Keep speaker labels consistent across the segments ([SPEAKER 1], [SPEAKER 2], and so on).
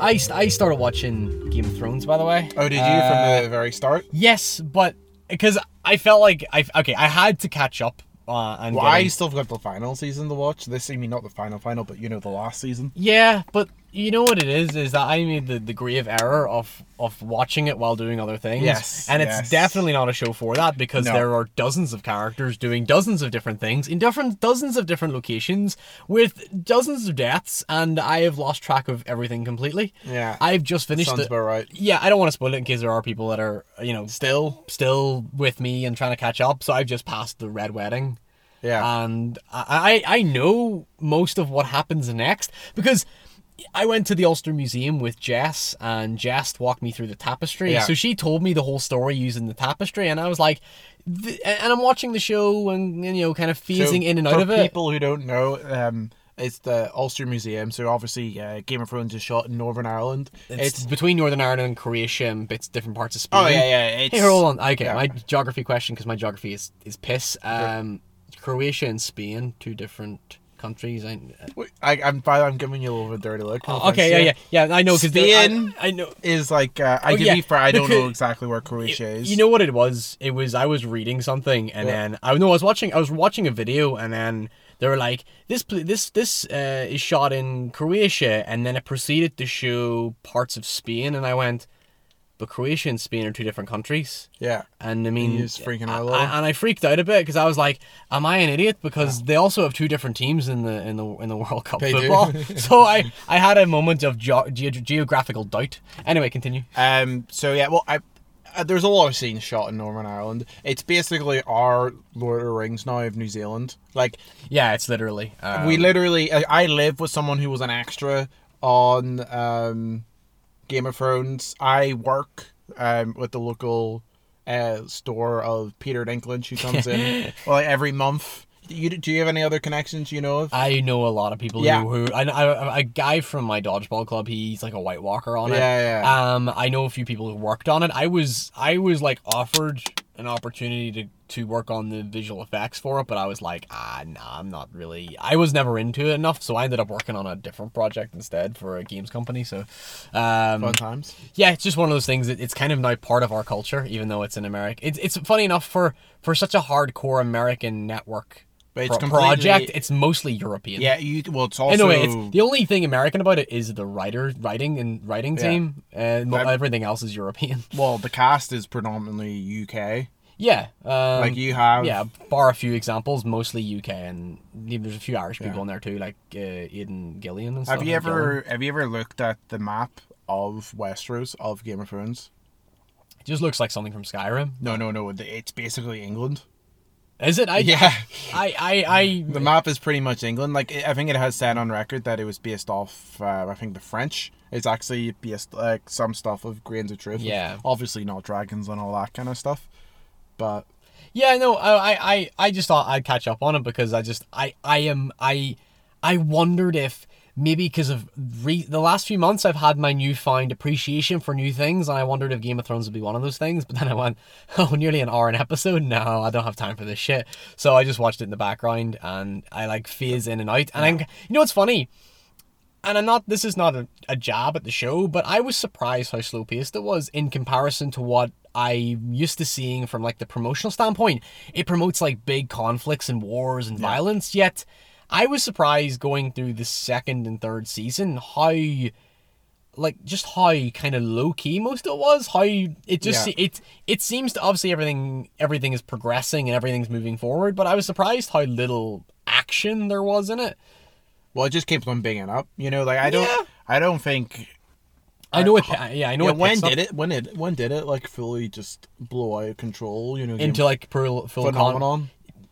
[SPEAKER 1] I st- I started watching Game of Thrones by the way.
[SPEAKER 2] Oh, did you
[SPEAKER 1] Uh,
[SPEAKER 2] from the very start?
[SPEAKER 1] Yes, but because I felt like I okay, I had to catch up. Uh, and
[SPEAKER 2] Well,
[SPEAKER 1] get
[SPEAKER 2] I still got the final season to watch. This, I mean, not the final final, but you know, the last season.
[SPEAKER 1] Yeah, but you know what it is is that I made the, the grave error of of watching it while doing other things.
[SPEAKER 2] Yes,
[SPEAKER 1] and it's
[SPEAKER 2] yes.
[SPEAKER 1] definitely not a show for that because
[SPEAKER 2] No.
[SPEAKER 1] there are dozens of characters doing dozens of different things in different dozens of different locations with dozens of deaths, and I have lost track of everything completely.
[SPEAKER 2] Yeah.
[SPEAKER 1] I've just finished
[SPEAKER 2] Sounds
[SPEAKER 1] it.
[SPEAKER 2] about right.
[SPEAKER 1] Yeah, I don't want to spoil it in case there are people that are you know
[SPEAKER 2] Still,
[SPEAKER 1] still with me and trying to catch up. So I've just passed the red wedding
[SPEAKER 2] yeah.
[SPEAKER 1] and I I know most of what happens next because I went to the Ulster Museum with Jess and Jess walked me through the tapestry.
[SPEAKER 2] Yeah.
[SPEAKER 1] So she told me the whole story using the tapestry, and I was like, th- and I'm watching the show and, and, you know kind of phasing
[SPEAKER 2] So,
[SPEAKER 1] in and out of it.
[SPEAKER 2] people who don't know, um, it's the Ulster Museum. So obviously, uh, Game of Thrones is shot in Northern Ireland.
[SPEAKER 1] It's, between Northern Ireland and Croatia and bits different parts of Spain.
[SPEAKER 2] oh yeah, yeah. It's,
[SPEAKER 1] Hey, hold on. Okay,
[SPEAKER 2] yeah.
[SPEAKER 1] my geography question because my geography is is piss. Um, Croatia and Spain, two different countries. I,
[SPEAKER 2] Wait, I, I'm I'm giving you a little bit dirty look. no offense,
[SPEAKER 1] okay, yeah, yeah, yeah. I know because
[SPEAKER 2] Spain-
[SPEAKER 1] I, I know.
[SPEAKER 2] Is like uh, I
[SPEAKER 1] Oh,
[SPEAKER 2] to
[SPEAKER 1] yeah,
[SPEAKER 2] fair, I don't know exactly where Croatia is.
[SPEAKER 1] You know what it was? It was I was reading something and
[SPEAKER 2] Yeah.
[SPEAKER 1] then I know I was watching I was watching a video and then they were like this pl- this this uh, is shot in Croatia and then it proceeded to show parts of Spain and I went but Croatia and Spain are two different countries
[SPEAKER 2] Yeah.
[SPEAKER 1] and I mean
[SPEAKER 2] just freaking out a
[SPEAKER 1] I- and I freaked out a bit because I was like am I an idiot because they also have two different teams in the in the in the World Cup
[SPEAKER 2] They
[SPEAKER 1] football so I I had a moment of geo- ge- geographical doubt anyway continue
[SPEAKER 2] Um. So yeah. Well, I. Uh, there's a lot of scenes shot in Northern Ireland. It's basically our Lord of the Rings now of New Zealand. Like
[SPEAKER 1] yeah it's literally um,
[SPEAKER 2] we literally, I, I live with someone who was an extra on um, Game of Thrones. I work um, with the local uh, store of Peter Dinklage who comes in like every month. You, do you have any other connections you know of?
[SPEAKER 1] I know a lot of people
[SPEAKER 2] Yeah.
[SPEAKER 1] who, who I, I, a guy from my dodgeball club. He's like a White Walker on it.
[SPEAKER 2] Yeah, yeah.
[SPEAKER 1] Um, I know a few people who worked on it. I was I was like offered an opportunity to to work on the visual effects for it, but I was like, ah, nah, I'm not really. I was never into it enough, so I ended up working on a different project instead for a games company. So, um,
[SPEAKER 2] Fun times.
[SPEAKER 1] yeah, it's just one of those things that it's kind of now part of our culture, even though it's in America. It's it's funny enough for for such a hardcore American network.
[SPEAKER 2] But it's
[SPEAKER 1] pro- project. It's mostly European.
[SPEAKER 2] Yeah, you. Well, it's also.
[SPEAKER 1] Anyway, it's the only thing American about it is the writer, writing, and writing
[SPEAKER 2] Yeah.
[SPEAKER 1] team. And
[SPEAKER 2] I'm-
[SPEAKER 1] everything else is European.
[SPEAKER 2] well, the cast is predominantly UK.
[SPEAKER 1] Yeah, um,
[SPEAKER 2] Like you have.
[SPEAKER 1] yeah, bar a few examples, mostly UK, and there's a few Irish people
[SPEAKER 2] Yeah.
[SPEAKER 1] in there too, like uh, Aidan Gillen and stuff.
[SPEAKER 2] Have you
[SPEAKER 1] like Gillen.
[SPEAKER 2] ever have you ever looked at the map of Westeros of Game of Thrones?
[SPEAKER 1] It just looks like something from Skyrim.
[SPEAKER 2] No, no, no. It's basically England.
[SPEAKER 1] Is it? I,
[SPEAKER 2] Yeah.
[SPEAKER 1] I, I, I.
[SPEAKER 2] The map is pretty much England. Like I think it has said on record that it was based off. Uh, I think the French. It's actually based like some stuff of grains of truth.
[SPEAKER 1] Yeah.
[SPEAKER 2] Obviously not dragons and all that kind of stuff. But
[SPEAKER 1] Yeah, no, I, I, I- just thought I'd catch up on it because I just, I, I am, I, I wondered if maybe because of re- the last few months I've had my newfound appreciation for new things, and I wondered if Game of Thrones would be one of those things. But then I went, oh, nearly an hour an episode. No, I don't have time for this shit. So I just watched it in the background, and I like phase in and out. And I'm, you know what's funny? And I'm not. This is not a, a jab at the show, but I was surprised how slow paced it was in comparison to what I'm used to seeing from like the promotional standpoint. It promotes like big conflicts and wars and violence. Yet, I was surprised going through the second and third season how, like, just how kind of low key most of it was. How it just
[SPEAKER 2] Yeah.
[SPEAKER 1] it it seems to obviously everything everything is progressing and everything's moving forward, but I was surprised how little action there was in it.
[SPEAKER 2] Well, it just keeps on bigging up. You know, like I don't.
[SPEAKER 1] Yeah.
[SPEAKER 2] I don't think.
[SPEAKER 1] I know it. Yeah, I know
[SPEAKER 2] yeah,
[SPEAKER 1] it.
[SPEAKER 2] when
[SPEAKER 1] picks up
[SPEAKER 2] did it? When it? When did it like fully just blow out of control? You know,
[SPEAKER 1] into like full, full con-
[SPEAKER 2] phenomenon.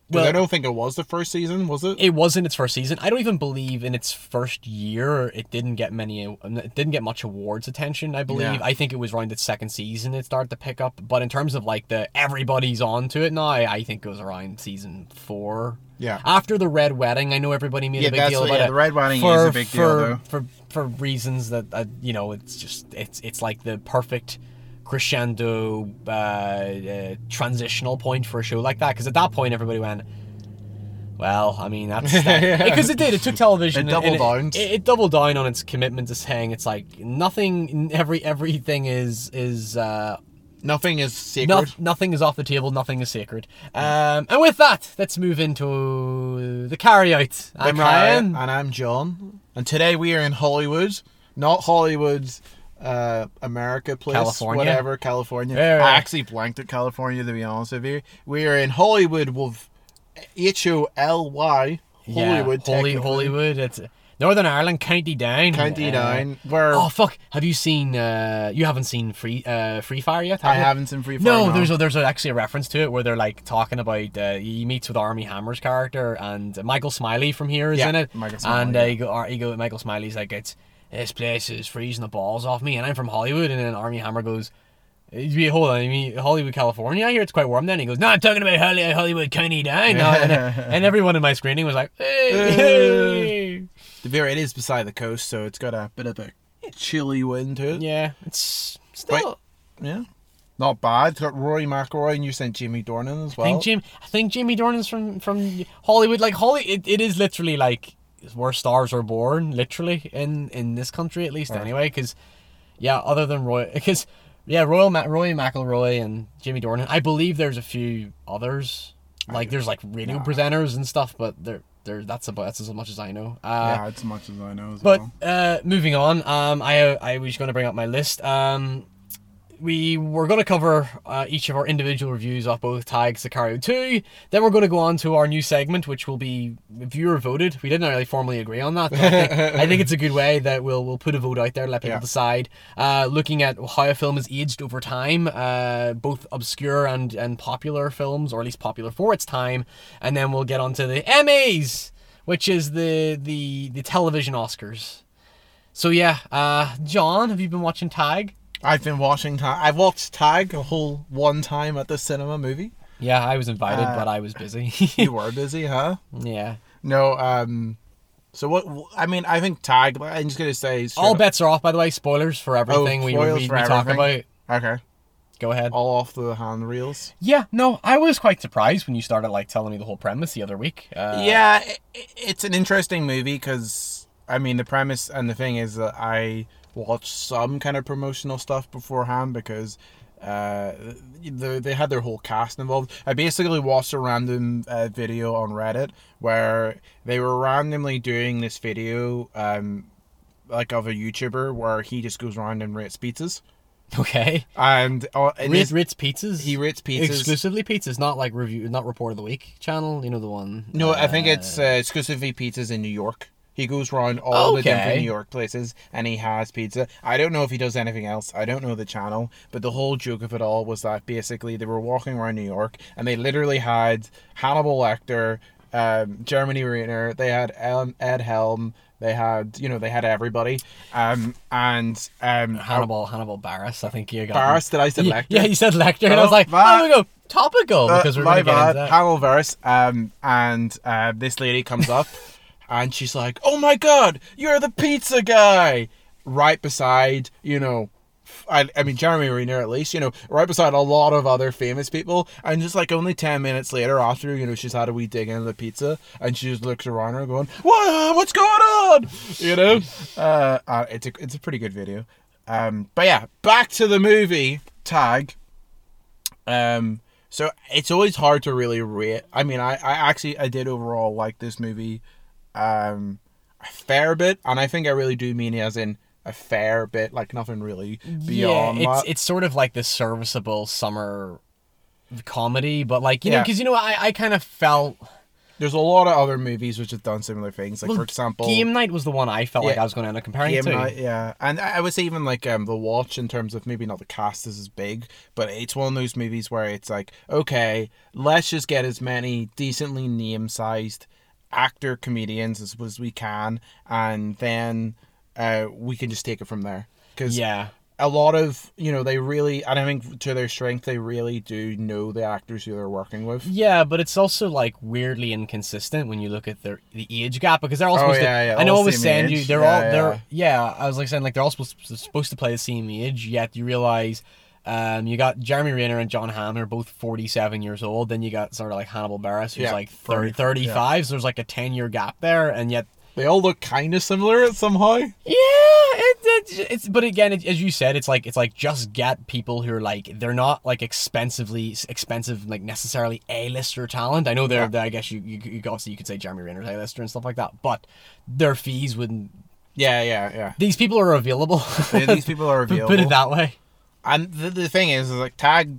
[SPEAKER 2] Because
[SPEAKER 1] Well-
[SPEAKER 2] I don't think it was the first season, was it?
[SPEAKER 1] It wasn't its first season. I don't even believe in its first year it didn't get many. It didn't get much awards attention. I believe.
[SPEAKER 2] Yeah.
[SPEAKER 1] I think it was around its second season it started to pick up. But in terms of like the everybody's on to it now, I, I think it was around season four.
[SPEAKER 2] Yeah.
[SPEAKER 1] After the red wedding, I know everybody made
[SPEAKER 2] Yeah,
[SPEAKER 1] a big deal
[SPEAKER 2] what-
[SPEAKER 1] about
[SPEAKER 2] yeah,
[SPEAKER 1] it.
[SPEAKER 2] the red wedding is a big deal,
[SPEAKER 1] for,
[SPEAKER 2] though.
[SPEAKER 1] For for reasons that uh, you know, it's just it's it's like the perfect crescendo uh, uh, transitional point for a show like that. Because at that point, everybody went, Well, I mean that's because it did. It took television.
[SPEAKER 2] It doubled
[SPEAKER 1] it,
[SPEAKER 2] down.
[SPEAKER 1] It, it doubled down on its commitment to saying it's like nothing. Every everything is is uh,
[SPEAKER 2] Nothing is sacred.
[SPEAKER 1] no, nothing is off the table. Nothing is sacred. Um, and with that, let's move into the carryout. I'm Ryan.
[SPEAKER 2] and I'm John. And today we are in Holywood, not Hollywood, uh, America place,
[SPEAKER 1] California.
[SPEAKER 2] whatever, California.
[SPEAKER 1] Yeah, yeah.
[SPEAKER 2] I actually blanked at California to be honest with you. We are in Holywood with H O L Y. Hollywood.
[SPEAKER 1] Yeah,
[SPEAKER 2] Hollywood,
[SPEAKER 1] Holy. Hollywood. It's Northern Ireland, County Down.
[SPEAKER 2] County
[SPEAKER 1] Uh,
[SPEAKER 2] Down. Where
[SPEAKER 1] Oh fuck! Have you seen? Uh, you haven't seen Free uh, Free Fire yet?
[SPEAKER 2] I
[SPEAKER 1] have you?
[SPEAKER 2] haven't seen Free Fire.
[SPEAKER 1] No, there's a, there's a, actually a reference to it where they're like talking about uh, he meets with Armie Hammer's character and Michael Smiley from here is
[SPEAKER 2] Yeah,
[SPEAKER 1] in it.
[SPEAKER 2] Michael Smiley,
[SPEAKER 1] and uh,
[SPEAKER 2] yeah.
[SPEAKER 1] you go, you go, Michael Smiley's like, it's this place is freezing the balls off me, and I'm from Holywood, and then Armie Hammer goes. "Eh, Hold on, I mean Hollywood, California? I hear it's quite warm then. He goes, No, I'm talking about Holly- Holywood County Down. No, and, and everyone in my screening was like, Hey, hey.
[SPEAKER 2] The beer it is beside the coast, so it's got a bit of a chilly wind to it.
[SPEAKER 1] Yeah, it's still.
[SPEAKER 2] Yeah. Not bad. It's got Rory McIlroy and you sent Jimmy Dornan as
[SPEAKER 1] I
[SPEAKER 2] well.
[SPEAKER 1] think Jim. I think Jimmy Dornan's from from Holywood. Like Holly, it, it is literally like where stars are born. Literally in in this country at least
[SPEAKER 2] Right.
[SPEAKER 1] anyway. Because yeah, other than Roy, because yeah, Royal Ma- Roy McIlroy and Jimmy Dornan. I believe there's a few others. Like there's like radio
[SPEAKER 2] Nah.
[SPEAKER 1] presenters and stuff, but they're they're that's about that's as much as I know. Uh,
[SPEAKER 2] yeah, it's as much as I know as
[SPEAKER 1] but
[SPEAKER 2] well.
[SPEAKER 1] uh, moving on, um, I I was going to bring up my list. Um, we were going to cover uh, each of our individual reviews of both Tag Sicario 2. Then we're going to go on to our new segment, which will be viewer voted. We didn't really formally agree on that. But I, think, I think it's a good way that we'll we'll put a vote out there, let people
[SPEAKER 2] Yeah.
[SPEAKER 1] decide. Uh, looking at how a film has aged over time, uh, both obscure and and popular films, or at least popular for its time, and then we'll get onto the Emmys, which is the the the television Oscars. So yeah, uh, John, have you been watching Tag?
[SPEAKER 2] I've been watching Tag. I've watched Tag a whole one time at the cinema movie.
[SPEAKER 1] Yeah, I was invited,
[SPEAKER 2] Uh,
[SPEAKER 1] but I was busy.
[SPEAKER 2] You were busy, huh?
[SPEAKER 1] yeah,
[SPEAKER 2] No, um so what I mean, I think Tag I'm just gonna say
[SPEAKER 1] all
[SPEAKER 2] up-
[SPEAKER 1] bets are off. By the way, spoilers for everything we,
[SPEAKER 2] Oh, spoilers
[SPEAKER 1] we, we
[SPEAKER 2] for
[SPEAKER 1] talk
[SPEAKER 2] everything.
[SPEAKER 1] about.
[SPEAKER 2] Okay.
[SPEAKER 1] Go ahead.
[SPEAKER 2] All off the handrails.
[SPEAKER 1] Yeah, no, I was quite surprised when you started like telling me the whole premise the other week. Uh,
[SPEAKER 2] yeah, i i- it's an interesting movie because I mean the premise and the thing is that I watched some kind of promotional stuff beforehand because uh, they, they had their whole cast involved. I basically watched a random uh, video on Reddit where they were randomly doing this video, um, like of a YouTuber where he just goes around and rates pizzas.
[SPEAKER 1] Okay.
[SPEAKER 2] And uh,
[SPEAKER 1] Ritz, Ritz pizzas.
[SPEAKER 2] he rates pizzas.
[SPEAKER 1] exclusively pizzas, not like review, not report of the week channel. You know the one.
[SPEAKER 2] No, I think
[SPEAKER 1] uh,
[SPEAKER 2] it's uh, exclusively pizzas in New York. He goes around all the different New York places and he has pizza. I don't know if he does anything else. I don't know the channel, but the whole joke of it all was that basically they were walking around New York and they literally had Hannibal Lecter, um, Jeremy Renner, they had Ed Helm, they had you know they had everybody, um, and um,
[SPEAKER 1] Hannibal Hannibal Buress. I think you got
[SPEAKER 2] Buress. Did I say Lecter?
[SPEAKER 1] yeah, you said Lecter, and I was
[SPEAKER 2] Oh,
[SPEAKER 1] like,
[SPEAKER 2] va-
[SPEAKER 1] oh, we go topical
[SPEAKER 2] Uh,
[SPEAKER 1] because we're
[SPEAKER 2] my
[SPEAKER 1] going to get
[SPEAKER 2] bad.
[SPEAKER 1] that.
[SPEAKER 2] Hannibal Buress. Um, and uh, this lady comes up, and she's like, "Oh my god, you're the pizza guy!" Right beside, you know, I, I mean Jeremy Renner at least, you know, right beside a lot of other famous people, and just like only ten minutes later, after you know she's had a wee dig into the pizza, and she just looks around her going, "What? What's going on?" You know, uh, uh, it's a it's a pretty good video. Um, but yeah, back to the movie Tag. Um, so it's always hard to really rate. I mean, I, I actually I did overall like this movie, um, a fair bit, and I think I really do mean it as in a fair bit, like nothing really beyond
[SPEAKER 1] yeah, it's
[SPEAKER 2] that.
[SPEAKER 1] it's sort of like this serviceable summer comedy, but like you know, because you know, I I kind of felt
[SPEAKER 2] There's a lot of other movies which have done similar things, like
[SPEAKER 1] Well,
[SPEAKER 2] for example,
[SPEAKER 1] Game Night was the one I felt like I was going to end up comparing
[SPEAKER 2] Game
[SPEAKER 1] it to.
[SPEAKER 2] Night, yeah, and I I would say even like um the Watch in terms of maybe not the cast is as big, but it's one of those movies where it's like okay, let's just get as many decently name sized actor comedians as, as we can, and then uh we can just take it from there because
[SPEAKER 1] Yeah,
[SPEAKER 2] a lot of you know they really and I think to their strength they really do know the actors who they're working with.
[SPEAKER 1] yeah, but it's also like weirdly inconsistent when you look at their the age gap because they're all
[SPEAKER 2] Oh,
[SPEAKER 1] supposed
[SPEAKER 2] yeah,
[SPEAKER 1] to.
[SPEAKER 2] yeah,
[SPEAKER 1] I know I was saying you they're
[SPEAKER 2] Yeah,
[SPEAKER 1] all they're yeah. I was like saying like they're all supposed supposed to play the same age, yet you realize. Um, you got Jeremy Renner and John Hamm, who are both 47 years old. Then you got sort of like Hannibal Buress, who's
[SPEAKER 2] Yeah,
[SPEAKER 1] like 30,
[SPEAKER 2] 30,
[SPEAKER 1] 35. So there's like a 10 year gap there. And yet,
[SPEAKER 2] They all look kind of similar somehow.
[SPEAKER 1] yeah, it, it, it's, but again, it, as you said, it's like, it's like just get people who are like, they're not like expensively, expensive, like necessarily A-lister talent. I know they're,
[SPEAKER 2] Yeah.
[SPEAKER 1] I guess you, you, you, obviously you could say Jeremy Renner's A-lister and stuff like that, but their fees wouldn't,
[SPEAKER 2] Yeah, yeah, yeah.
[SPEAKER 1] these people are available.
[SPEAKER 2] These people are available.
[SPEAKER 1] Put it that way.
[SPEAKER 2] And the, the thing is, is like tag,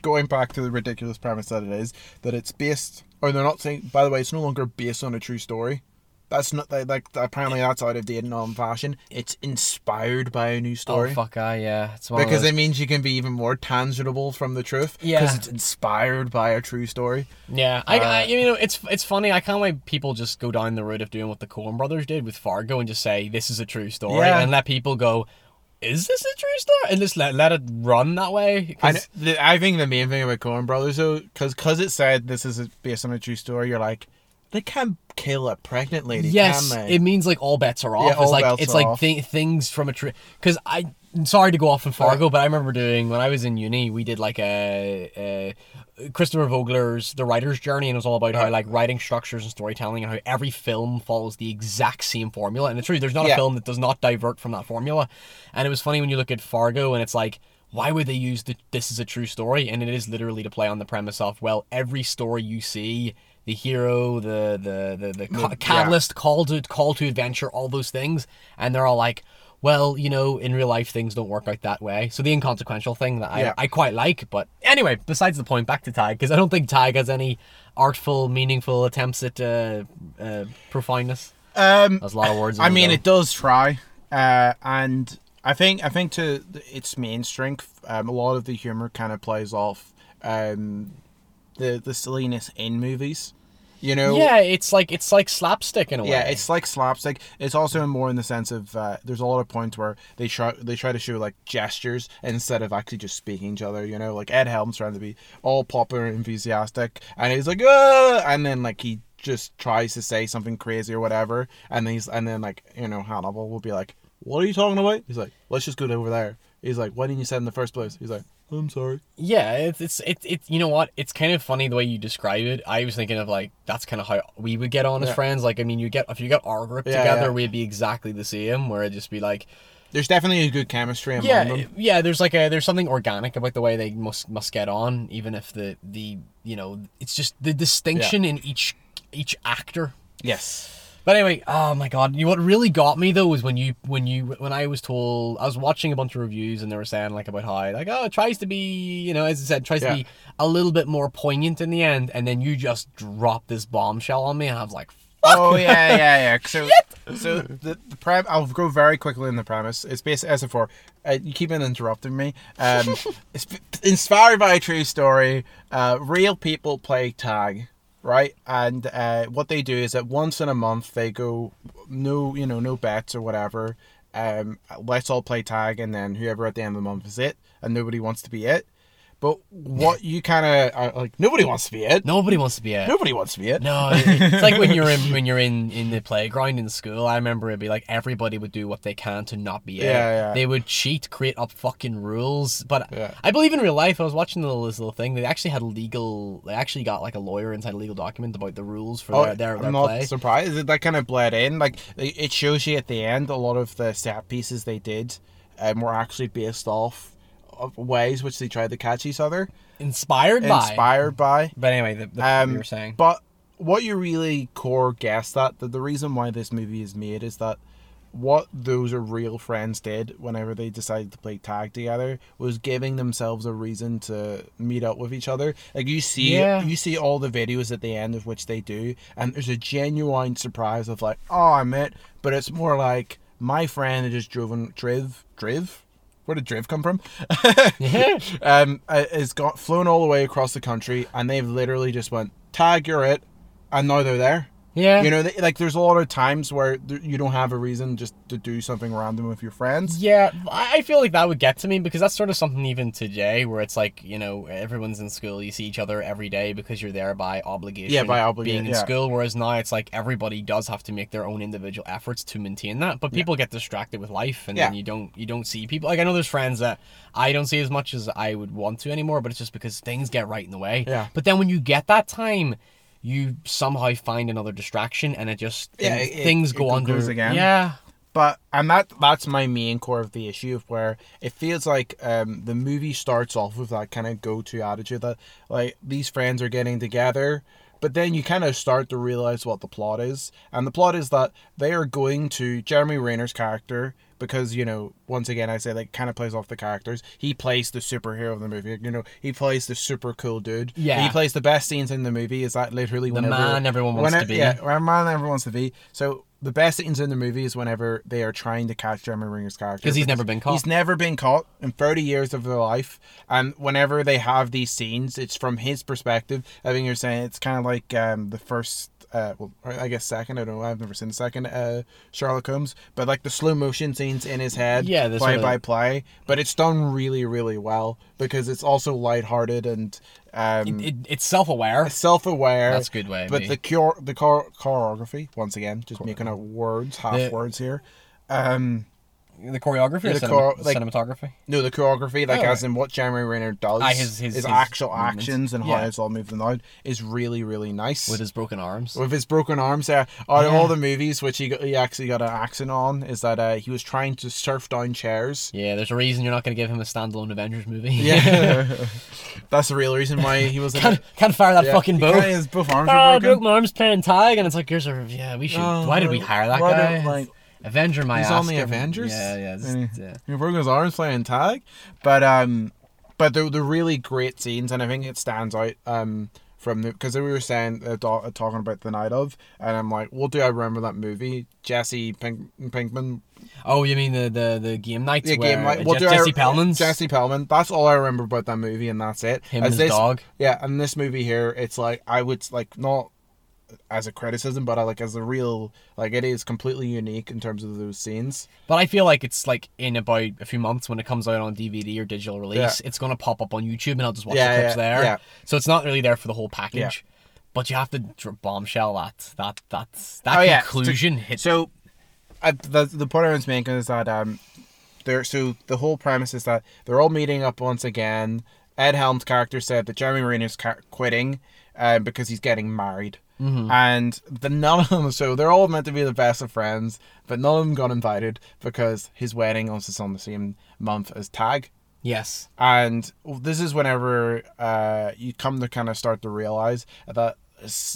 [SPEAKER 2] going back to the ridiculous premise that it is, that it's based, or they're not saying. By the way, it's no longer based on a true story. That's not like, like apparently that's out of date and on fashion. It's inspired by a new story.
[SPEAKER 1] Oh, fuck, I, yeah.
[SPEAKER 2] Because it means you can be even more tangible from the truth.
[SPEAKER 1] Yeah.
[SPEAKER 2] Because it's inspired by a true story.
[SPEAKER 1] Yeah, I, I
[SPEAKER 2] Uh,
[SPEAKER 1] you know it's it's funny. I can't wait people just go down the road of doing what the Coen Brothers did with Fargo and just say this is a true story
[SPEAKER 2] Yeah.
[SPEAKER 1] and let people go, is this a true story? And just let let it run that way.
[SPEAKER 2] The, I think the main thing about Coen Brothers, though, because cause it said this is based on a true story, you're like, they can't kill a pregnant lady,
[SPEAKER 1] yes,
[SPEAKER 2] can they?
[SPEAKER 1] it means like all bets are off.
[SPEAKER 2] Yeah,
[SPEAKER 1] it's
[SPEAKER 2] all
[SPEAKER 1] like
[SPEAKER 2] bets
[SPEAKER 1] it's
[SPEAKER 2] are
[SPEAKER 1] like
[SPEAKER 2] off.
[SPEAKER 1] thi- things from a true. Because I sorry to go off on Fargo, but I remember doing when I was in uni, we did like a. a Christopher Vogler's The Writer's Journey, and it was all about how like writing structures and storytelling, and how every film follows the exact same formula. And it's true, there's not a film that does not divert from that formula. And it was funny when you look at Fargo, and it's like, why would they use the, this is a true story? And it is literally to play on the premise of well, every story you see, the hero, the the the, the ca-
[SPEAKER 2] yeah.
[SPEAKER 1] catalyst, call to call to adventure, all those things, and they're all like. Well, you know, in real life things don't work out that way. So the inconsequential thing that I,
[SPEAKER 2] Yeah.
[SPEAKER 1] I quite like, but anyway, besides the point, back to Tag because I don't think Tag has any artful, meaningful attempts at uh, uh, profoundness.
[SPEAKER 2] Um,
[SPEAKER 1] That's a lot of words.
[SPEAKER 2] I mean,
[SPEAKER 1] go.
[SPEAKER 2] it does try, uh, and I think I think to its main strength, um, a lot of the humor kind of plays off um, the the silliness in movies. You know,
[SPEAKER 1] Yeah, it's like it's like slapstick in a way.
[SPEAKER 2] Yeah, it's like slapstick. It's also more in the sense of uh, there's a lot of points where they try they try to show like gestures instead of actually just speaking each other. You know, like Ed Helms trying to be all popular and enthusiastic, and he's like, ah, and then like he just tries to say something crazy or whatever, and then he's and then like you know Hannibal will be like, what are you talking about? He's like, let's just go over there. He's like, why didn't you say in the first place? He's like, I'm sorry.
[SPEAKER 1] yeah. It's it's it, it you know what? It's kind of funny the way you describe it. I was thinking of like that's kind of how we would get on as
[SPEAKER 2] Yeah.
[SPEAKER 1] friends. Like I mean, you get if you get our group
[SPEAKER 2] Yeah,
[SPEAKER 1] together,
[SPEAKER 2] yeah.
[SPEAKER 1] we'd be exactly the same. Where it'd just be like,
[SPEAKER 2] There's definitely a good chemistry among
[SPEAKER 1] yeah,
[SPEAKER 2] them.
[SPEAKER 1] yeah. There's like a there's something organic about the way they must must get on, even if the the you know it's just the distinction in each each actor
[SPEAKER 2] Yes.
[SPEAKER 1] But anyway, oh my god, you what really got me though was when you when you when I was told I was watching a bunch of reviews and they were saying like about how like oh it tries to be you know as I said tries
[SPEAKER 2] Yeah.
[SPEAKER 1] to be a little bit more poignant in the end and then you just dropped this bombshell on me and I was like
[SPEAKER 2] Oh yeah, yeah, yeah. So, so the the prem. I'll go very quickly in the premise. It's basically as before. Uh, you keep on interrupting me. Um, it's inspired by a true story. Uh, real people play tag, right? And uh, what they do is that once in a month they go, no, you know, no bets or whatever. Um, let's all play tag, and then whoever at the end of the month is it, and nobody wants to be it. But what you kind of like, nobody wants to be it.
[SPEAKER 1] nobody wants to be it.
[SPEAKER 2] Nobody wants to be it.
[SPEAKER 1] no it- it's like when you're in when you're in in the playground in school I remember it'd be like everybody would do what they can to not be it
[SPEAKER 2] Yeah, yeah.
[SPEAKER 1] they would cheat create up fucking rules but
[SPEAKER 2] Yeah.
[SPEAKER 1] I believe in real life I was watching the little, this little thing they actually had legal they actually got like a lawyer inside a legal document about the rules for their their, their
[SPEAKER 2] Oh, I'm not
[SPEAKER 1] play
[SPEAKER 2] surprised. That kind of bled in. Like it it shows you at the end a lot of the set pieces they did um, were actually based off of ways which they tried to catch each other,
[SPEAKER 1] inspired by
[SPEAKER 2] inspired by.
[SPEAKER 1] but anyway the, the
[SPEAKER 2] Um,
[SPEAKER 1] you were saying
[SPEAKER 2] But what you really core guessed that the, the reason why this movie is made is that what those are real friends did whenever they decided to play tag together was giving themselves a reason to meet up with each other. Like you see
[SPEAKER 1] Yeah.
[SPEAKER 2] you see all the videos at the end of which they do and there's a genuine surprise of like, oh I met but it's more like my friend had just driven driv driv where did driv come from?
[SPEAKER 1] yeah
[SPEAKER 2] um, uh, has got flown all the way across the country, and they've literally just went tag, you're it, and now they're there.
[SPEAKER 1] Yeah.
[SPEAKER 2] You know, like there's a lot of times where you don't have a reason just to do something random with your friends.
[SPEAKER 1] Yeah, I feel like that would get to me because that's sort of something even today where it's like, you know, everyone's in school, you see each other every day because you're there by obligation.
[SPEAKER 2] Yeah, by
[SPEAKER 1] of
[SPEAKER 2] obliga-
[SPEAKER 1] Being in
[SPEAKER 2] yeah.
[SPEAKER 1] school, whereas now it's like everybody does have to make their own individual efforts to maintain that. But people get distracted with life and then you don't you don't see people. Like I know there's friends that I don't see as much as I would want to anymore, but it's just because things get right in the way.
[SPEAKER 2] Yeah.
[SPEAKER 1] But then when you get that time, you somehow find another distraction and it just
[SPEAKER 2] Yeah,
[SPEAKER 1] things,
[SPEAKER 2] it- it-
[SPEAKER 1] things
[SPEAKER 2] it
[SPEAKER 1] go
[SPEAKER 2] go-
[SPEAKER 1] under
[SPEAKER 2] again.
[SPEAKER 1] Yeah.
[SPEAKER 2] But and that that's my main core of the issue of where it feels like um the movie starts off with that kind of go to attitude that like these friends are getting together but then you kind of start to realize what the plot is and the plot is that they are going to Jeremy Renner's character because you know once again I say like kind of plays off the characters he plays the superhero of the movie you know he plays the super cool dude
[SPEAKER 1] Yeah.
[SPEAKER 2] he plays the best scenes in the movie is that literally
[SPEAKER 1] The
[SPEAKER 2] whenever
[SPEAKER 1] man everyone wants
[SPEAKER 2] whenever-
[SPEAKER 1] to be.
[SPEAKER 2] yeah the man everyone wants to be so the best scenes in the movie is whenever they are trying to catch Jeremy Renner's character
[SPEAKER 1] 'Cause he's never been caught.
[SPEAKER 2] He's never been caught in 30 years of their life, and whenever they have these scenes, it's from his perspective. I think you're saying it's kind of like um, the first. Uh, well, I guess second. I don't know. I've never seen the second uh, Sherlock Holmes, but like the slow motion scenes in his head,
[SPEAKER 1] Yeah,
[SPEAKER 2] play by play. But it's done really, really well because it's also lighthearted and um,
[SPEAKER 1] It, it's self aware.
[SPEAKER 2] self-aware.
[SPEAKER 1] That's a good way,
[SPEAKER 2] But
[SPEAKER 1] maybe.
[SPEAKER 2] the chor- the chor- choreography, once again, just making up words, half
[SPEAKER 1] The-
[SPEAKER 2] words here. Um,
[SPEAKER 1] The choreography or
[SPEAKER 2] the
[SPEAKER 1] cinema-
[SPEAKER 2] like-
[SPEAKER 1] cinematography?
[SPEAKER 2] no, the choreography, like
[SPEAKER 1] Oh,
[SPEAKER 2] as in what Jeremy Renner does,
[SPEAKER 1] Ah, his- his- his
[SPEAKER 2] actual
[SPEAKER 1] movements.
[SPEAKER 2] actions and how
[SPEAKER 1] Yeah.
[SPEAKER 2] it's all moving out is really, really nice.
[SPEAKER 1] With his broken arms.
[SPEAKER 2] With his broken arms, uh, out of all the movies which he got, he actually got an accent on is that uh, he was trying to surf down chairs.
[SPEAKER 1] Yeah, there's a reason you're not going to give him a standalone Avengers movie.
[SPEAKER 2] Yeah, that's the real reason why he was
[SPEAKER 1] can't, can't fire that
[SPEAKER 2] Yeah.
[SPEAKER 1] fucking bow.
[SPEAKER 2] His both arms
[SPEAKER 1] Oh,
[SPEAKER 2] broken.
[SPEAKER 1] broke my arms playing tag, and it's like, here's a yeah. We should.
[SPEAKER 2] Oh,
[SPEAKER 1] why did we hire that guy?
[SPEAKER 2] like-
[SPEAKER 1] Avenger my
[SPEAKER 2] He's
[SPEAKER 1] ass.
[SPEAKER 2] on the Avengers?
[SPEAKER 1] Yeah, yeah, it's-
[SPEAKER 2] Eh.
[SPEAKER 1] yeah.
[SPEAKER 2] He broke arms playing tag, but um, but they're, they're really great scenes, and I think it stands out um from the because we were saying uh, uh, talking about the night of, and I'm like, what do I remember that movie? Jesse Pink, Pinkman,
[SPEAKER 1] Oh, you mean the the the game night?
[SPEAKER 2] the game like
[SPEAKER 1] Je-
[SPEAKER 2] what do
[SPEAKER 1] Jesse
[SPEAKER 2] I,
[SPEAKER 1] Pellman's
[SPEAKER 2] Jesse Pellman. That's all I remember about that movie, and that's it.
[SPEAKER 1] him
[SPEAKER 2] As
[SPEAKER 1] and his
[SPEAKER 2] this,
[SPEAKER 1] dog.
[SPEAKER 2] Yeah, and this movie here, it's like I would like not as a criticism, but I like as a real like it is completely unique in terms of those scenes.
[SPEAKER 1] But I feel like it's like in about a few months when it comes out on DVD or digital release, it's gonna pop up on YouTube and I'll just watch
[SPEAKER 2] Yeah,
[SPEAKER 1] the clips
[SPEAKER 2] yeah,
[SPEAKER 1] there.
[SPEAKER 2] yeah.
[SPEAKER 1] So it's not really there for the whole package.
[SPEAKER 2] Yeah.
[SPEAKER 1] But you have to bombshell that that that's that
[SPEAKER 2] Oh, yeah.
[SPEAKER 1] conclusion hits.
[SPEAKER 2] So, I, the the point I was making is that um, there. So the whole premise is that they're all meeting up once again. Ed Helm's character said that Jeremy Renner's ca- quitting, um, because he's getting married. And the none of them, so they're all meant to be the best of friends, but none of them got invited because his wedding was on the same month as Tag.
[SPEAKER 1] yes.
[SPEAKER 2] And this is whenever uh, you come to kind of start to realize that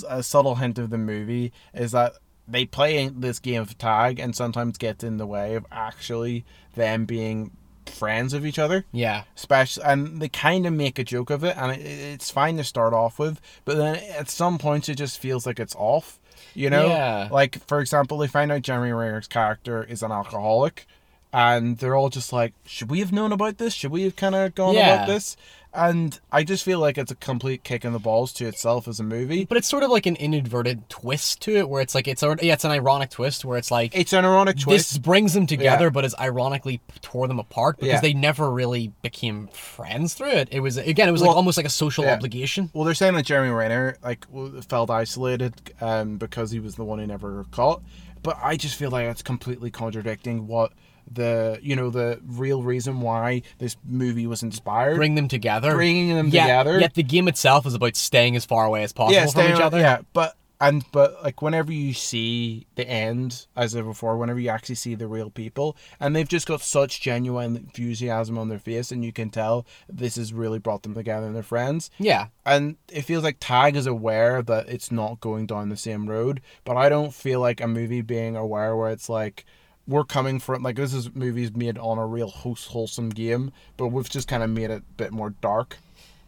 [SPEAKER 2] a subtle hint of the movie is that they play this game of tag and sometimes gets in the way of actually them being friends of each other.
[SPEAKER 1] Yeah.
[SPEAKER 2] Especially, and they kind of make a joke of it, and it, it's fine to start off with, but then at some points it just feels like it's off. You know,
[SPEAKER 1] Yeah.
[SPEAKER 2] like for example, they find out Jeremy Renner's character is an alcoholic, and they're all just like, "Should we have known about this? Should we have kind of gone
[SPEAKER 1] Yeah.
[SPEAKER 2] about this?" And I just feel like it's a complete kick in the balls to itself as a movie.
[SPEAKER 1] But it's sort of like an inadvertent twist to it, where it's like it's a, yeah, it's an ironic twist where it's like
[SPEAKER 2] It's an ironic twist.
[SPEAKER 1] this brings them together,
[SPEAKER 2] Yeah.
[SPEAKER 1] but it's ironically tore them apart because
[SPEAKER 2] Yeah.
[SPEAKER 1] they never really became friends through it. It was again, it was like almost like a social
[SPEAKER 2] yeah.
[SPEAKER 1] obligation.
[SPEAKER 2] Well, they're saying that Jeremy Renner like felt isolated um, because he was the one who never caught. But I just feel like it's completely contradicting what the you know the real reason why this movie was inspired.
[SPEAKER 1] Bring them together,
[SPEAKER 2] Bringing them
[SPEAKER 1] Yeah,
[SPEAKER 2] together.
[SPEAKER 1] Yet the game itself is about staying as far away as possible
[SPEAKER 2] yeah,
[SPEAKER 1] from each other.
[SPEAKER 2] Yeah, but and but like whenever you see the end, as I before, whenever you actually see the real people, and they've just got such genuine enthusiasm on their face, and you can tell this has really brought them together and they're friends.
[SPEAKER 1] yeah.
[SPEAKER 2] and it feels like Tag is aware that it's not going down the same road, but I don't feel like a movie being aware where it's like we're coming from like this is movies made on a real wholesome game, but we've just kind of made it a bit more dark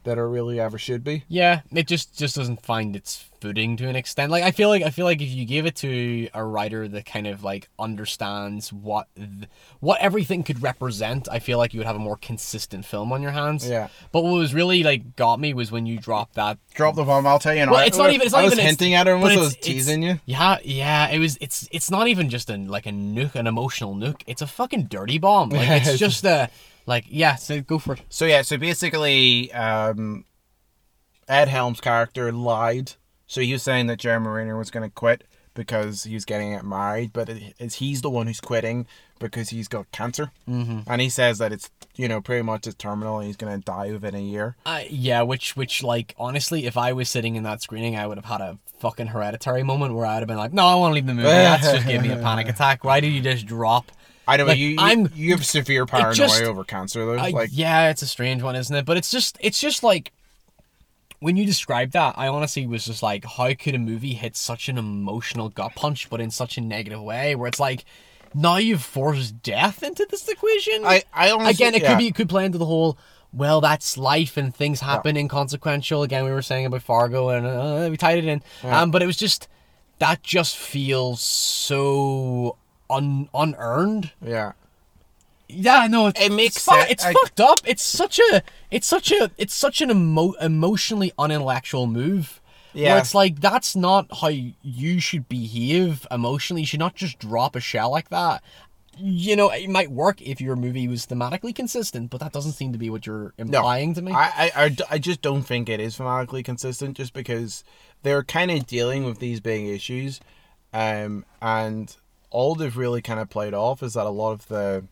[SPEAKER 2] that it really ever should be.
[SPEAKER 1] Yeah, it just just doesn't find its footing to an extent. Like I feel like I feel like if you gave it to a writer that kind of like understands what th- what everything could represent, I feel like you would have a more consistent film on your hands.
[SPEAKER 2] Yeah.
[SPEAKER 1] But what was really like got me was when you dropped that.
[SPEAKER 2] Drop the bomb. I'll tell you.
[SPEAKER 1] Well,
[SPEAKER 2] I,
[SPEAKER 1] it's not even. It's not
[SPEAKER 2] I was
[SPEAKER 1] even.
[SPEAKER 2] hinting at her.
[SPEAKER 1] but
[SPEAKER 2] Was I was teasing you?
[SPEAKER 1] Yeah, yeah. It was. It's. It's not even just a like a nuke, an emotional nuke. It's a fucking dirty bomb. Like it's just a. Like yeah. So go for it.
[SPEAKER 2] So yeah, so basically, um, Ed Helm's character lied. So he was saying that Jeremy Renner was going to quit because he was getting married, but it, it's he's the one who's quitting because he's got cancer, mm-hmm. and he says that it's you know pretty much it's terminal and he's going to die within a year.
[SPEAKER 1] Uh, yeah, which which like honestly, if I was sitting in that screening, I would have had a fucking hereditary moment where I'd have been like, "No, I want to leave the movie. That's just giving me a panic attack. Why do you just drop?"
[SPEAKER 2] I know
[SPEAKER 1] Like,
[SPEAKER 2] you, you
[SPEAKER 1] I'm-
[SPEAKER 2] you have severe paranoia
[SPEAKER 1] just-
[SPEAKER 2] over cancer though.
[SPEAKER 1] I-
[SPEAKER 2] like
[SPEAKER 1] yeah, it's a strange one, isn't it? But it's just it's just like when you described that, I honestly was just like, how could a movie hit such an emotional gut punch, but in such a negative way, where it's like, now you've forced death into this equation.
[SPEAKER 2] I I honestly,
[SPEAKER 1] again, it
[SPEAKER 2] yeah.
[SPEAKER 1] could be it could play into the whole. Well, that's life, and things happen inconsequential. Again, we were saying about Fargo, and uh, we tied it in. Um, but it was just that just feels so un unearned.
[SPEAKER 2] yeah.
[SPEAKER 1] Yeah, no, it's,
[SPEAKER 2] It makes
[SPEAKER 1] fu-
[SPEAKER 2] sense.
[SPEAKER 1] it's
[SPEAKER 2] I-
[SPEAKER 1] fucked up. It's such a, it's such a, it's such an emo- emotionally unintellectual move.
[SPEAKER 2] Yeah.
[SPEAKER 1] Where it's like that's not how you should behave emotionally. You should not just drop a shell like that. You know, it might work if your movie was thematically consistent, but that doesn't seem to be what you're
[SPEAKER 2] No,
[SPEAKER 1] implying to me.
[SPEAKER 2] I, I, I, I just don't think it is thematically consistent just because they're kind of dealing with these big issues. Um, and all they've really kind of played off is that a lot of the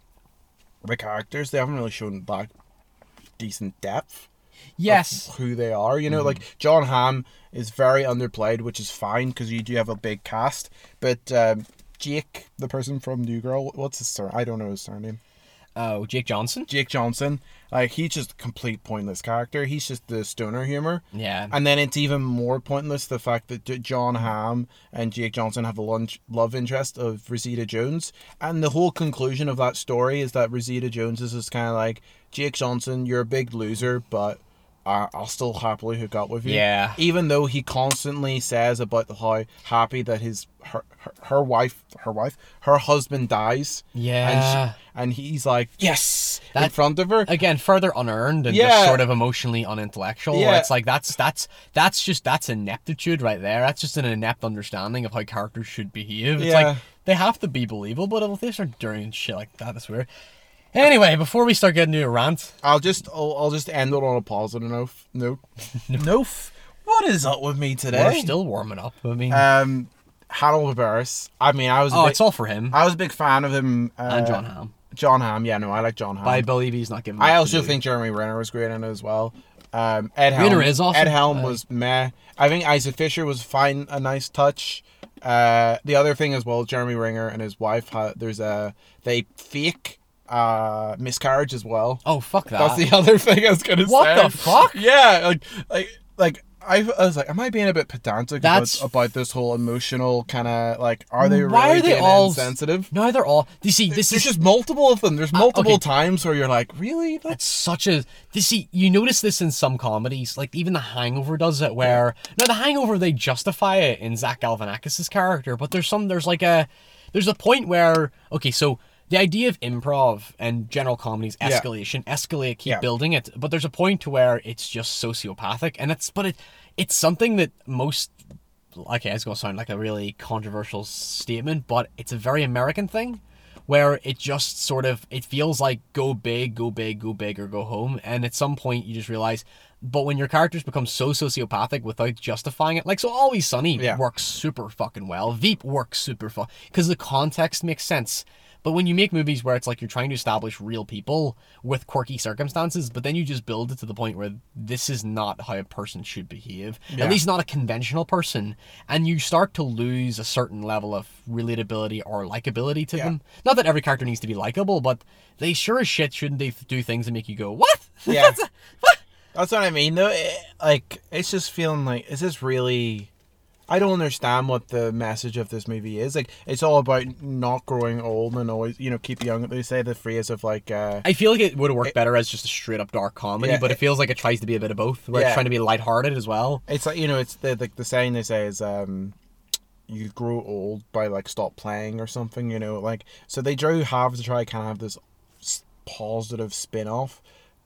[SPEAKER 2] the characters they haven't really shown that decent depth
[SPEAKER 1] yes.
[SPEAKER 2] who they are. You know,
[SPEAKER 1] Mm-hmm.
[SPEAKER 2] like John Hamm is very underplayed, which is fine because you do have a big cast. But um, Jake, the person from New Girl, what's his surname? I don't know his surname.
[SPEAKER 1] Oh, Jake Johnson.
[SPEAKER 2] Jake Johnson, like he's just a complete pointless character. He's just the stoner humor.
[SPEAKER 1] Yeah.
[SPEAKER 2] And then it's even more pointless the fact that John Hamm and Jake Johnson have a lunch, love interest of Rashida Jones. And the whole conclusion of that story is that Rashida Jones is just kind of like, Jake Johnson, you're a big loser, but I- I'll still happily hook up with you.
[SPEAKER 1] Yeah.
[SPEAKER 2] Even though he constantly says about how happy that his her, her, her wife her wife her husband dies.
[SPEAKER 1] Yeah.
[SPEAKER 2] And, she, and he's like yes in front of her.
[SPEAKER 1] again further unearned and
[SPEAKER 2] Yeah.
[SPEAKER 1] just sort of emotionally unintellectual
[SPEAKER 2] Yeah.
[SPEAKER 1] it's like that's that's that's just that's ineptitude right there that's just an inept understanding of how characters should behave it's
[SPEAKER 2] Yeah.
[SPEAKER 1] like they have to be believable but if they start doing shit like that that's weird anyway before we start getting to a rant
[SPEAKER 2] I'll just I'll, I'll just end it on a positive note. Note. Note. What is up with me today?
[SPEAKER 1] we're still warming up i mean
[SPEAKER 2] um, Hannibal Buress. I mean, I was. A
[SPEAKER 1] oh
[SPEAKER 2] big,
[SPEAKER 1] it's all for him
[SPEAKER 2] I was a big fan of him. Uh,
[SPEAKER 1] and john hamm
[SPEAKER 2] John Hamm. Yeah, no, I like John Hamm.
[SPEAKER 1] but i believe he's not giving
[SPEAKER 2] I also think Jeremy Renner was great in it as well. Um, Ed Helm.
[SPEAKER 1] Renner is awesome.
[SPEAKER 2] Ed Helm
[SPEAKER 1] Uh,
[SPEAKER 2] was meh. I think Isaac Fisher was fine, a nice touch. Uh, the other thing as well, Jeremy Renner and his wife. There's a they fake uh miscarriage as well.
[SPEAKER 1] oh fuck that
[SPEAKER 2] That's the other thing I was gonna
[SPEAKER 1] What
[SPEAKER 2] say.
[SPEAKER 1] What the fuck?
[SPEAKER 2] Yeah, like like like I, I was like, am I being a bit pedantic about, about this whole emotional kind of like? Are they
[SPEAKER 1] Why
[SPEAKER 2] really
[SPEAKER 1] are they all
[SPEAKER 2] insensitive?
[SPEAKER 1] no they're all you see this
[SPEAKER 2] There's
[SPEAKER 1] is
[SPEAKER 2] just multiple of them. There's multiple
[SPEAKER 1] okay.
[SPEAKER 2] times where you're like, really? That's
[SPEAKER 1] such a. You see, you notice this in some comedies, like even The Hangover does it, where now The Hangover they justify it in Zach Galifianakis' character, but there's some there's like a there's a point where okay, so the idea of improv and general comedies
[SPEAKER 2] Yeah.
[SPEAKER 1] escalation, escalate, keep
[SPEAKER 2] Yeah.
[SPEAKER 1] building it, but there's a point to where it's just sociopathic, and it's but it it's something that most okay, it's gonna sound like a really controversial statement, but it's a very American thing where it just sort of it feels like go big, go big, go big, or go home, and at some point you just realize. But when your characters become so sociopathic without justifying it, like so, Always Sunny
[SPEAKER 2] Yeah.
[SPEAKER 1] works super fucking well. Veep works super fun because the context makes sense. But when you make movies where it's like you're trying to establish real people with quirky circumstances, but then you just build it to the point where this is not how a person should behave,
[SPEAKER 2] Yeah.
[SPEAKER 1] at least not a conventional person, and you start to lose a certain level of relatability or likability to
[SPEAKER 2] Yeah.
[SPEAKER 1] them. Not that every character needs to be likable, but they sure as shit shouldn't they do things that make you go, what?
[SPEAKER 2] Yeah.
[SPEAKER 1] That's a- what?
[SPEAKER 2] That's what I mean, though. It, like, it's just feeling like, is this really I don't understand what the message of this movie is. Like, it's all about not growing old and always, you know, keep young. They say the phrase of like, uh,
[SPEAKER 1] I feel like it would have worked better as just a straight up dark comedy,
[SPEAKER 2] Yeah,
[SPEAKER 1] but it,
[SPEAKER 2] it-
[SPEAKER 1] feels like it tries to be a bit of both. Where
[SPEAKER 2] Yeah.
[SPEAKER 1] it's trying to be lighthearted as well.
[SPEAKER 2] it's like you know, it's the like the saying they say is, um, you grow old by like stop playing or something. You know, like so they do have to try kind of have this positive spin off,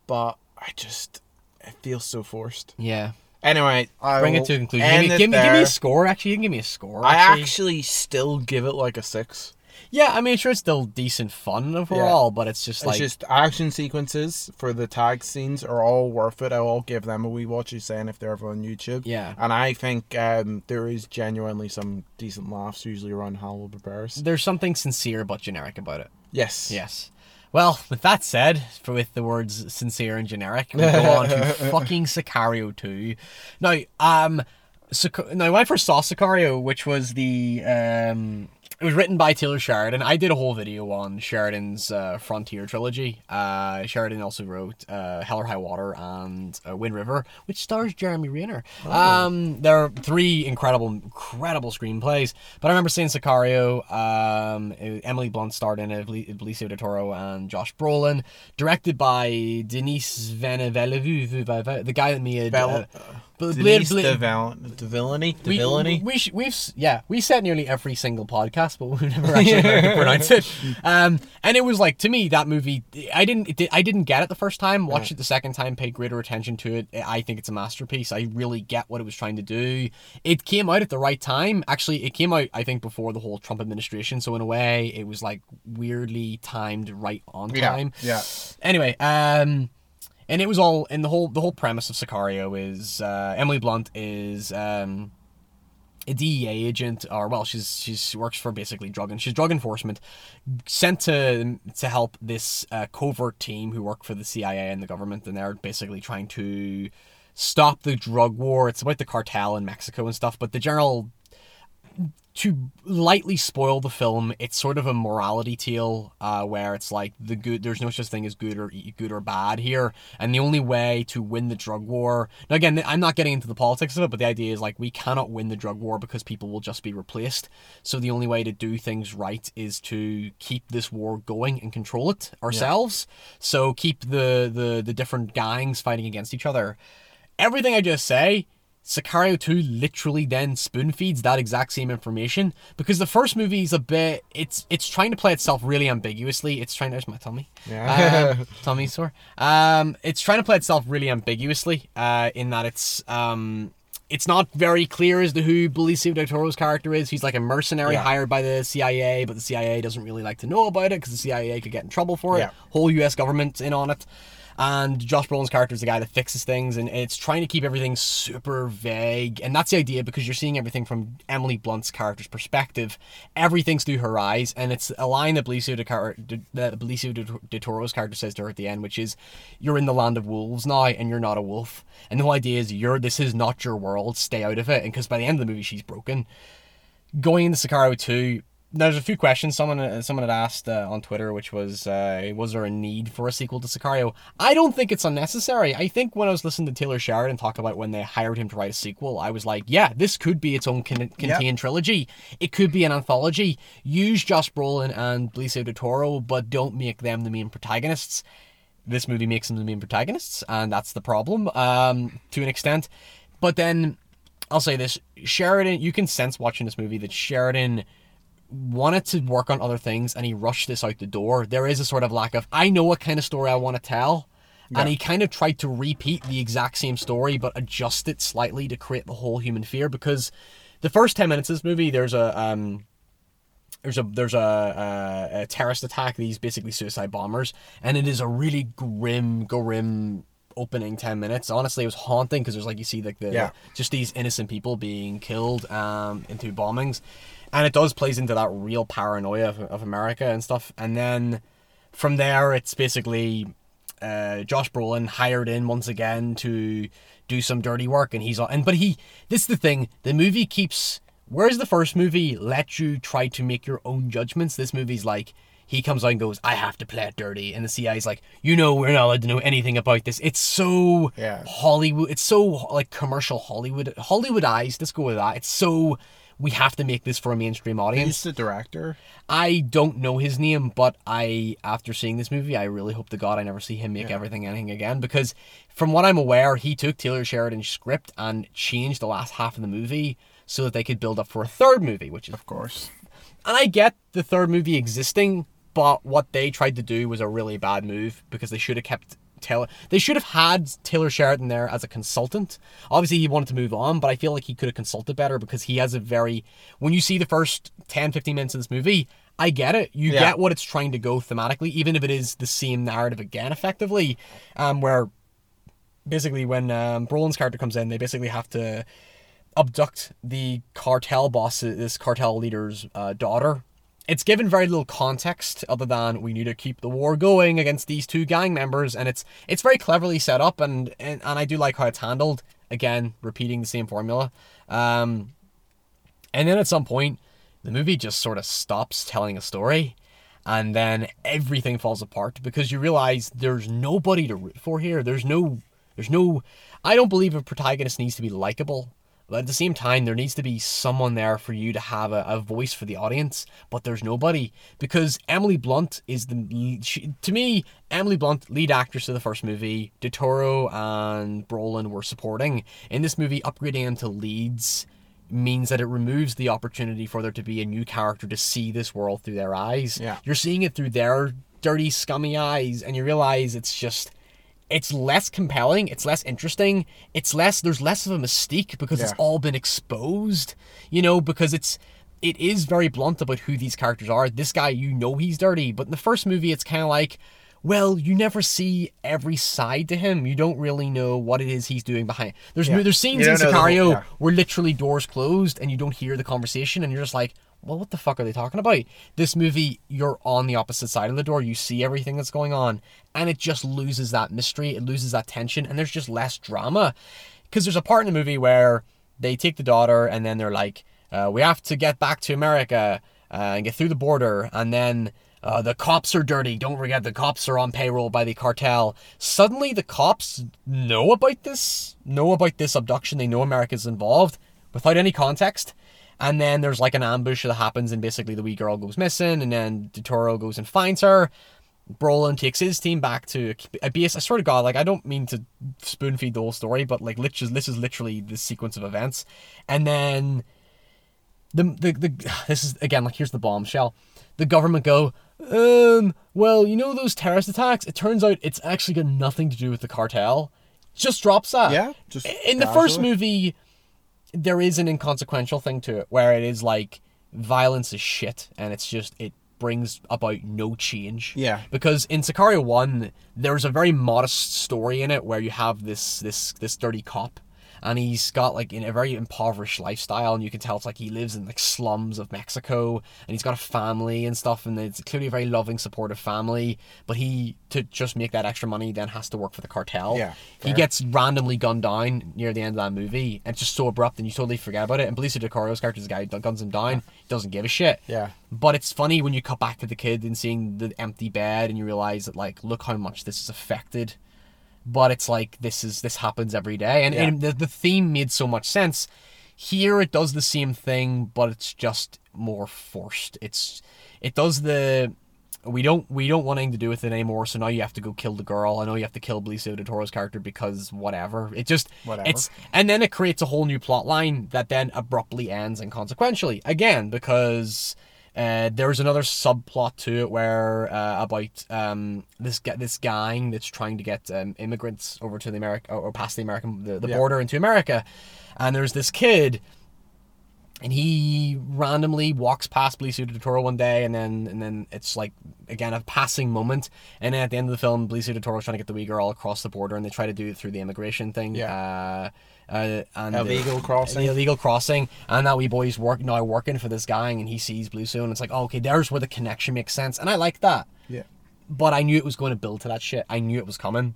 [SPEAKER 2] but I just it feels so forced.
[SPEAKER 1] Yeah.
[SPEAKER 2] Anyway, I
[SPEAKER 1] Bring
[SPEAKER 2] will
[SPEAKER 1] it to a conclusion. Give me, give me, give me a score. Actually, you can give me a score.
[SPEAKER 2] I
[SPEAKER 1] Actually.
[SPEAKER 2] actually still give it like a six.
[SPEAKER 1] Yeah, I mean, sure, it's still decent fun overall, but it's just
[SPEAKER 2] It's just action sequences for the tag scenes are all worth it. I'll give them a wee watch. You saying if they're ever on YouTube.
[SPEAKER 1] Yeah.
[SPEAKER 2] And I think um, there is genuinely some decent laughs usually around Hannibal Prepares.
[SPEAKER 1] there's something sincere but generic about it.
[SPEAKER 2] Yes.
[SPEAKER 1] Yes. Well, with that said, for with the words sincere and generic, we go on to fucking Sicario 2. Now, um, Sic- now when I first saw Sicario, which was the um, it was written by Taylor Sheridan. I did a whole video on Sheridan's uh, Frontier trilogy. Uh, Sheridan also wrote uh, Hell or High Water and uh, Wind River, which stars Jeremy Renner. Um, there are three incredible, incredible screenplays. But I remember seeing Sicario. Um, it- Emily Blunt starred in it, Benicio del Toro and Josh Brolin. Directed by Denis Villeneuve, the guy that made
[SPEAKER 2] Vel-
[SPEAKER 1] uh, Bl-
[SPEAKER 2] Denise
[SPEAKER 1] Blade-
[SPEAKER 2] de,
[SPEAKER 1] Blade-
[SPEAKER 2] Val- Villainy. De
[SPEAKER 1] we,
[SPEAKER 2] Villainy.
[SPEAKER 1] we, sh- we've s- yeah we said nearly every single podcast, but we've never actually learned to pronounce it. Um, and it was like to me that movie, I didn't did- I didn't get it the first time. Watched it the second time, paid greater attention to it. I think it's a masterpiece. I really get what it was trying to do. It came out at the right time. Actually, it came out I think before the whole Trump administration, so in a way, it was like weirdly timed right on
[SPEAKER 2] yeah.
[SPEAKER 1] time
[SPEAKER 2] Yeah.
[SPEAKER 1] anyway um and it was all and the whole the whole premise of sicario is uh emily blunt is um a DEA agent, or well, she's she's she works for basically drug and she's drug enforcement, sent to to help this uh, covert team who work for the CIA and the government, and they're basically trying to stop the drug war. It's about the cartel in Mexico and stuff, but the general to lightly spoil the film, it's sort of a morality tale uh, where it's like the good. There's no such thing as good or good or bad here, and the only way to win the drug war. Now, again, I'm not getting into the politics of it, but the idea is like we cannot win the drug war because people will just be replaced. So the only way to do things right is to keep this war going and control it ourselves. So keep the the the different gangs fighting against each other. Everything I just say Sicario 2 literally then spoon feeds that exact same information because the first movie is a bit it's it's trying to play itself really ambiguously. It's trying there's my tummy.
[SPEAKER 2] Yeah.
[SPEAKER 1] Um, tummy sore. Um it's trying to play itself really ambiguously uh in that it's um it's not very clear as to who Benicio del Toro's character is. He's like a mercenary
[SPEAKER 2] Yeah.
[SPEAKER 1] hired by the CIA, but the CIA doesn't really like to know about it because the CIA could get in trouble for it.
[SPEAKER 2] Yeah.
[SPEAKER 1] Whole U.S. government's in on it. And Josh Brolin's character is the guy that fixes things, and it's trying to keep everything super vague. And that's the idea because you're seeing everything from Emily Blunt's character's perspective. Everything's through her eyes, and it's a line that Benicio de, Car- de, that Benicio de, de Toro's character says to her at the end, which is, "You're in the land of wolves now, and you're not a wolf." And the whole idea is, "You're this is not your world. Stay out of it." And because by the end of the movie, she's broken going into Sicario 2, there's a few questions someone uh, someone had asked uh, on Twitter, which was, uh, was there a need for a sequel to Sicario? I don't think it's unnecessary. I think when I was listening to Taylor Sheridan talk about when they hired him to write a sequel, I was like, yeah, this could be its own con- contained trilogy. It could be an anthology. Use Josh Brolin and Benicio del Toro, but don't make them the main protagonists this movie makes them the main protagonists, and that's the problem um, to an extent. But then I'll say this: Sheridan, you can sense watching this movie that Sheridan wanted to work on other things, and he rushed this out the door. There is a sort of lack of I know what kind of story I want to tell. And he kind of tried to repeat the exact same story, but adjust it slightly to create the whole human fear. Because the first ten minutes of this movie, there's a um, there's a there's a, a, a terrorist attack. These basically suicide bombers, and it is a really grim, grim opening ten minutes. Honestly, it was haunting because there's like you see like the
[SPEAKER 2] Yeah.
[SPEAKER 1] just these innocent people being killed um into bombings, and it does plays into that real paranoia of, of America and stuff. And then from there, it's basically uh, Josh Brolin hired in once again to do some dirty work, and he's on. and but he this is the thing. The movie keeps whereas the first movie let you try to make your own judgments. This movie's like he comes out and goes, "I have to play it dirty," and the CIA's like, "You know, we're not allowed to know anything about this." It's so
[SPEAKER 2] Yeah.
[SPEAKER 1] Hollywood. It's so like commercial Hollywood Hollywood eyes. Let's go with that. It's so we have to make this for a mainstream audience.
[SPEAKER 2] He's the director.
[SPEAKER 1] I don't know his name, but I, after seeing this movie, I really hope to God I never see him make
[SPEAKER 2] Yeah.
[SPEAKER 1] everything anything again. Because from what I'm aware, he took Taylor Sheridan's script and changed the last half of the movie so that they could build up for a third movie, which is
[SPEAKER 2] Of course.
[SPEAKER 1] and I get the third movie existing, but what they tried to do was a really bad move because they should have kept Taylor. They should have had Taylor Sheridan there as a consultant. Obviously, he wanted to move on, but I feel like he could have consulted better because he has a very. When you see the first 10, 15 minutes of this movie, I get it. You
[SPEAKER 2] Yeah.
[SPEAKER 1] get what it's trying to go thematically, even if it is the same narrative again, effectively. Um, where basically when um, Brolin's character comes in, they basically have to abduct the cartel boss, this cartel leader's uh, daughter. It's given very little context other than we need to keep the war going against these two gang members, and it's it's very cleverly set up, and and, and I do like how it's handled. Again, repeating the same formula. Um, and then at some point, the movie just sort of stops telling a story, and then everything falls apart because you realize there's nobody to root for here. There's no, there's no. I don't believe a protagonist needs to be likable. But at the same time, there needs to be someone there for you to have a, a voice for the audience. But there's nobody because Emily Blunt is the she, to me Emily Blunt, lead actress of the first movie. Del Toro and Brolin were supporting in this movie. Upgrading them to leads means that it removes the opportunity for there to be a new character to see this world through their eyes.
[SPEAKER 2] Yeah.
[SPEAKER 1] You're seeing it through their dirty, scummy eyes, and you realize it's just it's less compelling, it's less interesting, it's less there's less of a mystique because it's all been exposed. You know, because it's it is very blunt about who these characters are. This guy, you know he's dirty, but in the first movie it's kinda like well, you never see every side to him. You don't really know what it is he's doing behind. There's
[SPEAKER 2] Yeah.
[SPEAKER 1] there's scenes in
[SPEAKER 2] don't the whole-
[SPEAKER 1] Sicario
[SPEAKER 2] yeah.
[SPEAKER 1] where literally doors closed and you don't hear the conversation and you're just like, well, what the fuck are they talking about? This movie, you're on the opposite side of the door. You see everything that's going on and it just loses that mystery. It loses that tension and there's just less drama. Because there's a part in the movie where they take the daughter and then they're like, uh, we have to get back to America uh, and get through the border. And then uh, the cops are dirty. Don't forget, the cops are on payroll by the cartel. Suddenly, the cops know about this, know about this abduction. They know America's involved without any context. And then there's like an ambush that happens, and basically the wee girl goes missing, and then Del Toro goes and finds her. Brolin takes his team back to a base. I swear to God, like I don't mean to spoon feed the whole story, but like literally, this is literally the sequence of events, and then the the the this is again like here's the bombshell. The government go, um, well, you know those terrorist attacks. It turns out it's actually got nothing to do with the cartel. Just drops that.
[SPEAKER 2] Yeah, just
[SPEAKER 1] in the first movie, there is an inconsequential thing to it where it is like violence is shit, and it's just it brings about no change.
[SPEAKER 2] Yeah.
[SPEAKER 1] Because in Sicario one, there's a very modest story in it where you have this this this dirty cop, and he's got like in a very impoverished lifestyle, and you can tell it's like he lives in like slums of Mexico, and he's got a family and stuff, and it's clearly a very loving, supportive family. But he to just make that extra money then has to work for the cartel.
[SPEAKER 2] Yeah,
[SPEAKER 1] He gets randomly gunned down near the end of that movie, and it's just so abrupt, and you totally forget about it. And Benicio DiCario's character, is this guy that guns him down, he doesn't give a shit.
[SPEAKER 2] Yeah.
[SPEAKER 1] But it's funny when you cut back to the kid and seeing the empty bed, and you realize that like, look how much this is affected. But it's like this is this happens every day, and,
[SPEAKER 2] Yeah.
[SPEAKER 1] and the the theme made so much sense. Here it does the same thing, but it's just more forced. It's it does the we don't we don't want anything to do with it anymore. So now you have to go kill the girl. I know you have to kill Benicio del Toro's character because whatever. It just
[SPEAKER 2] Whatever.
[SPEAKER 1] it's and then it creates a whole new plot line that then abruptly ends inconsequentially again because uh, there's another subplot to it where uh, about um, this this gang that's trying to get um, immigrants over to the America or past the American the, the
[SPEAKER 2] Yeah.
[SPEAKER 1] border into America, and there's this kid and he randomly walks past Benicio del Toro one day, and then and then it's like again a passing moment, and then at the end of the film, Benicio del Toro's trying to get the wee girl across the border, and they try to do it through the immigration thing.
[SPEAKER 2] Yeah.
[SPEAKER 1] Uh, uh, and
[SPEAKER 2] Illegal
[SPEAKER 1] the,
[SPEAKER 2] crossing.
[SPEAKER 1] The illegal crossing, and that wee boy's work now working for this gang, and he sees Benicio, and it's like, oh, okay, there's where the connection makes sense, and I like that.
[SPEAKER 2] Yeah.
[SPEAKER 1] But I knew it was going to build to that shit. I knew it was coming.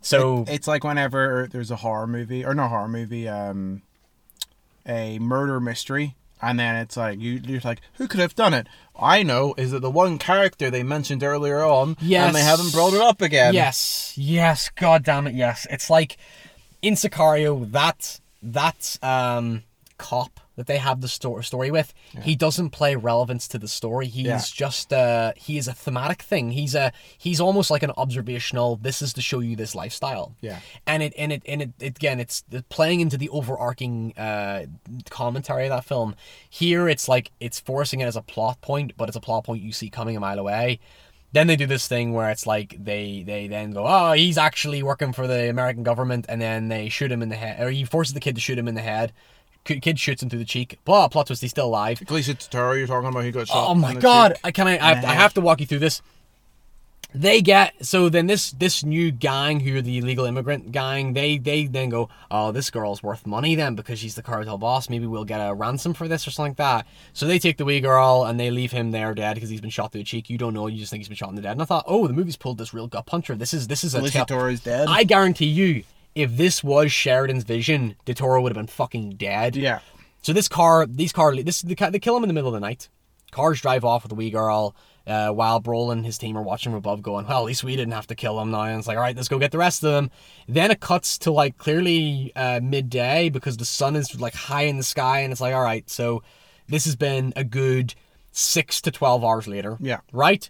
[SPEAKER 1] So
[SPEAKER 2] It's like whenever there's a horror movie or not horror movie, um, a murder mystery, and then it's like you you're like who could have done it? I know is that the one character they mentioned earlier on,
[SPEAKER 1] Yes.
[SPEAKER 2] and they haven't brought it up again.
[SPEAKER 1] Yes, yes, god damn it, yes. It's like in Sicario, that that um cop that they have the sto- story with, he doesn't play relevance to the story. He's
[SPEAKER 2] Yeah.
[SPEAKER 1] just uh he is a thematic thing. He's a he's almost like an observational. This is to show you this lifestyle.
[SPEAKER 2] Yeah.
[SPEAKER 1] And it and it and it, it again, it's playing into the overarching uh commentary of that film. Here, it's like it's forcing it as a plot point, but it's a plot point you see coming a mile away. Then they do this thing where it's like they they then go, oh, he's actually working for the American government, and then they shoot him in the head, or he forces the kid to shoot him in the head. Kid shoots him through the cheek. Blah, plot twist, he's still alive.
[SPEAKER 2] Gleason Totoro, you're talking about who got shot.
[SPEAKER 1] Oh my god!
[SPEAKER 2] cheek.
[SPEAKER 1] I can I I, I have to walk you through this. They get so then this this new gang who are the illegal immigrant gang they they then go oh this girl's worth money then because she's the cartel boss. Maybe we'll get a ransom for this or something like that. So they take the wee girl and they leave him there dead because he's been shot through the cheek. You don't know you just think he's been shot in the dead. And I thought oh the movie's pulled this real gut puncher. This is this is a
[SPEAKER 2] Gleason dead.
[SPEAKER 1] I guarantee you if this was Sheridan's vision Del Toro would have been fucking dead.
[SPEAKER 2] Yeah.
[SPEAKER 1] so this car, these car, this the they kill him in the middle of the night. Cars drive off with the wee girl, uh, while Brolin and his team are watching from above, going, "Well, at least we didn't have to kill him now." And it's like, "All right, let's go get the rest of them." Then it cuts to like clearly uh, midday because the sun is like high in the sky, and it's like, "All right, so this has been a good six to twelve hours later."
[SPEAKER 2] Yeah.
[SPEAKER 1] Right.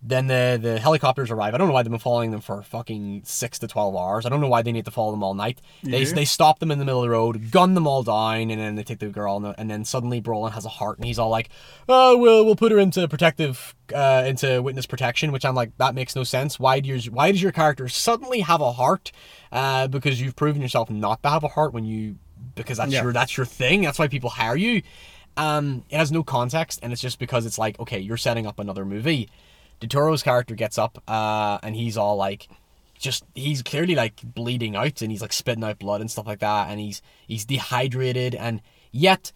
[SPEAKER 1] Then the the helicopters arrive. I don't know why they've been following them for fucking six to twelve hours. I don't know why they need to follow them all night. They
[SPEAKER 2] do?
[SPEAKER 1] they stop them in the middle of the road, gun them all down, and then they take the girl. And, and then suddenly Brolin has a heart, and he's all like, "Oh, we'll we'll put her into protective, uh, into witness protection." Which I'm like, that makes no sense. Why do your why does your character suddenly have a heart? Uh, because you've proven yourself not to have a heart when you because that's
[SPEAKER 2] Yeah.
[SPEAKER 1] your that's your thing. That's why people hire you. Um, it has no context, and it's just because it's like, okay, you're setting up another movie. Del Toro's character gets up, uh, and he's all like, just he's clearly like bleeding out, and he's like spitting out blood and stuff like that, and he's he's dehydrated, and yet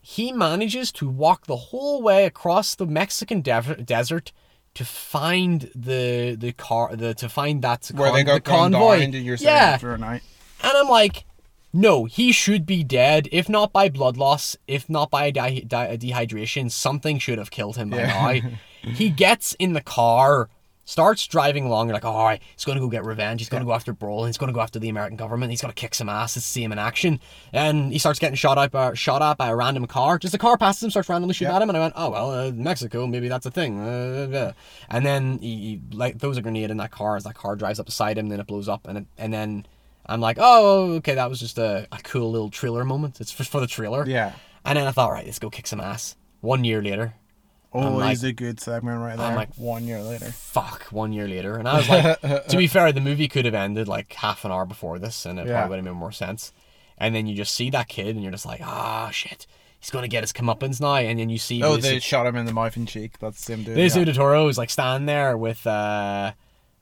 [SPEAKER 1] he manages to walk the whole way across the Mexican dev- desert to find the the car, the to find that
[SPEAKER 2] Where
[SPEAKER 1] con-
[SPEAKER 2] they
[SPEAKER 1] the
[SPEAKER 2] got gunned
[SPEAKER 1] convoy.
[SPEAKER 2] down, you're
[SPEAKER 1] yeah,
[SPEAKER 2] a night.
[SPEAKER 1] and I'm like, no, he should be dead. If not by blood loss, if not by di- dehydration, something should have killed him by
[SPEAKER 2] Yeah.
[SPEAKER 1] now. he gets in the car, starts driving along. You're like, all right, he's going to go get revenge. He's going to go after Brolin. He's going to go after the American government. He's going to kick some ass to see him in action. And he starts getting shot at by, shot at by a random car. Just a car passes him, starts randomly shooting
[SPEAKER 2] Yeah.
[SPEAKER 1] at him. And I went, oh, well, uh, Mexico, maybe that's a thing. Uh, uh, uh. And then he, he like throws a grenade in that car as that car drives up beside him. Then it blows up. And, it, and then I'm like, oh, okay, that was just a, a cool little trailer moment. It's just for the trailer.
[SPEAKER 2] Yeah.
[SPEAKER 1] And then I thought, right, let's go kick some ass. One year later,
[SPEAKER 2] Always
[SPEAKER 1] like-
[SPEAKER 2] a good segment right there.
[SPEAKER 1] I'm like,
[SPEAKER 2] one year later.
[SPEAKER 1] fuck, one year later. And I was like, to be fair, the movie could have ended like half an hour before this, and it
[SPEAKER 2] Yeah.
[SPEAKER 1] probably would have made more sense. And then you just see that kid, and you're just like, ah, shit, he's gonna get his comeuppance now. And then you see,
[SPEAKER 2] Oh, they shot him in the mouth and cheek. That's the same dude.
[SPEAKER 1] Benicio
[SPEAKER 2] yeah.
[SPEAKER 1] Toro is like standing there with, uh,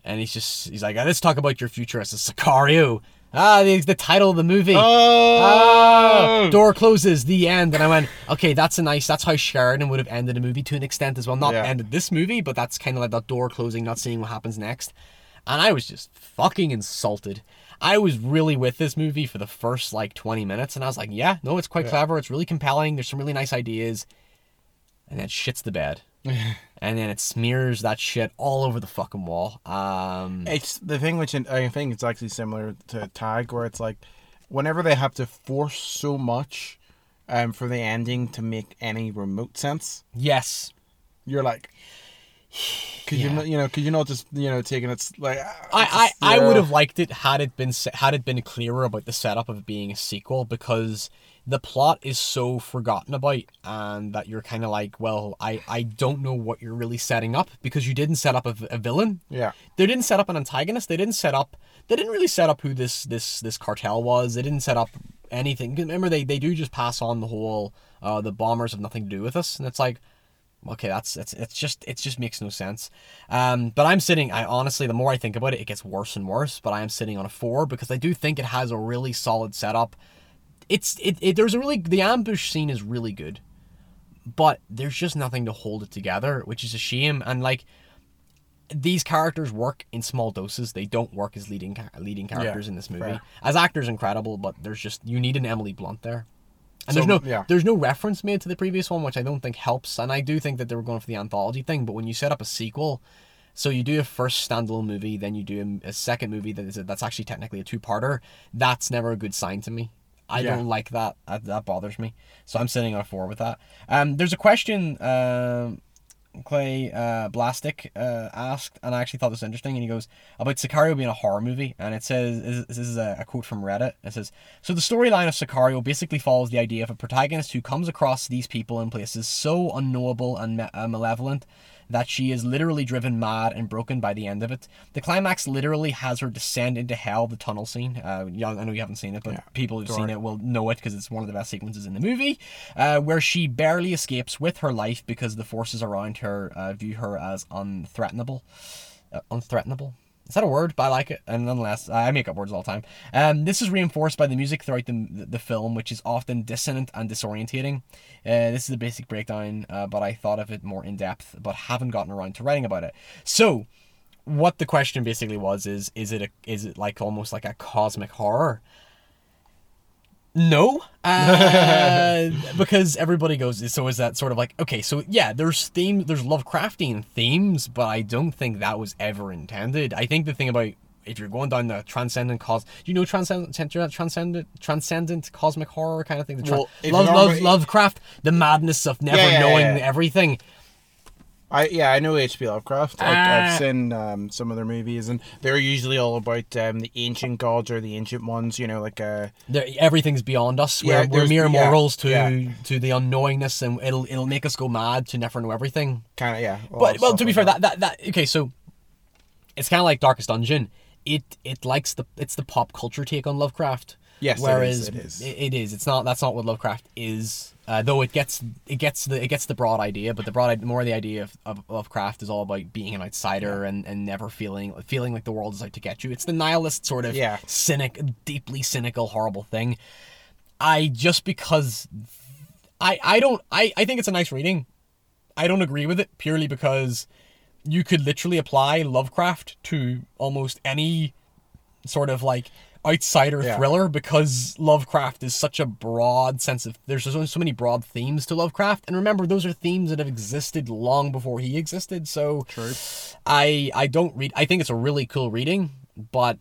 [SPEAKER 1] and he's just, he's like, let's talk about your future as a Sicario. Ah, the, the title of the movie.
[SPEAKER 2] Oh!
[SPEAKER 1] Ah, door closes, the end. And I went, okay, that's a nice, that's how Sheridan would have ended a movie to an extent as well. Not
[SPEAKER 2] Yeah.
[SPEAKER 1] ended this movie, but that's kind of like that door closing, not seeing what happens next. And I was just fucking insulted. I was really with this movie for the first like 20 minutes, and I was like, yeah, no, it's quite clever. It's really compelling. There's some really nice ideas. And then shits the bed. and then it smears that shit all over the fucking wall. Um,
[SPEAKER 2] It's the thing which I think it's actually similar to Tag, where it's like whenever they have to force so much um, for the ending to make any remote sense,
[SPEAKER 1] yes.
[SPEAKER 2] you're like, could you
[SPEAKER 1] Yeah.
[SPEAKER 2] not, you know, could you not just you know taking it s- like
[SPEAKER 1] I, I,
[SPEAKER 2] just,
[SPEAKER 1] I
[SPEAKER 2] yeah.
[SPEAKER 1] would have liked it had it been had it been clearer about the setup of being a sequel because the plot is so forgotten about and that you're kind of like well I, I don't know what you're really setting up because you didn't set up a, a villain.
[SPEAKER 2] Yeah.
[SPEAKER 1] They didn't set up an antagonist. They didn't set up they didn't really set up who this this this cartel was. They didn't set up anything. Remember they, they do just pass on the whole uh, the bombers have nothing to do with us. And it's like okay that's it's it's just it just makes no sense. Um but i'm sitting i honestly the more i think about it it gets worse and worse but i am sitting on a four because i do think it has a really solid setup. It's it, it there's a really the ambush scene is really good but there's just nothing to hold it together which is a shame. And like these characters work in small doses. They don't work as leading leading characters in this movie.
[SPEAKER 2] Fair.
[SPEAKER 1] as actors incredible but there's just you need an emily blunt there And
[SPEAKER 2] So,
[SPEAKER 1] there's no
[SPEAKER 2] yeah.
[SPEAKER 1] there's no reference made to the previous one, which I don't think helps. And I do think that they were going for the anthology thing. But when you set up a sequel, so you do a first standalone movie, then you do a, a second movie that is a, that's actually technically a two parter. That's never a good sign to me. I
[SPEAKER 2] Yeah.
[SPEAKER 1] don't like that. that. That bothers me. So I'm sitting on a four with that. Um, there's a question. Um, Clay uh, Blastic uh, asked, and I actually thought this was interesting. And he goes about Sicario being a horror movie, and it says this is a, quote from Reddit. It says, "So the storyline of Sicario basically follows the idea of a protagonist who comes across these people in places so unknowable and uh, malevolent." That she is literally driven mad and broken by the end of it. The climax literally has her descend into hell. The tunnel scene. Uh, I know you haven't seen it, but
[SPEAKER 2] Yeah,
[SPEAKER 1] people who've seen it will know it because it's one of the best sequences in the movie, uh, where she barely escapes with her life because the forces around her uh, view her as unthreatenable. Uh, unthreatenable. Is that a word? But I like it, and nonetheless, I make up words all the time. Um, this is reinforced by the music throughout the, the, film, which is often dissonant and disorientating. Uh, this is a basic breakdown, uh, but I thought of it more in depth, but haven't gotten around to writing about it. So, what the question basically was is is it a is it like almost like a cosmic horror no uh, because everybody goes so is that sort of like okay so yeah there's themes there's lovecraftian themes but i don't think that was ever intended. I think the thing about if you're going down the transcendent cos you know transcendent transcendent transcendent cosmic horror kind of thing? The tra-
[SPEAKER 2] Well,
[SPEAKER 1] love, love, lovecraft the madness of never
[SPEAKER 2] Yeah, yeah,
[SPEAKER 1] knowing
[SPEAKER 2] yeah.
[SPEAKER 1] everything
[SPEAKER 2] I yeah, I know H.P. Lovecraft. Like,
[SPEAKER 1] Ah.
[SPEAKER 2] I've seen um, some of their movies, and they're usually all about um, the ancient gods or the ancient ones. You know, like uh,
[SPEAKER 1] everything's beyond us.
[SPEAKER 2] Yeah,
[SPEAKER 1] we're, we're
[SPEAKER 2] there's-
[SPEAKER 1] mere
[SPEAKER 2] yeah,
[SPEAKER 1] mortals to
[SPEAKER 2] yeah.
[SPEAKER 1] to the unknowingness, and it'll it'll make us go mad to never know everything.
[SPEAKER 2] kind of yeah.
[SPEAKER 1] But well, to be
[SPEAKER 2] like
[SPEAKER 1] fair, that. that that okay, so it's kind of like Darkest Dungeon. It it likes the it's the pop culture take on Lovecraft.
[SPEAKER 2] Yes, it is,
[SPEAKER 1] whereas
[SPEAKER 2] it is.
[SPEAKER 1] It, it is. It's not. That's not what Lovecraft is. Uh, though it gets it gets the it gets the broad idea, but the broad more of the idea of, of Lovecraft is all about being an outsider and, and never feeling feeling like the world is out to get you. It's the nihilist sort of
[SPEAKER 2] Yeah.
[SPEAKER 1] cynic, deeply cynical, horrible thing. I just because I I don't I I think it's a nice reading. I don't agree with it purely because you could literally apply Lovecraft to almost any sort of like outsider
[SPEAKER 2] Yeah.
[SPEAKER 1] thriller because Lovecraft is such a broad sense of there's so, so many broad themes to Lovecraft and remember those are themes that have existed long before he existed so
[SPEAKER 2] True.
[SPEAKER 1] I I don't read I think it's a really cool reading but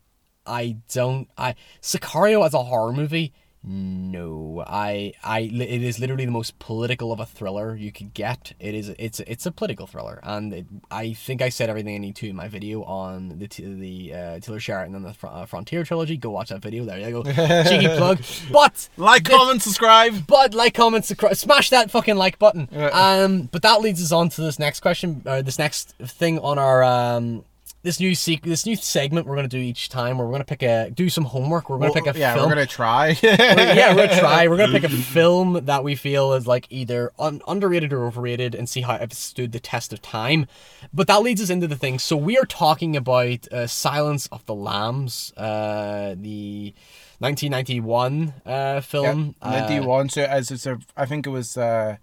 [SPEAKER 1] I don't I Sicario as a horror movie no I I it is literally the most political of a thriller you could get it is it's it's a political thriller and it, I think I said everything I need to in my video on the t- the uh, Taylor Sheridan and the Fr- uh, Frontier trilogy go watch that video there you go cheeky plug but
[SPEAKER 2] Like,
[SPEAKER 1] the-
[SPEAKER 2] comment, subscribe.
[SPEAKER 1] but like, comment, subscribe, smash that fucking like button.
[SPEAKER 2] Yeah.
[SPEAKER 1] Um, but that leads us on to this next question, or this next thing on our um, this new sequ- this new segment we're gonna do each time, where we're gonna pick a do some homework. We're gonna
[SPEAKER 2] Well,
[SPEAKER 1] pick a
[SPEAKER 2] yeah,
[SPEAKER 1] film.
[SPEAKER 2] we're gonna try.
[SPEAKER 1] We're- yeah, we're gonna try. We're gonna pick a film that we feel is like either un- underrated or overrated, and see how it stood the test of time. But that leads us into the thing. So we are talking about uh, Silence of the Lambs, uh, the 1991 uh, film. Uh,
[SPEAKER 2] Ninety one. So as it's a, I think it was uh,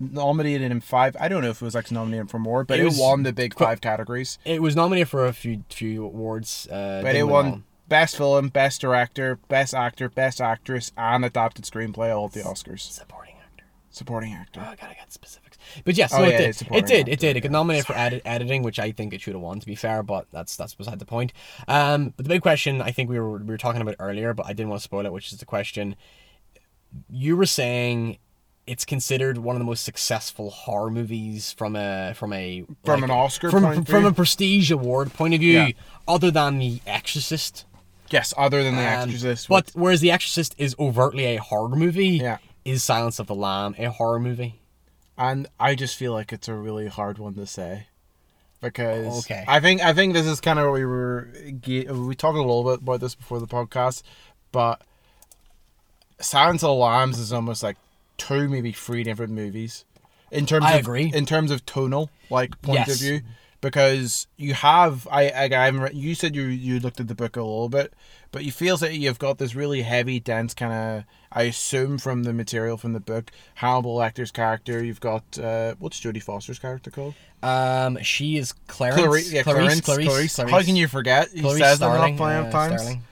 [SPEAKER 2] nominated in five. I don't know if it was like nominated for more, but
[SPEAKER 1] It
[SPEAKER 2] it,
[SPEAKER 1] was-
[SPEAKER 2] won the big five categories.
[SPEAKER 1] It was nominated for a few few awards. Uh,
[SPEAKER 2] But it won
[SPEAKER 1] all.
[SPEAKER 2] best film, best director, best actor, best actress, and adapted screenplay all at the Oscars.
[SPEAKER 1] supporting actor.
[SPEAKER 2] Supporting actor.
[SPEAKER 1] Oh, I gotta get specifics. But yes,
[SPEAKER 2] Oh,
[SPEAKER 1] no,
[SPEAKER 2] yeah,
[SPEAKER 1] it did. It did. It did. It got
[SPEAKER 2] yeah.
[SPEAKER 1] nominated for edit- editing, which I think it should have won. To be fair, but that's that's beside the point. Um, but the big question I think we were we were talking about earlier, but I didn't want to spoil it, which is the question. You were saying it's considered one of the most successful horror movies from a from a
[SPEAKER 2] From
[SPEAKER 1] like,
[SPEAKER 2] an Oscar
[SPEAKER 1] from
[SPEAKER 2] point of
[SPEAKER 1] from a prestige award point of view,
[SPEAKER 2] Yeah.
[SPEAKER 1] other than The Exorcist.
[SPEAKER 2] Yes, other than the
[SPEAKER 1] Um,
[SPEAKER 2] Exorcist.
[SPEAKER 1] But whereas The Exorcist is overtly a horror movie,
[SPEAKER 2] Yeah.
[SPEAKER 1] is Silence of the Lamb a horror movie?
[SPEAKER 2] and I just feel like it's a really hard one to say because
[SPEAKER 1] Okay.
[SPEAKER 2] I think I think this is kind of what we were we talked a little bit about this before the podcast, but Silence of the Lambs is almost like two maybe three different movies in terms
[SPEAKER 1] I
[SPEAKER 2] of
[SPEAKER 1] agree.
[SPEAKER 2] in terms of tonal like point
[SPEAKER 1] Yes.
[SPEAKER 2] of view because you have I I, I haven't you said you you looked at the book a little bit but you feels that you've got this really heavy dense kind of I assume from the material from the book Hannibal Lecter's character you've got uh what's Jodie Foster's character called
[SPEAKER 1] Um, she is Clarence.
[SPEAKER 2] Clarice, yeah, Clarence, Clarice, How can you forget? He
[SPEAKER 1] Clarice
[SPEAKER 2] says
[SPEAKER 1] Starling,
[SPEAKER 2] enough plenty of
[SPEAKER 1] uh,
[SPEAKER 2] times.
[SPEAKER 1] Starling.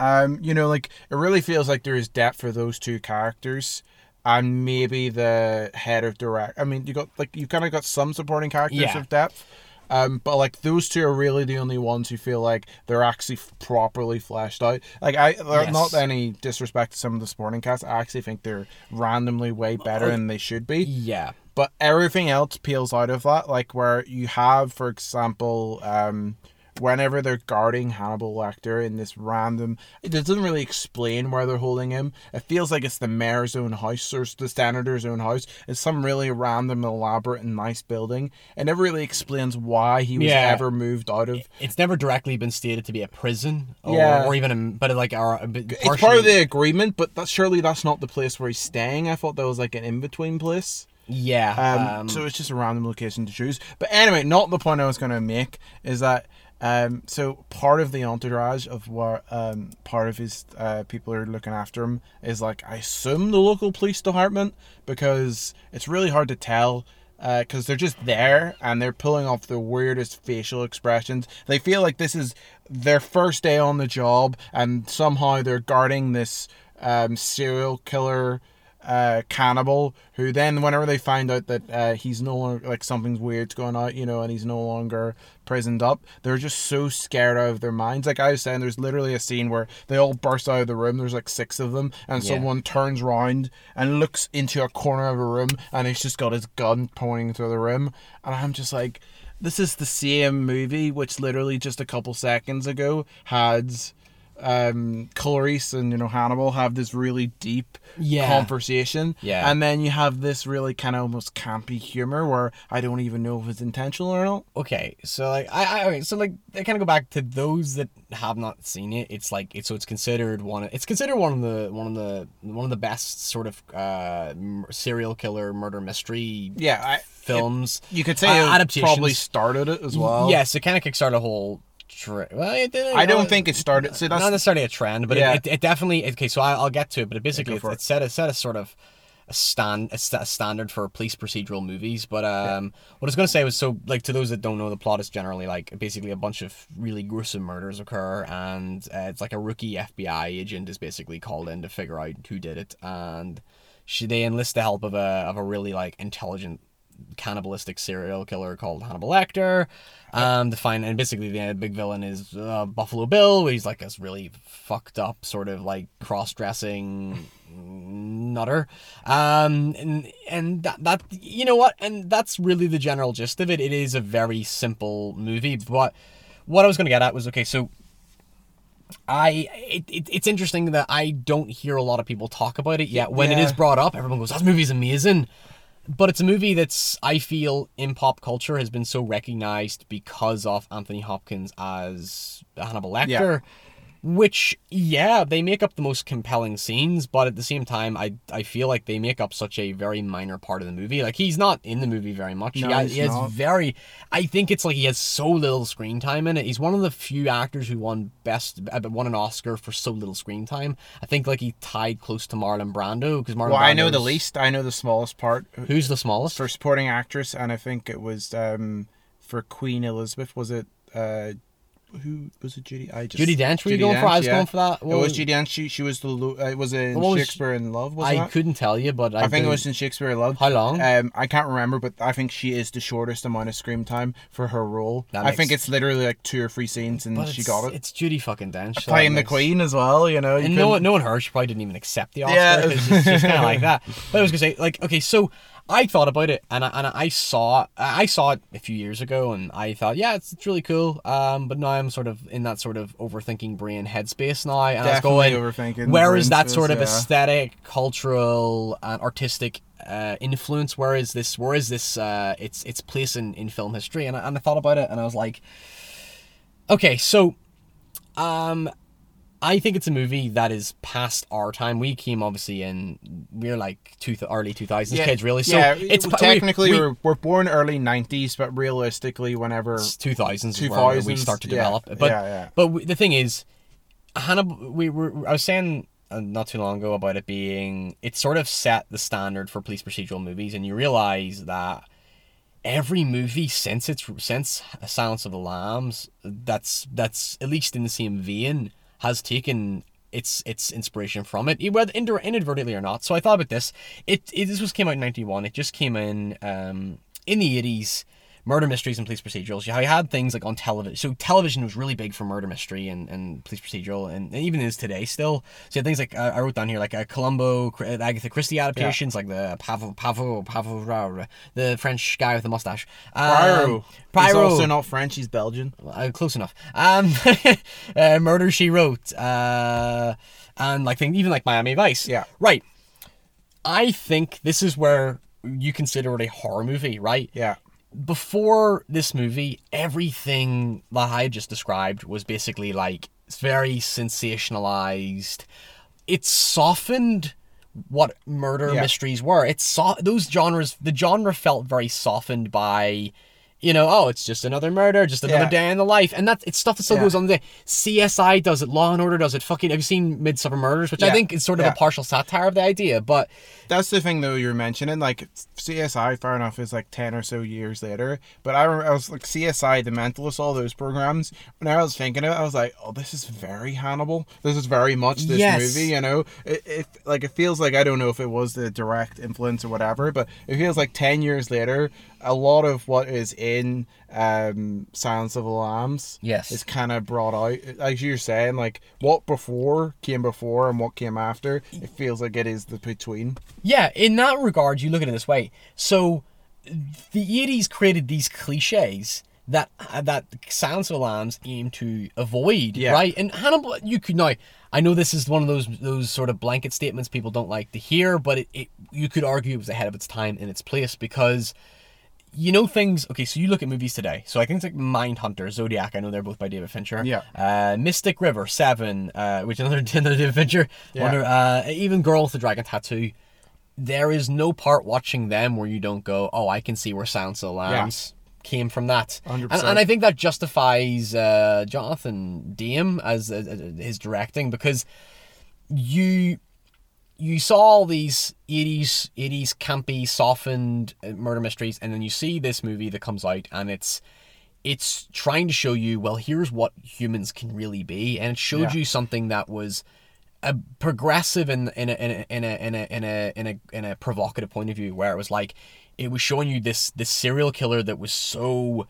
[SPEAKER 2] Um, you know, like it really feels like there is depth for those two characters. And maybe the head of direct. I mean, you got like you kind of got some supporting characters
[SPEAKER 1] Yeah.
[SPEAKER 2] of depth. Um, but like those two are really the only ones who feel like they're actually f- properly fleshed out. Like I,
[SPEAKER 1] Yes.
[SPEAKER 2] not any disrespect to some of the supporting cast. I actually think they're randomly way better than they should be.
[SPEAKER 1] Yeah.
[SPEAKER 2] But everything else peels out of that. Like where you have, for example, um, whenever they're guarding Hannibal Lecter in this random, it doesn't really explain where they're holding him. It feels like it's the mayor's own house or the senator's own house. It's some really random, elaborate, and nice building. It never really explains why he was
[SPEAKER 1] Yeah.
[SPEAKER 2] ever moved out of.
[SPEAKER 1] It's never directly been stated to be a prison, or,
[SPEAKER 2] Yeah.
[SPEAKER 1] or even a, but like our.
[SPEAKER 2] It's part of the agreement, but that, surely that's not the place where he's staying. I thought that was like an in between place.
[SPEAKER 1] Yeah.
[SPEAKER 2] Um,
[SPEAKER 1] um,
[SPEAKER 2] so it's just a random location to choose. But anyway, not the point I was going to make is that um, so part of the entourage of what um, part of his uh, people are looking after him is like I assume the local police department because it's really hard to tell because they're just there and they're pulling off the weirdest facial expressions. They feel like this is their first day on the job and somehow they're guarding this um, serial killer uh, cannibal who then whenever they find out that uh, he's no longer like something's weird's going on you know and he's no longer prisoned up they're just so scared out of their minds like i was saying there's literally a scene where they all burst out of the room there's like six of them and
[SPEAKER 1] Yeah.
[SPEAKER 2] someone turns round and looks into a corner of a room and he's just got his gun pointing through the room and i'm just like this is the same movie which literally just a couple seconds ago had um Clarice and you know Hannibal have this really deep
[SPEAKER 1] Yeah.
[SPEAKER 2] conversation.
[SPEAKER 1] Yeah.
[SPEAKER 2] And then you have this really kind of almost campy humor where I don't even know if it's intentional or not.
[SPEAKER 1] okay so like i i okay, so like they kind of go back to those that have not seen it it's like it's so it's considered one of, it's considered one of the one of the one of the best sort of uh m- serial killer murder mystery
[SPEAKER 2] Yeah, I,
[SPEAKER 1] films
[SPEAKER 2] you could say
[SPEAKER 1] Uh,
[SPEAKER 2] it
[SPEAKER 1] adaptations.
[SPEAKER 2] probably started it as well.
[SPEAKER 1] yes it kind of kickstarted a whole tre- well, it didn't,
[SPEAKER 2] I don't
[SPEAKER 1] uh,
[SPEAKER 2] think it started. So that's
[SPEAKER 1] not necessarily a trend, but
[SPEAKER 2] Yeah.
[SPEAKER 1] it, it, it definitely okay. So I, I'll get to it, but it basically it, it set a set a sort of a stand a, sta- a standard for police procedural movies. But um, what I was gonna say was so like to those that don't know, the plot is generally like basically a bunch of really gruesome murders occur, and uh, it's like a rookie FBI agent is basically called in to figure out who did it, and she they enlist the help of a of a really like intelligent cannibalistic serial killer called Hannibal Lecter. Um, to find and basically the big villain is uh, Buffalo Bill. He's like this really fucked up sort of like cross dressing nutter. Um, and and that that you know what, and that's really the general gist of it. It is a very simple movie, but what I was gonna get at was okay, so. I it, it, it's interesting that I don't hear a lot of people talk about it yet. When it
[SPEAKER 2] Yeah.
[SPEAKER 1] is brought up, everyone goes, "That movie's amazing." But it's a movie that's I feel in pop culture has been so recognized because of Anthony Hopkins as Hannibal Lecter. Which, yeah, they make up the most compelling scenes, but at the same time, I I feel like they make up such a very minor part of the movie. Like he's not in the movie very much.
[SPEAKER 2] No,
[SPEAKER 1] he, ha-
[SPEAKER 2] he's
[SPEAKER 1] he has very. I think it's like he has so little screen time in it. He's one of the few actors who won best, uh, won an Oscar for so little screen time. I think like he tied close to Marlon Brando because Marlon.
[SPEAKER 2] well, I know the least. I know the smallest part
[SPEAKER 1] Who's the smallest?
[SPEAKER 2] for supporting actress, and I think it was um for Queen Elizabeth. Was it uh who was it? Judi. I just
[SPEAKER 1] Judi Dench, were you
[SPEAKER 2] Judi
[SPEAKER 1] going for? I was
[SPEAKER 2] yeah.
[SPEAKER 1] going for that.
[SPEAKER 2] It
[SPEAKER 1] What
[SPEAKER 2] was
[SPEAKER 1] was-
[SPEAKER 2] Judi Dench. She she was the lo- uh, it was in
[SPEAKER 1] What was-
[SPEAKER 2] Shakespeare in Love. Was
[SPEAKER 1] I
[SPEAKER 2] it?
[SPEAKER 1] couldn't tell you, but I,
[SPEAKER 2] I think it was in Shakespeare in Love.
[SPEAKER 1] How long?
[SPEAKER 2] Um, I can't remember, but I think she is the shortest amount of screen time for her role.
[SPEAKER 1] That
[SPEAKER 2] I think it's literally like two or three scenes, and
[SPEAKER 1] but
[SPEAKER 2] she
[SPEAKER 1] it's-
[SPEAKER 2] got it.
[SPEAKER 1] It's Judi fucking Dench. so
[SPEAKER 2] Playing the
[SPEAKER 1] makes-
[SPEAKER 2] Queen as well, you know. you
[SPEAKER 1] And no
[SPEAKER 2] couldn't-
[SPEAKER 1] one, no one heard. She probably didn't even accept the Oscar.
[SPEAKER 2] Yeah.
[SPEAKER 1] 'cause it's just kind of like that. But I was gonna say, like, okay, so I thought about it, and I, and I saw I saw it a few years ago, and I thought, yeah, it's, it's really cool. Um, but now I'm sort of in that sort of overthinking brain headspace now, and
[SPEAKER 2] Definitely
[SPEAKER 1] I was
[SPEAKER 2] overthinking.
[SPEAKER 1] going, where is that
[SPEAKER 2] space,
[SPEAKER 1] sort of
[SPEAKER 2] yeah.
[SPEAKER 1] aesthetic, cultural, and artistic uh, influence? Where is this? Where is this? Uh, its its place in, in film history? And I, and I thought about it, and I was like, okay, so um, I think it's a movie that is past our time. We came obviously in we're like two early two thousands kids, really. So
[SPEAKER 2] yeah,
[SPEAKER 1] it's we-
[SPEAKER 2] technically
[SPEAKER 1] we,
[SPEAKER 2] we, are we're born early '90s, but realistically, whenever
[SPEAKER 1] two thousands is where we start to
[SPEAKER 2] yeah,
[SPEAKER 1] develop. But
[SPEAKER 2] yeah, yeah.
[SPEAKER 1] but we, the thing is, Hannibal. We were I was saying uh, not too long ago about it being it sort of set the standard for police procedural movies, and you realize that every movie since it's since Silence of the Lambs that's that's at least in the same vein has taken its its inspiration from it, whether inadvertently or not. So I thought about this. It, it this was came out in ninety one. It just came in um in the eighties murder mysteries and police procedurals. You had things like on television. So television was really big for murder mystery and, and police procedural, and, and even is today still. So you had things like uh, I wrote down here like a Columbo, uh, Agatha Christie adaptations, yeah. like the Pavo, Pavo, Pavo, the French guy with the mustache.
[SPEAKER 2] Um, Poirot. He's also not French. He's Belgian.
[SPEAKER 1] Uh, close enough. Um, uh, Murder She Wrote, uh, and like thing, even like Miami Vice.
[SPEAKER 2] Yeah.
[SPEAKER 1] Right. I think this is where you consider it a horror movie, right?
[SPEAKER 2] Yeah
[SPEAKER 1] before this movie, everything that I just described was basically like it's very sensationalized. It softened what murder yeah. mysteries were. It saw those genres. The genre felt very softened by you know, oh, it's just another murder, just another yeah. day in the life, and that's it's stuff that still yeah. goes on today. CSI does it, Law and Order does it. Fucking, have you seen Midsomer Murders? Which yeah. I think is sort of a partial satire of the idea, but
[SPEAKER 2] that's the thing though you're mentioning. Like CSI, fair enough, is like ten or so years later, but I remember I was like CSI, The Mentalist, all those programs. When I was thinking of it, I was like, oh, this is very Hannibal. This is very much this yes. movie. You know, it, it like it feels like I don't know if it was the direct influence or whatever, but it feels like ten years later a lot of what is in um, Silence of the Lambs
[SPEAKER 1] yes.
[SPEAKER 2] is kind of brought out. As you're saying, like what before came before and what came after, it feels like it is the between.
[SPEAKER 1] Yeah, in that regard, you look at it this way. So the 80s created these cliches that that Silence of the Lambs aim to avoid, yeah. right? And Hannibal, you could now. I know this is one of those those sort of blanket statements people don't like to hear, but it, it you could argue it was ahead of its time in its place because you know things okay so you look at movies today. So i think it's like mindhunter zodiac i know they're both by david fincher.
[SPEAKER 2] Yeah.
[SPEAKER 1] Uh, mystic river seven uh, which another, another david fincher. Yeah. Wonder, uh, even girl with the dragon tattoo. There is no part watching them where you don't go oh i can see where silence of the lambs yeah. came from that. Hundred and, and, i think that justifies uh, jonathan demme as, as his directing because you you saw all these 80s 80s campy softened uh, murder mysteries and then you see this movie that comes out and it's it's trying to show you well here's what humans can really be and it showed yeah. you something that was a progressive in in a, in a in a in a in a in a in a provocative point of view where it was like it was showing you this this serial killer that was so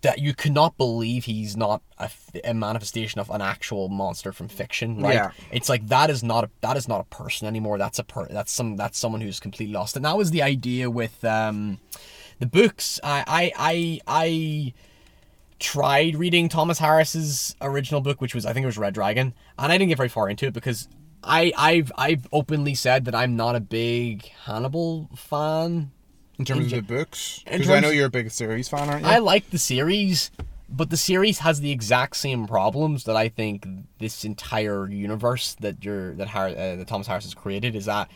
[SPEAKER 1] that you cannot believe he's not a, a, manifestation of an actual monster from fiction, right? Yeah. It's like that is not a, that is not a person anymore. That's a per that's some that's someone who's completely lost. And that was the idea with um, the books. I I I, I tried reading Thomas Harris's original book, which was I think it was Red Dragon, and I didn't get very far into it because I I've I've openly said that I'm not a big Hannibal fan.
[SPEAKER 2] In terms in, of the books? Because I know you're a big series fan, aren't you?
[SPEAKER 1] I like the series, but the series has the exact same problems that I think this entire universe that you're that, Har- uh, that Thomas Harris has created is that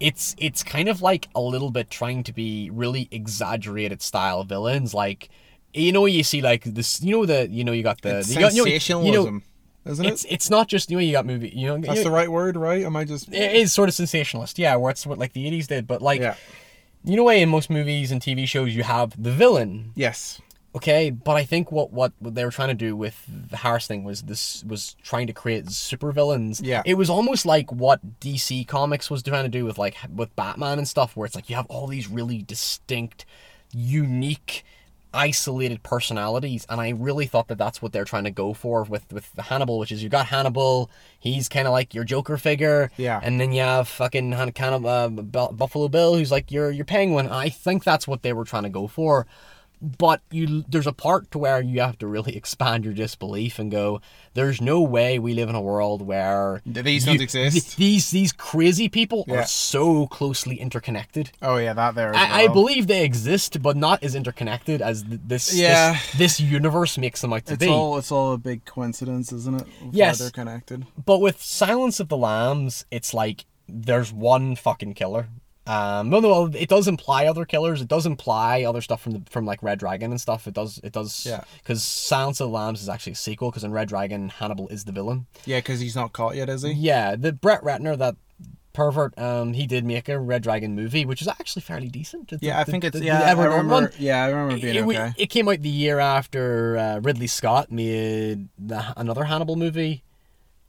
[SPEAKER 1] it's it's kind of like a little bit trying to be really exaggerated style villains like you know you see like this you know the you know you got the,
[SPEAKER 2] it's
[SPEAKER 1] the
[SPEAKER 2] sensationalism you know, isn't
[SPEAKER 1] it? It's it's not just you know you got movie you know
[SPEAKER 2] that's
[SPEAKER 1] you
[SPEAKER 2] the right word right am I just
[SPEAKER 1] it is sort of sensationalist yeah where it's what like the 80s did but like yeah you know, way in most movies and TV shows you have the villain.
[SPEAKER 2] Yes.
[SPEAKER 1] Okay, but I think what, what they were trying to do with the Harris thing was this was trying to create super villains.
[SPEAKER 2] Yeah.
[SPEAKER 1] It was almost like what DC Comics was trying to do with like with Batman and stuff, where it's like you have all these really distinct, unique isolated personalities and i really thought that that's what they're trying to go for with with the hannibal which is you got hannibal he's kind of like your joker figure
[SPEAKER 2] yeah.
[SPEAKER 1] and then you have fucking kind of uh, buffalo bill who's like your your penguin. I think that's what they were trying to go for but you there's a part to where you have to really expand your disbelief and go there's no way we live in a world where
[SPEAKER 2] these you, don't exist.
[SPEAKER 1] th- these these crazy people yeah. are so closely interconnected.
[SPEAKER 2] Oh yeah that there
[SPEAKER 1] I, well. I, believe they exist but not as interconnected as this yeah. this, this universe makes them out to
[SPEAKER 2] it's
[SPEAKER 1] be.
[SPEAKER 2] all it's all a big coincidence isn't it
[SPEAKER 1] yes.
[SPEAKER 2] they're connected?
[SPEAKER 1] But with silence of the lambs it's like there's one fucking killer um, no, no, it does imply other killers. It does imply other stuff from the from like Red Dragon and stuff. It does, it does.
[SPEAKER 2] Yeah.
[SPEAKER 1] Because Silence of the Lambs is actually a sequel. Because in Red Dragon, Hannibal is the villain.
[SPEAKER 2] Yeah, because he's not caught yet, is he?
[SPEAKER 1] Yeah, the Brett Ratner, that pervert, um, he did make a Red Dragon movie, which is actually fairly decent.
[SPEAKER 2] It's yeah, I think it's the, yeah. The I remember. One. Yeah, I remember being
[SPEAKER 1] it,
[SPEAKER 2] okay.
[SPEAKER 1] It came out the year after uh, Ridley Scott made the, another Hannibal movie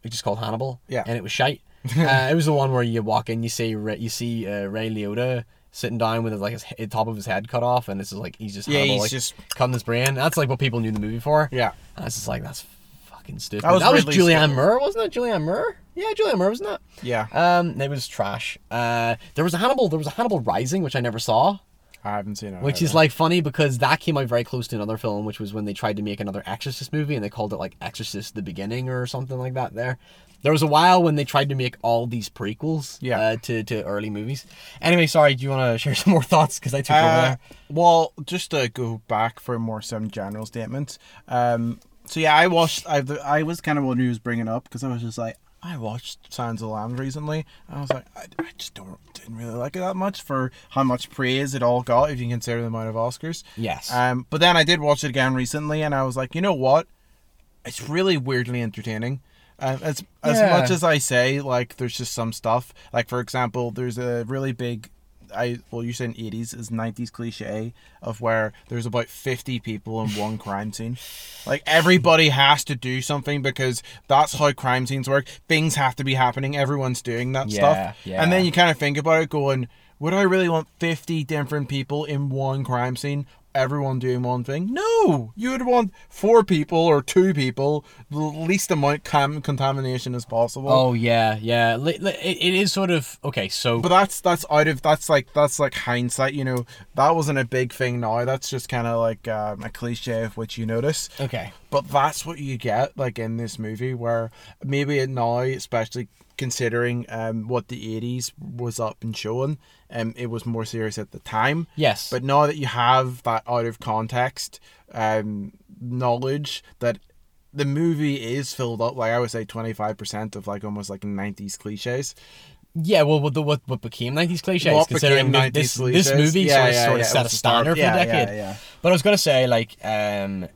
[SPEAKER 1] which is called Hannibal.
[SPEAKER 2] Yeah.
[SPEAKER 1] And it was shite. uh, it was the one where you walk in, you see Ray, you see uh, Ray Liotta sitting down with like his he- top of his head cut off, and this is like he's just
[SPEAKER 2] Yeah, he's
[SPEAKER 1] like,
[SPEAKER 2] just-
[SPEAKER 1] cutting his brain. That's like what people knew the movie for.
[SPEAKER 2] Yeah.
[SPEAKER 1] And it's just like that's fucking stupid.
[SPEAKER 2] That was
[SPEAKER 1] that was Julianne Moore, wasn't it? Julianne Moore. Yeah, Julianne Moore, wasn't it?
[SPEAKER 2] Yeah.
[SPEAKER 1] Um, it was trash. Uh, there was a Hannibal. There was a Hannibal Rising, which I never saw.
[SPEAKER 2] I haven't seen it.
[SPEAKER 1] Which
[SPEAKER 2] either.
[SPEAKER 1] is like funny because that came out very close to another film, which was when they tried to make another Exorcist movie and they called it like Exorcist the Beginning or something like that. There, there was a while when they tried to make all these prequels,
[SPEAKER 2] Yeah.
[SPEAKER 1] uh, to to early movies. Anyway, sorry, do you want to share some more thoughts? Because I took over
[SPEAKER 2] Uh,
[SPEAKER 1] there.
[SPEAKER 2] well, just to go back for more some general statements. Um, so yeah, I watched. I I was kind of one who was bringing up because I was just like, I watched Silence of the Lambs recently, and I was like, I, I just don't didn't really like it that much for how much praise it all got if you consider the amount of Oscars.
[SPEAKER 1] Yes.
[SPEAKER 2] Um, but then I did watch it again recently, and I was like, you know what? It's really weirdly entertaining. Um, as as
[SPEAKER 1] Yeah.
[SPEAKER 2] much as I say, like, there's just some stuff. Like, for example, there's a really big, I well, you said eighties is nineties cliche of where there's about fifty people in one crime scene. Like everybody has to do something because that's how crime scenes work. Things have to be happening. Everyone's doing that
[SPEAKER 1] Yeah,
[SPEAKER 2] stuff.
[SPEAKER 1] yeah.
[SPEAKER 2] And then you kind of think about it, going, would I really want fifty different people in one crime scene? Everyone doing one thing? No, you would want four people or two people, the least amount cam- contamination as possible.
[SPEAKER 1] oh yeah, yeah. It, it is sort of okay. So
[SPEAKER 2] But that's that's out of that's like that's like hindsight, you know. That wasn't a big thing now. That's just kind of like um, a cliche of which you notice.
[SPEAKER 1] okay,
[SPEAKER 2] But that's what you get like in this movie, where maybe it now, especially considering um, what the '80s was up and showing, um, it was more serious at the time.
[SPEAKER 1] yes,
[SPEAKER 2] But now that you have that out of context um, knowledge that the movie is filled up, like I would say, twenty five percent of like almost like '90s cliches.
[SPEAKER 1] yeah. Well, what what, what became nineties cliches?
[SPEAKER 2] What
[SPEAKER 1] considering this
[SPEAKER 2] 90s
[SPEAKER 1] this movie
[SPEAKER 2] Yeah,
[SPEAKER 1] sort of,
[SPEAKER 2] yeah,
[SPEAKER 1] sort
[SPEAKER 2] yeah,
[SPEAKER 1] of set a standard for a decade. But I was gonna say like um,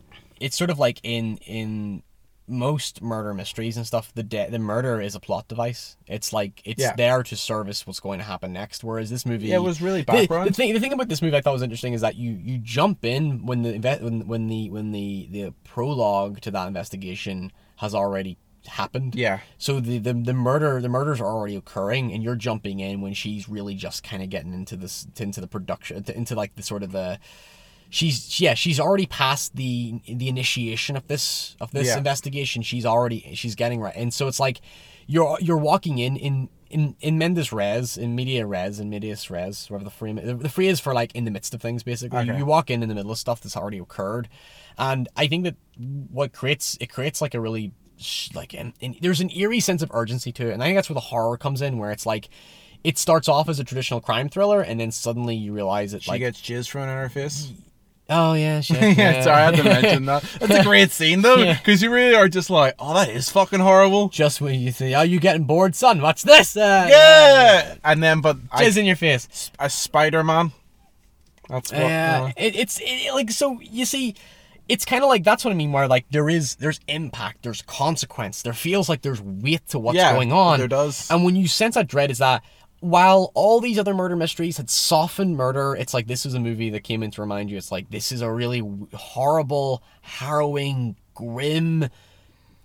[SPEAKER 1] it's sort of like in in most murder mysteries and stuff, the de- the murder is a plot device. It's like it's
[SPEAKER 2] Yeah.
[SPEAKER 1] there to service what's going to happen next. Whereas this movie,
[SPEAKER 2] Yeah, it was really
[SPEAKER 1] the,
[SPEAKER 2] background.
[SPEAKER 1] the thing the thing about this movie I thought was interesting is that you you jump in when the when when the when the the prologue to that investigation has already happened.
[SPEAKER 2] Yeah.
[SPEAKER 1] So the, the the murder the murders are already occurring, and you're jumping in when she's really just kind of getting into this into the production into like the sort of the she's yeah she's already past the the initiation of this of this
[SPEAKER 2] Yeah.
[SPEAKER 1] investigation. She's already she's getting right, and so it's like you're you're walking in in. In, in Mendes Res, in Media Res, in Medias Res, whatever the free the, free is for like in the midst of things basically. You,
[SPEAKER 2] Okay.
[SPEAKER 1] you walk in in the middle of stuff that's already occurred, and I think that what creates it creates like a really like and, and there's an eerie sense of urgency to it and i think that's where the horror comes in where it's like it starts off as a traditional crime thriller and then suddenly you realize it
[SPEAKER 2] She
[SPEAKER 1] like
[SPEAKER 2] gets jizz thrown in her face.
[SPEAKER 1] Oh yeah shit,
[SPEAKER 2] yeah, sorry, I had to mention that. That's a great scene though,
[SPEAKER 1] Yeah.
[SPEAKER 2] because you really are just like, oh, that is fucking horrible.
[SPEAKER 1] just when you see, are you getting bored son watch this uh,
[SPEAKER 2] Yeah, and then but I,
[SPEAKER 1] jizz in your face
[SPEAKER 2] a Spider Man. That's what.
[SPEAKER 1] Yeah,
[SPEAKER 2] uh,
[SPEAKER 1] it, it's it, like so. You see, it's kind of like that's what I mean. Where like there is there's impact, there's consequence. There feels like there's weight to what's
[SPEAKER 2] Yeah,
[SPEAKER 1] going on.
[SPEAKER 2] there does.
[SPEAKER 1] And when you sense that dread, is that while all these other murder mysteries had softened murder, it's like this is a movie that came in to remind you. It's like this is a really horrible, harrowing, grim.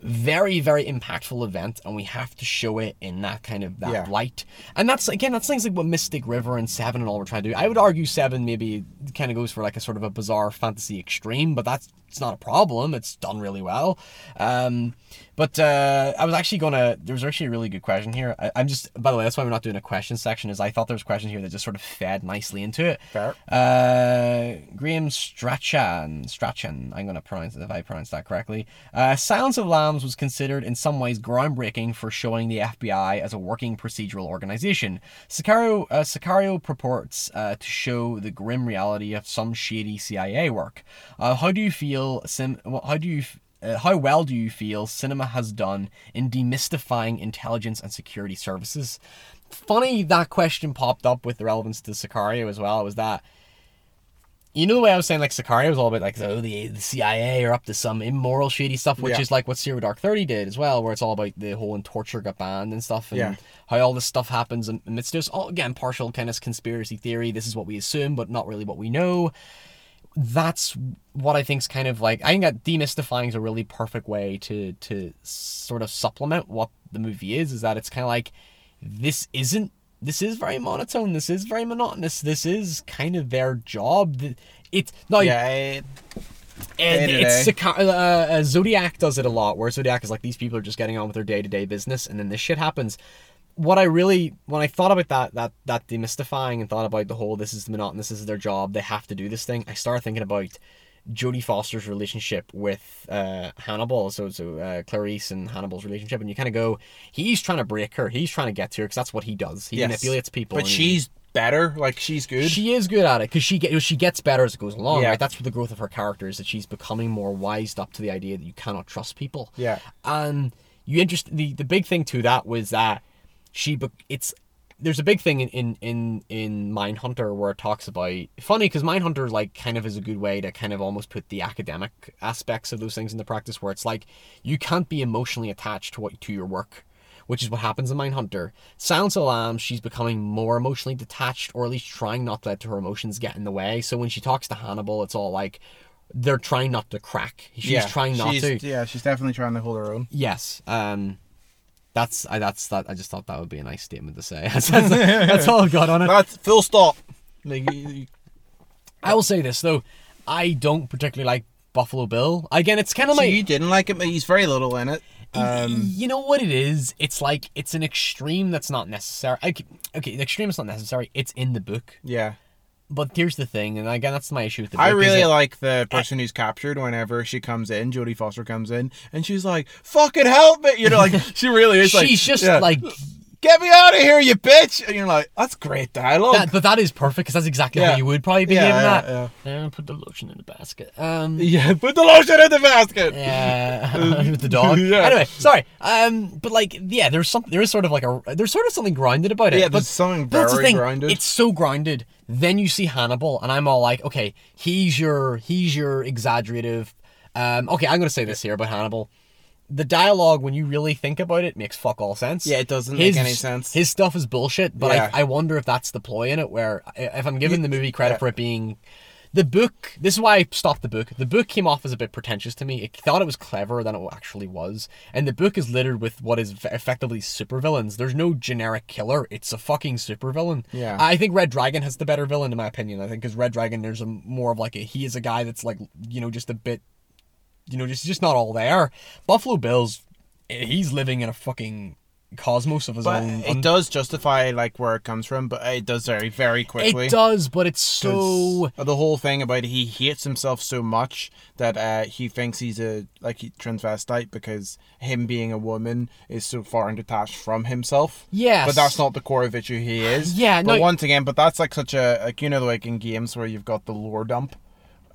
[SPEAKER 1] Very, very impactful event, and we have to show it in that kind of that
[SPEAKER 2] Yeah.
[SPEAKER 1] light. And that's again, that's things like what Mystic River and Seven and all we're trying to do. I would argue Seven maybe kind of goes for like a sort of a bizarre fantasy extreme, but that's it's not a problem. It's done really well. Um, but uh, I was actually gonna. There's actually a really good question here. I, I'm just. By the way, that's why we're not doing a question section. Is I thought there was questions here that just sort of fed nicely into it.
[SPEAKER 2] Fair.
[SPEAKER 1] Uh, Graham Strachan, Strachan, I'm going to pronounce it if I pronounce that correctly. Uh, Silence of Lambs was considered in some ways groundbreaking for showing the FBI as a working procedural organization. Sicario, uh, Sicario purports uh, to show the grim reality of some shady CIA work. Uh, how do you feel? Sim- well, how do you? f- Uh, how well do you feel cinema has done in demystifying intelligence and security services? Funny that question popped up with the relevance to Sicario as well. Was that you know the way I was saying like Sicario was all about like oh the the CIA are up to some immoral shady stuff, which
[SPEAKER 2] Yeah.
[SPEAKER 1] is like what Zero Dark Thirty did as well, where it's all about the whole and torture got banned and stuff, and
[SPEAKER 2] Yeah.
[SPEAKER 1] how all this stuff happens in- amidst this. All again, partial kind of conspiracy theory. This is what we assume, but not really what we know. that's what I think's kind of like I think that demystifying is a really perfect way to to sort of supplement what the movie is. Is that it's kind of like this isn't this is very monotone. This is very monotonous. This is kind of their job. It's no,
[SPEAKER 2] Yeah, it,
[SPEAKER 1] and it's uh, uh, Zodiac does it a lot, where Zodiac is like these people are just getting on with their day to day business, and then this shit happens. What I really, when I thought about that, that that demystifying, and thought about the whole this is the monotonous, this is their job, they have to do this thing. I started thinking about Jodie Foster's relationship with uh, Hannibal, so so uh, Clarice and Hannibal's relationship, and you kind of go, he's trying to break her, he's trying to get to her, because that's what he does. He
[SPEAKER 2] Yes.
[SPEAKER 1] manipulates people,
[SPEAKER 2] but she's better. Like she's good.
[SPEAKER 1] she is good at it because she get she gets better as it goes along.
[SPEAKER 2] Yeah.
[SPEAKER 1] Right, that's what the growth of her character is that she's becoming more wised up to the idea that you cannot trust people.
[SPEAKER 2] Yeah.
[SPEAKER 1] and you interest the the big thing to that was that she be- it's there's a big thing in in in in Mindhunter where it talks about funny because Mindhunter like kind of is a good way to kind of almost put the academic aspects of those things into practice where it's like you can't be emotionally attached to what to your work which is what happens in Mindhunter. Silence of the she's becoming more emotionally detached, or at least trying not to let her emotions get in the way. So when she talks to Hannibal, it's all like they're trying not to crack. She's
[SPEAKER 2] yeah,
[SPEAKER 1] trying not
[SPEAKER 2] she's,
[SPEAKER 1] to.
[SPEAKER 2] Yeah, she's definitely trying to hold her own.
[SPEAKER 1] Yes. Um, that's I that's that. I just thought that would be a nice statement to say. that's, that's, that's all I've got on it.
[SPEAKER 2] That's full stop. Like, you- you-
[SPEAKER 1] I will say this though, I don't particularly like Buffalo Bill. Again, it's kind of
[SPEAKER 2] so
[SPEAKER 1] like
[SPEAKER 2] you didn't like him. but he's very little in it. Um,
[SPEAKER 1] you know what it is? It's like it's an extreme that's not necessary. I, okay, the extreme is not necessary. It's in the book.
[SPEAKER 2] yeah.
[SPEAKER 1] But here's the thing, and again, that's my issue with the.
[SPEAKER 2] I really like the person who's captured whenever she comes in. Jodie Foster comes in, and she's like, "Fucking help me!" You know, like she really is. like,
[SPEAKER 1] she's just
[SPEAKER 2] yeah,
[SPEAKER 1] like
[SPEAKER 2] "Get me out of here, you bitch!" And you're like, "That's great dialogue.
[SPEAKER 1] that, but that is perfect because that's exactly
[SPEAKER 2] Yeah.
[SPEAKER 1] how you would probably be
[SPEAKER 2] Yeah,
[SPEAKER 1] given
[SPEAKER 2] yeah,
[SPEAKER 1] that. Yeah. Put the lotion in the basket. Um,
[SPEAKER 2] yeah, put the lotion in the basket.
[SPEAKER 1] yeah, with the dog.
[SPEAKER 2] Yeah.
[SPEAKER 1] Anyway, sorry. Um, but like, yeah, there's some, there is sort of like a, there's sort of something grounded about it.
[SPEAKER 2] Yeah,
[SPEAKER 1] but
[SPEAKER 2] there's something
[SPEAKER 1] But that's the
[SPEAKER 2] very
[SPEAKER 1] thing.
[SPEAKER 2] grounded.
[SPEAKER 1] It's so grounded. Then you see Hannibal, and I'm all like, okay, he's your he's your exaggerative. Um, okay, I'm gonna say this here about Hannibal. The dialogue, when you really think about it, makes fuck all sense.
[SPEAKER 2] Yeah, it doesn't
[SPEAKER 1] his,
[SPEAKER 2] make any sense.
[SPEAKER 1] His stuff is bullshit, but
[SPEAKER 2] Yeah.
[SPEAKER 1] I, I wonder if that's the ploy in it. Where if I'm giving the movie credit
[SPEAKER 2] yeah.
[SPEAKER 1] for it being the book, this is why I stopped the book. The book came off as a bit pretentious to me. It thought it was cleverer than it actually was, and the book is littered with what is effectively supervillains. There's no generic killer; it's a fucking supervillain.
[SPEAKER 2] Yeah.
[SPEAKER 1] I think Red Dragon has the better villain, in my opinion. I think because Red Dragon, there's a more of like a he is a guy that's like you know just a bit, you know, just just not all there. Buffalo Bill's he's living in a fucking cosmos of his
[SPEAKER 2] But
[SPEAKER 1] own.
[SPEAKER 2] it does justify like where it comes from, but it does very, very quickly.
[SPEAKER 1] It does, but it's so
[SPEAKER 2] the whole thing about he hates himself so much that uh, he thinks he's a like transvestite because him being a woman is so far and detached from himself.
[SPEAKER 1] Yes.
[SPEAKER 2] but that's not the core of it. Who he is.
[SPEAKER 1] Yeah,
[SPEAKER 2] but
[SPEAKER 1] no-
[SPEAKER 2] once again, but that's like such a like you know like in games where you've got the lore dump.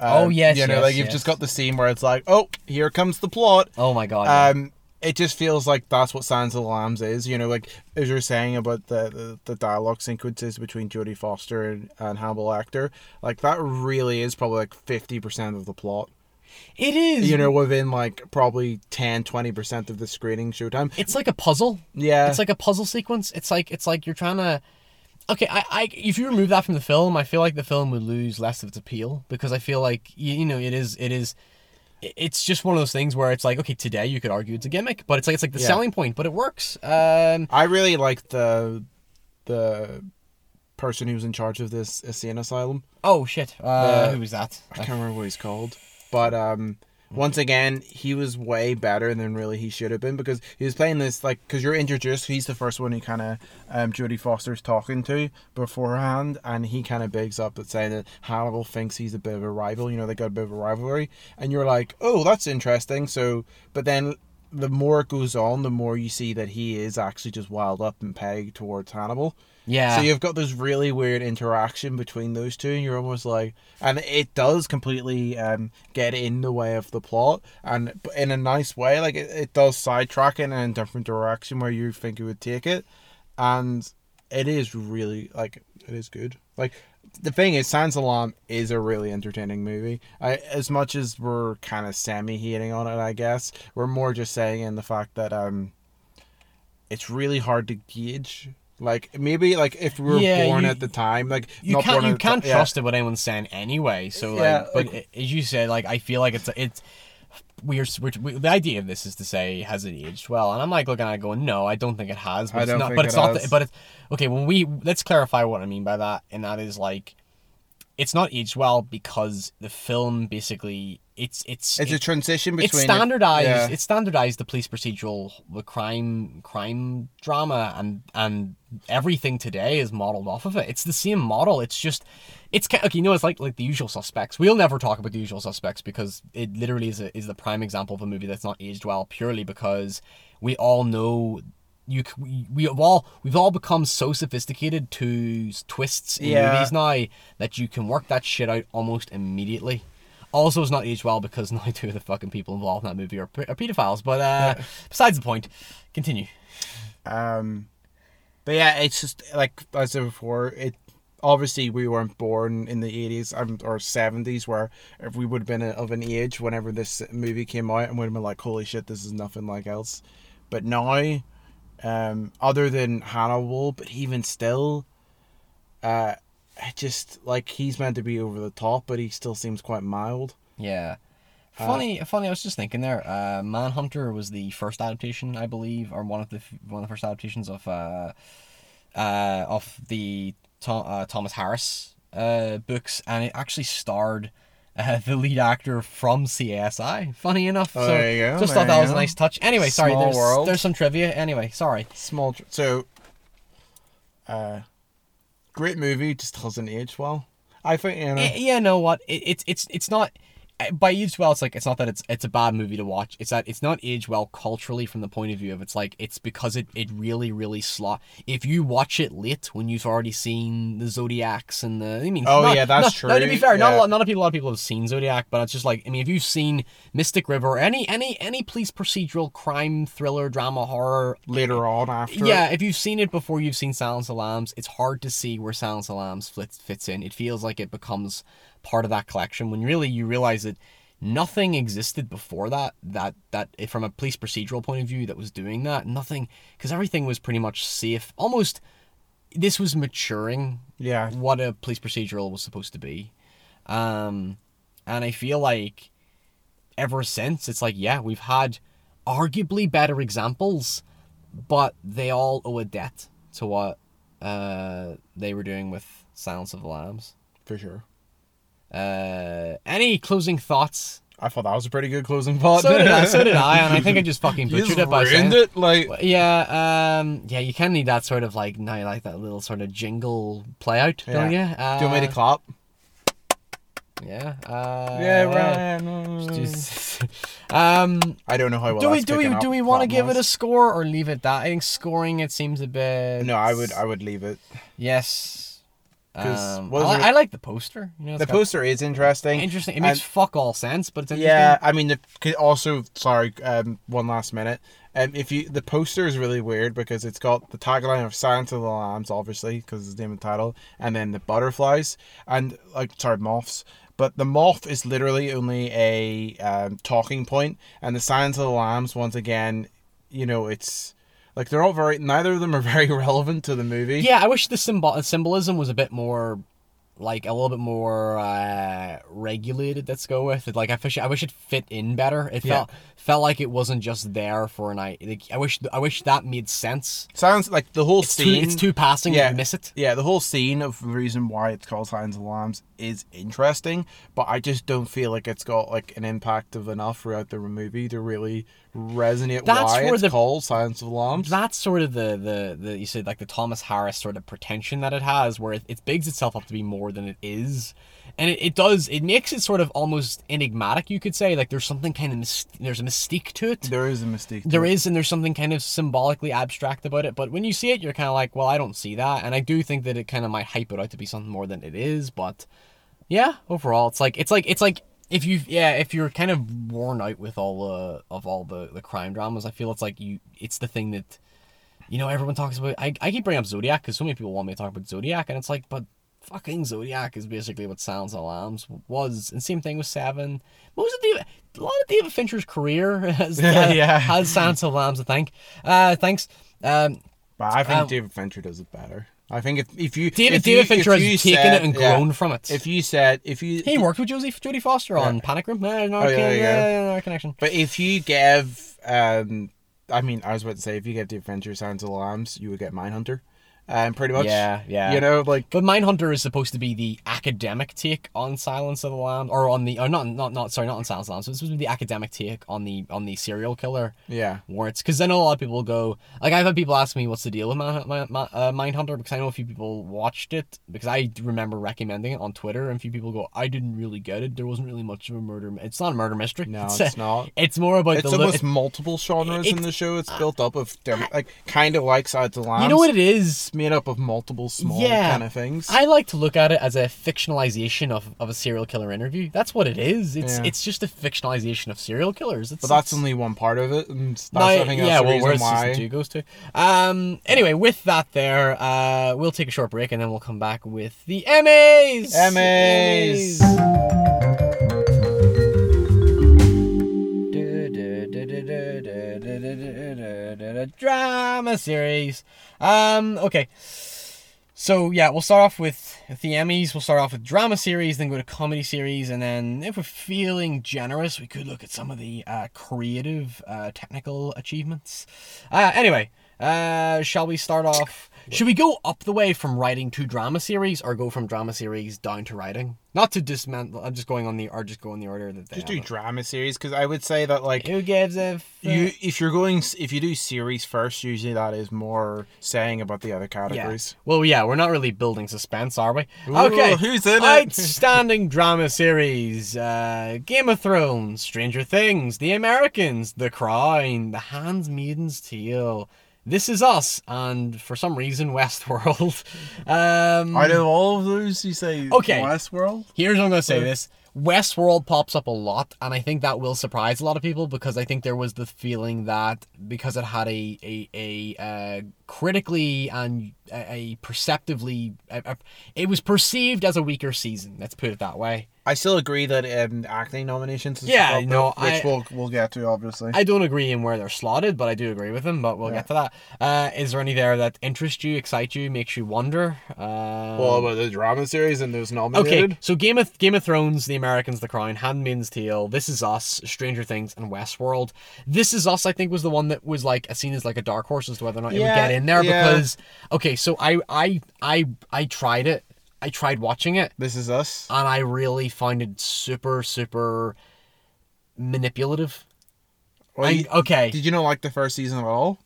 [SPEAKER 1] Oh, yes,
[SPEAKER 2] you know,
[SPEAKER 1] yes,
[SPEAKER 2] like you've
[SPEAKER 1] yes.
[SPEAKER 2] just got the scene where it's like, oh, here comes the plot.
[SPEAKER 1] Oh my god. yeah.
[SPEAKER 2] Um, it just feels like that's what Silence of the Lambs is. You know, like as you're saying about the the, the dialogue sequences between Jodie Foster and, and Hannibal Lecter, like that really is probably like fifty percent of the plot.
[SPEAKER 1] it is.
[SPEAKER 2] You know, within like probably 10 20 percent of the screening showtime.
[SPEAKER 1] it's like a puzzle.
[SPEAKER 2] Yeah,
[SPEAKER 1] It's like a puzzle sequence. It's like it's like you're trying to. Okay, I, I if you remove that from the film, I feel like the film would lose less of its appeal because I feel like you, you know it is it is. It's just one of those things where it's like okay today you could argue it's a gimmick but it's like it's like the
[SPEAKER 2] Yeah.
[SPEAKER 1] selling point but it works. Um,
[SPEAKER 2] I really like the the person who's in charge of this insane asylum.
[SPEAKER 1] oh shit, uh, who was that?
[SPEAKER 2] I can't remember what he's called, but um, once again, he was way better than really he should have been because he was playing this like because you're introduced. He's the first one who kind of um Jodie Foster's talking to beforehand, and he kind of bigs up at saying that Hannibal thinks he's a bit of a rival. You know, they got a bit of a rivalry, and you're like, oh, that's interesting. So, but then. The more it goes on, the more you see that he is actually just wild up and pegged towards Hannibal.
[SPEAKER 1] Yeah.
[SPEAKER 2] So you've got this really weird interaction between those two, and you're almost like, and it does completely um, get in the way of the plot, and in a nice way. Like it, it does sidetrack it in a different direction where you think it would take it, and it is really like it is good. Like the thing is, Sans Alarm is a really entertaining movie. I as much as we're kind of semi hating on it, I guess we're more just saying in the fact that um, it's really hard to gauge Like maybe like if we were
[SPEAKER 1] Yeah,
[SPEAKER 2] born
[SPEAKER 1] you-
[SPEAKER 2] at the time, like
[SPEAKER 1] you
[SPEAKER 2] not
[SPEAKER 1] can't
[SPEAKER 2] born
[SPEAKER 1] you can't
[SPEAKER 2] yeah.
[SPEAKER 1] trust it what anyone's saying anyway. So like,
[SPEAKER 2] Yeah,
[SPEAKER 1] but
[SPEAKER 2] like-
[SPEAKER 1] as you said, like I feel like it's it's we're, we're we, the idea of this is to say has it aged well, and I'm like looking at it going, no, I don't think it has. But
[SPEAKER 2] I
[SPEAKER 1] it's
[SPEAKER 2] don't
[SPEAKER 1] not. but
[SPEAKER 2] it
[SPEAKER 1] it's not.
[SPEAKER 2] has.
[SPEAKER 1] The, but it's okay. When we let's clarify what I mean by that, and that is like. It's not aged well because the film basically it's it's
[SPEAKER 2] It's a transition between
[SPEAKER 1] it's standardized.
[SPEAKER 2] yeah.
[SPEAKER 1] It's standardized the police procedural, the crime crime drama, and and everything today is modeled off of it. It's the same model. It's just it's okay. You know, it's like like the Usual Suspects. We'll never talk about the Usual Suspects because it literally is a, is the prime example of a movie that's not aged well purely because we all know. You, we have all we've all become so sophisticated to twists in
[SPEAKER 2] Yeah.
[SPEAKER 1] movies now that you can work that shit out almost immediately. Also, it's not aged well because now two of the fucking people involved in that movie are, are pedophiles. But uh, besides the point, continue.
[SPEAKER 2] Um, but yeah, it's just like I said before. It obviously we weren't born in the eighties or seventies, where if we would have been of an age whenever this movie came out, and would have been like, "Holy shit, this is nothing like else." But now, um, other than Hannibal, but even still, uh, it just like he's meant to be over the top, but he still seems quite mild.
[SPEAKER 1] Yeah.
[SPEAKER 2] Uh,
[SPEAKER 1] Funny, funny. I was just thinking there. Uh, Manhunter was the first adaptation, I believe, or one of the one of the first adaptations of uh, uh, of the Tom, uh, Thomas Harris uh, books, and it actually starred uh, the lead actor from CSI. Funny enough,
[SPEAKER 2] Oh,
[SPEAKER 1] so
[SPEAKER 2] there you go,
[SPEAKER 1] just
[SPEAKER 2] there
[SPEAKER 1] thought that
[SPEAKER 2] you
[SPEAKER 1] was a nice touch. Anyway, sorry.
[SPEAKER 2] Small
[SPEAKER 1] There's
[SPEAKER 2] world.
[SPEAKER 1] there's some trivia. Anyway, sorry.
[SPEAKER 2] Small. Tr- so, uh, great movie, just doesn't age well. I think you know.
[SPEAKER 1] Eh, yeah, know what? It, it's it's it's not by aged well. It's like it's not that it's it's a bad movie to watch. It's that it's not aged well culturally from the point of view of it's like it's because it it really really slot. If you watch it late when you've already seen the Zodiacs and the I mean,
[SPEAKER 2] Oh,
[SPEAKER 1] not-
[SPEAKER 2] yeah, that's
[SPEAKER 1] not-
[SPEAKER 2] true.
[SPEAKER 1] No, to be fair, not a lot not a lot of people have seen Zodiac, but it's just like I mean, if you've seen Mystic River, or any any any police procedural crime thriller drama horror
[SPEAKER 2] later on after.
[SPEAKER 1] yeah, if you've seen it before you've seen Silence of the Lambs, it's hard to see where Silence of the Lambs fits, fits in. It feels like it becomes part of that collection when really you realize that nothing existed before that that that eh, from a police procedural point of view that was doing that nothing because everything was pretty much safe almost this was maturing
[SPEAKER 2] Yeah.
[SPEAKER 1] what a police procedural was supposed to be um and i feel like ever since it's like yeah we've had arguably better examples but they all owe a debt to what uh they were doing with silence of the lambs
[SPEAKER 2] for sure.
[SPEAKER 1] Uh any closing thoughts
[SPEAKER 2] I thought that was a pretty good closing thought.
[SPEAKER 1] so did i so did i and i think i just fucking butchered
[SPEAKER 2] just
[SPEAKER 1] it by saying
[SPEAKER 2] ruined it. Like
[SPEAKER 1] yeah, um, yeah, you can need that sort of like now, like that little sort of jingle play out, don't you? Uh,
[SPEAKER 2] do you want me to clap?
[SPEAKER 1] Yeah. Uh,
[SPEAKER 2] yeah, right.
[SPEAKER 1] Just, um,
[SPEAKER 2] I don't know how well.
[SPEAKER 1] do we do we do we want to give it a score or leave it that? I think scoring it seems a bit.
[SPEAKER 2] No, I would. I would leave it.
[SPEAKER 1] Yes.
[SPEAKER 2] 'Cause
[SPEAKER 1] Um, I,
[SPEAKER 2] was
[SPEAKER 1] li-
[SPEAKER 2] it-
[SPEAKER 1] I like the poster. You know,
[SPEAKER 2] The poster is interesting.
[SPEAKER 1] Interesting. It makes
[SPEAKER 2] and-
[SPEAKER 1] fuck all sense, but it's interesting.
[SPEAKER 2] Yeah, I mean, the, could also sorry, um, one last minute. Um, if you the poster is really weird because it's got the tagline of "Silence of the Lambs," obviously because it's the name of the title, and then the butterflies and like sorry moths. But the moth is literally only a um, talking point, and the Silence of the Lambs once again, you know, it's like they're all very. Neither of them are very relevant to the movie.
[SPEAKER 1] Yeah, I wish the symbol symbolism was a bit more, like a little bit more uh, regulated. Let's go with it. Like I wish I wish it fit in better. It
[SPEAKER 2] Yeah.
[SPEAKER 1] felt felt like it wasn't just there for a night. Like, I wish I wish that made sense.
[SPEAKER 2] Sounds like the whole
[SPEAKER 1] It's too
[SPEAKER 2] scene.
[SPEAKER 1] it's too passing.
[SPEAKER 2] Yeah.
[SPEAKER 1] You miss it.
[SPEAKER 2] Yeah, the whole scene of the reason why it's called Silence of the Lambs is interesting, but I just don't feel like it's got like an impact of enough throughout the movie to really resonate
[SPEAKER 1] That's
[SPEAKER 2] why
[SPEAKER 1] where
[SPEAKER 2] it's
[SPEAKER 1] the-
[SPEAKER 2] called Silence of the Lambs.
[SPEAKER 1] That's sort of the the the you said like the Thomas Harris sort of pretension that it has, where it, it bigs itself up to be more than it is, and it, it does it makes it sort of almost enigmatic. You could say like there's something kind of myst- there's a mystique to it.
[SPEAKER 2] there is a mystique. to
[SPEAKER 1] There is, and there's something kind of symbolically abstract about it. But when you see it, you're kind of like, well, I don't see that. And I do think that it kind of might hype it out to be something more than it is. But yeah, overall, it's like it's like it's like if you yeah if you're kind of worn out with all the of all the the crime dramas, I feel it's like you it's the thing that you know everyone talks about. I I keep bringing up Zodiac because so many people want me to talk about Zodiac, and it's like, but fucking Zodiac is basically what Sounds of Lambs was, and same thing with Seven. Most of the a lot of David Fincher's career has uh,
[SPEAKER 2] Yeah.
[SPEAKER 1] has Sounds of Lambs. I think. Uh, thanks. Um,
[SPEAKER 2] But I think
[SPEAKER 1] Um,
[SPEAKER 2] David Fincher does it better. I think if if you
[SPEAKER 1] David
[SPEAKER 2] if you-
[SPEAKER 1] Fincher has taken
[SPEAKER 2] said-
[SPEAKER 1] it and
[SPEAKER 2] yeah,
[SPEAKER 1] grown from it.
[SPEAKER 2] If you said if you
[SPEAKER 1] he worked with Josie Jodie Foster on Panic Room. Eh, no,
[SPEAKER 2] Oh, yeah,
[SPEAKER 1] yeah,
[SPEAKER 2] yeah.
[SPEAKER 1] no connection.
[SPEAKER 2] But if you give, um, I mean, I was about to say, if you give the Adventure Silence of the Lambs, you would get Mindhunter, um, pretty much.
[SPEAKER 1] Yeah, yeah.
[SPEAKER 2] You know, like
[SPEAKER 1] But Mindhunter is supposed to be the academic take on Silence of the Lambs, or on the, or not, not, not, sorry, not on Silence of the Lambs. It's supposed to be the academic take on the, on the serial killer
[SPEAKER 2] yeah,
[SPEAKER 1] warrants. Because then a lot of people go, like I've had people ask me what's the deal with Man, Man, Man- uh, Mindhunter because I know a few people watched it because I remember recommending it on Twitter and a few people go, I didn't really get it. There wasn't really much of a murder. It's not a murder mystery.
[SPEAKER 2] no,
[SPEAKER 1] it's,
[SPEAKER 2] it's,
[SPEAKER 1] a-
[SPEAKER 2] not.
[SPEAKER 1] It's more about
[SPEAKER 2] It's
[SPEAKER 1] the. li-
[SPEAKER 2] almost multiple genres in the show. It's built up of like kind of like Silence of the Lambs.
[SPEAKER 1] you know what it is?
[SPEAKER 2] It's made up of multiple small
[SPEAKER 1] Yeah.
[SPEAKER 2] kind of things.
[SPEAKER 1] I like to look at it as a fictionalization of, of a serial killer interview. That's what it is. It's
[SPEAKER 2] Yeah.
[SPEAKER 1] it's just a fictionalization of serial killers. It's,
[SPEAKER 2] but that's
[SPEAKER 1] it's-
[SPEAKER 2] only one part of it, and that's, I think that's
[SPEAKER 1] yeah,
[SPEAKER 2] the
[SPEAKER 1] well,
[SPEAKER 2] reason
[SPEAKER 1] where's
[SPEAKER 2] why.
[SPEAKER 1] season two goes to. Um. Anyway, with that, there, uh, we'll take a short break and then we'll come back with the Emmys.
[SPEAKER 2] Emmys.
[SPEAKER 1] Drama series. Um. Okay. So yeah, we'll start off with the Emmys. We'll start off with drama series, then go to comedy series, and then if we're feeling generous, we could look at some of the uh, creative, uh, technical achievements. Uh, anyway, uh, shall we start off? Should we go up the way from writing to drama series, or go from drama series down to writing? Not to dismantle. I'm just going on the, or just go in the order that they.
[SPEAKER 2] Just do
[SPEAKER 1] it.
[SPEAKER 2] drama series because I would say that like
[SPEAKER 1] Who gives a? F-
[SPEAKER 2] you if you're going if you do series first, usually that is more saying about the other
[SPEAKER 1] Yeah.
[SPEAKER 2] categories.
[SPEAKER 1] Well, yeah, we're not really building suspense, are we?
[SPEAKER 2] Ooh,
[SPEAKER 1] okay.
[SPEAKER 2] who's in it?
[SPEAKER 1] Outstanding drama series: uh, Game of Thrones, Stranger Things, The Americans, The Crown, The Handmaid's Tale. This is Us, and for some reason, Westworld. Um,
[SPEAKER 2] Out of all of those, you say
[SPEAKER 1] Okay.
[SPEAKER 2] Westworld.
[SPEAKER 1] Here's what I'm gonna say this. Westworld pops up a lot, and I think that will surprise a lot of people because I think there was the feeling that because it had a a, a uh, critically and a, a perceptively, a, a- it was perceived as a weaker season. Let's put it that way.
[SPEAKER 2] I still agree that um, acting nominations. Is
[SPEAKER 1] Yeah,
[SPEAKER 2] up
[SPEAKER 1] no,
[SPEAKER 2] which
[SPEAKER 1] I-
[SPEAKER 2] we'll we'll get to obviously.
[SPEAKER 1] I don't agree in where they're slotted, but I do agree with them. But we'll
[SPEAKER 2] Yeah.
[SPEAKER 1] get to that. Uh, is there any there that interest you, excite you, makes you wonder? Uh,
[SPEAKER 2] well, about the drama series and those nominated.
[SPEAKER 1] Okay, so Game of Game of Thrones, The Americans, The Crown, Handmaid's Tale, This Is Us, Stranger Things, and Westworld. This Is Us, I think, was the one that was like a seen as like a dark horse as to whether or not it would get in there
[SPEAKER 2] yeah.
[SPEAKER 1] because okay, so I I I I tried it, I tried watching it,
[SPEAKER 2] This is us.
[SPEAKER 1] and I really find it super super manipulative.
[SPEAKER 2] Well,
[SPEAKER 1] I,
[SPEAKER 2] you-
[SPEAKER 1] okay,
[SPEAKER 2] Did you not like the first season at all?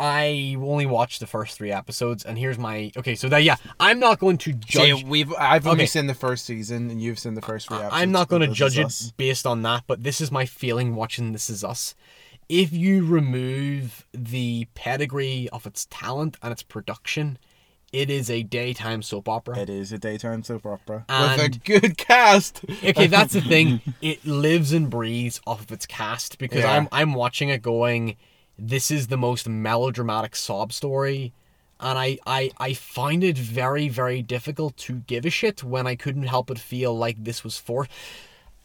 [SPEAKER 1] I only watched the first three episodes, and here's my okay. So that yeah, I'm not going to judge.
[SPEAKER 2] See, we've I've only
[SPEAKER 1] Okay.
[SPEAKER 2] seen the first season, and you've seen the first three episodes.
[SPEAKER 1] I'm not going to
[SPEAKER 2] of This
[SPEAKER 1] judge it
[SPEAKER 2] Us.
[SPEAKER 1] based on that, but this is my feeling watching This Is Us. If you remove the pedigree of its talent and its production, it is a daytime soap opera.
[SPEAKER 2] It is a daytime soap opera
[SPEAKER 1] And-
[SPEAKER 2] with a good cast.
[SPEAKER 1] Okay, that's the thing. It lives and breathes off of its cast because
[SPEAKER 2] Yeah.
[SPEAKER 1] I'm I'm watching it going, this is the most melodramatic sob story. And I, I, I find it very, very difficult to give a shit when I couldn't help but feel like this was for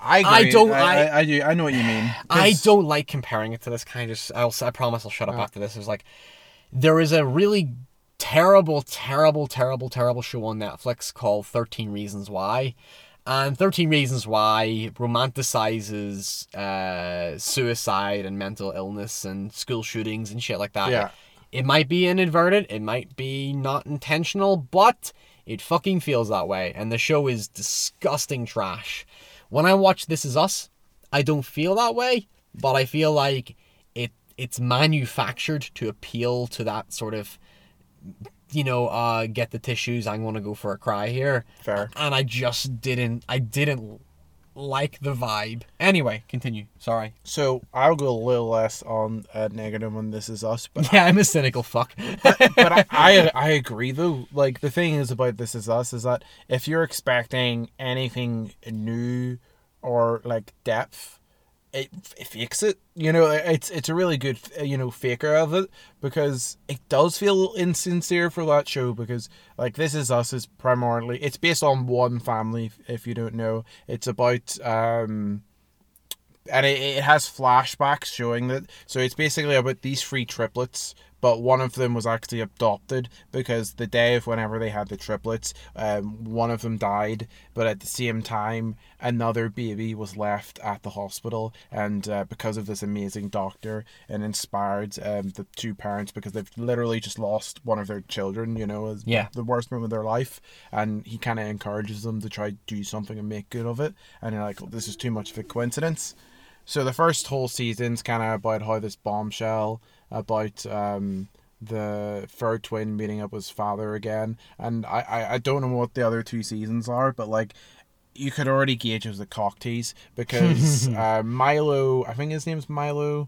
[SPEAKER 2] I agree.
[SPEAKER 1] I don't-
[SPEAKER 2] I,
[SPEAKER 1] I-
[SPEAKER 2] I, I do. I know what you mean.
[SPEAKER 1] I don't like comparing it to this kind of. I'll. I promise I'll shut up after this. It's like there is a really terrible, terrible, terrible, terrible show on Netflix called Thirteen Reasons Why, and Thirteen Reasons Why romanticizes uh, suicide and mental illness and school shootings and shit like that.
[SPEAKER 2] Yeah.
[SPEAKER 1] It might be inadvertent. It might be not intentional, but it fucking feels that way. And the show is disgusting trash. When I watch This Is Us, I don't feel that way, but I feel like it it's manufactured to appeal to that sort of you know, uh get the tissues, I'm gonna go for a cry here.
[SPEAKER 2] Fair.
[SPEAKER 1] And I just didn't I didn't like the vibe. Anyway, continue. Sorry.
[SPEAKER 2] So I'll go a little less on uh, negative on This Is Us, but
[SPEAKER 1] Yeah, I'm a cynical fuck.
[SPEAKER 2] but I, I I agree though. Like the thing is about This Is Us is that if you're expecting anything new or like depth, it, it fakes it. You know, it's it's a really good you know faker of it because it does feel insincere for that show because like This Is Us is primarily it's based on one family. If you don't know, it's about um and it, it has flashbacks showing that so it's basically about these three triplets but one of them was actually adopted because the day of whenever they had the triplets, um, one of them died, but at the same time, another baby was left at the hospital, and uh, because of this amazing doctor, and inspired um, the two parents because they've literally just lost one of their children, you know, as
[SPEAKER 1] Yeah.
[SPEAKER 2] the worst moment of their life, and he kind of encourages them to try to do something and make good of it, and you're like, "Oh, this is too much of a coincidence. So the first whole season's kind of about how this bombshell about um, the third twin meeting up with his father again, and I, I I don't know what the other two seasons are, but like. You could already gauge it was the cock tease because uh, Milo, I think his name's Milo.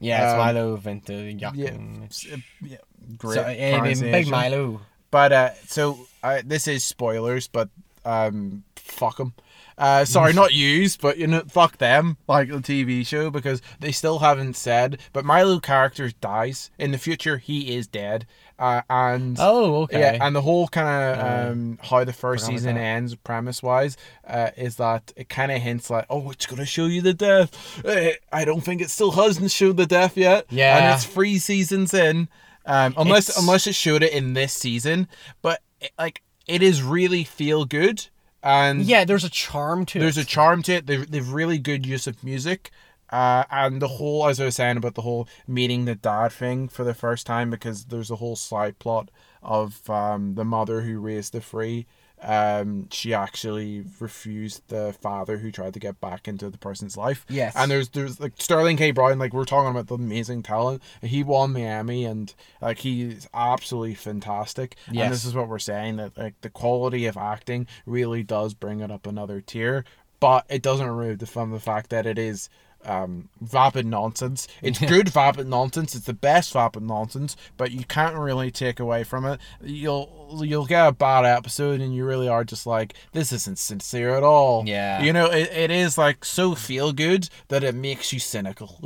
[SPEAKER 1] Yeah, it's
[SPEAKER 2] Um,
[SPEAKER 1] Milo Vento
[SPEAKER 2] Yeah,
[SPEAKER 1] Yakin.
[SPEAKER 2] s- uh, yeah great.
[SPEAKER 1] So, uh, big. Milo.
[SPEAKER 2] But uh, so uh, this is spoilers, but um, fuck them. Uh, sorry, not used, but you know, fuck them, like the TV show, because they still haven't said. But Milo character dies in the future. He is dead, uh, and
[SPEAKER 1] Oh, okay.
[SPEAKER 2] yeah, and the whole kind of um, how the first season ends, premise wise, uh, is that it kind of hints like, oh, it's gonna show you the death. Uh, I don't think it still hasn't showed the death yet.
[SPEAKER 1] Yeah, and
[SPEAKER 2] it's three seasons in, um, unless
[SPEAKER 1] It's-
[SPEAKER 2] unless it showed it in this season. But it, like, it is really feel good, and
[SPEAKER 1] yeah, there's a charm to it.
[SPEAKER 2] there's
[SPEAKER 1] it.
[SPEAKER 2] a charm to it. They've, they've really good use of music. Uh, and the whole, as I was saying about the whole meeting the dad thing for the first time, because there's a whole side plot of um, the mother who raised the free. Um, she actually refused the father who tried to get back into the person's life.
[SPEAKER 1] Yes.
[SPEAKER 2] And there's there's like Sterling K. Brown, like we're talking about the amazing talent. He won an Emmy and like he's absolutely fantastic.
[SPEAKER 1] Yes.
[SPEAKER 2] And this is what we're saying that like the quality of acting really does bring it up another tier, but it doesn't remove the from the fact that it is um vapid nonsense. It's good vapid nonsense. It's the best vapid nonsense, but you can't really take away from it. You'll you'll get a bad episode, and you really are just like this isn't sincere at all.
[SPEAKER 1] Yeah.
[SPEAKER 2] you know it, it is like so feel good that it makes you cynical.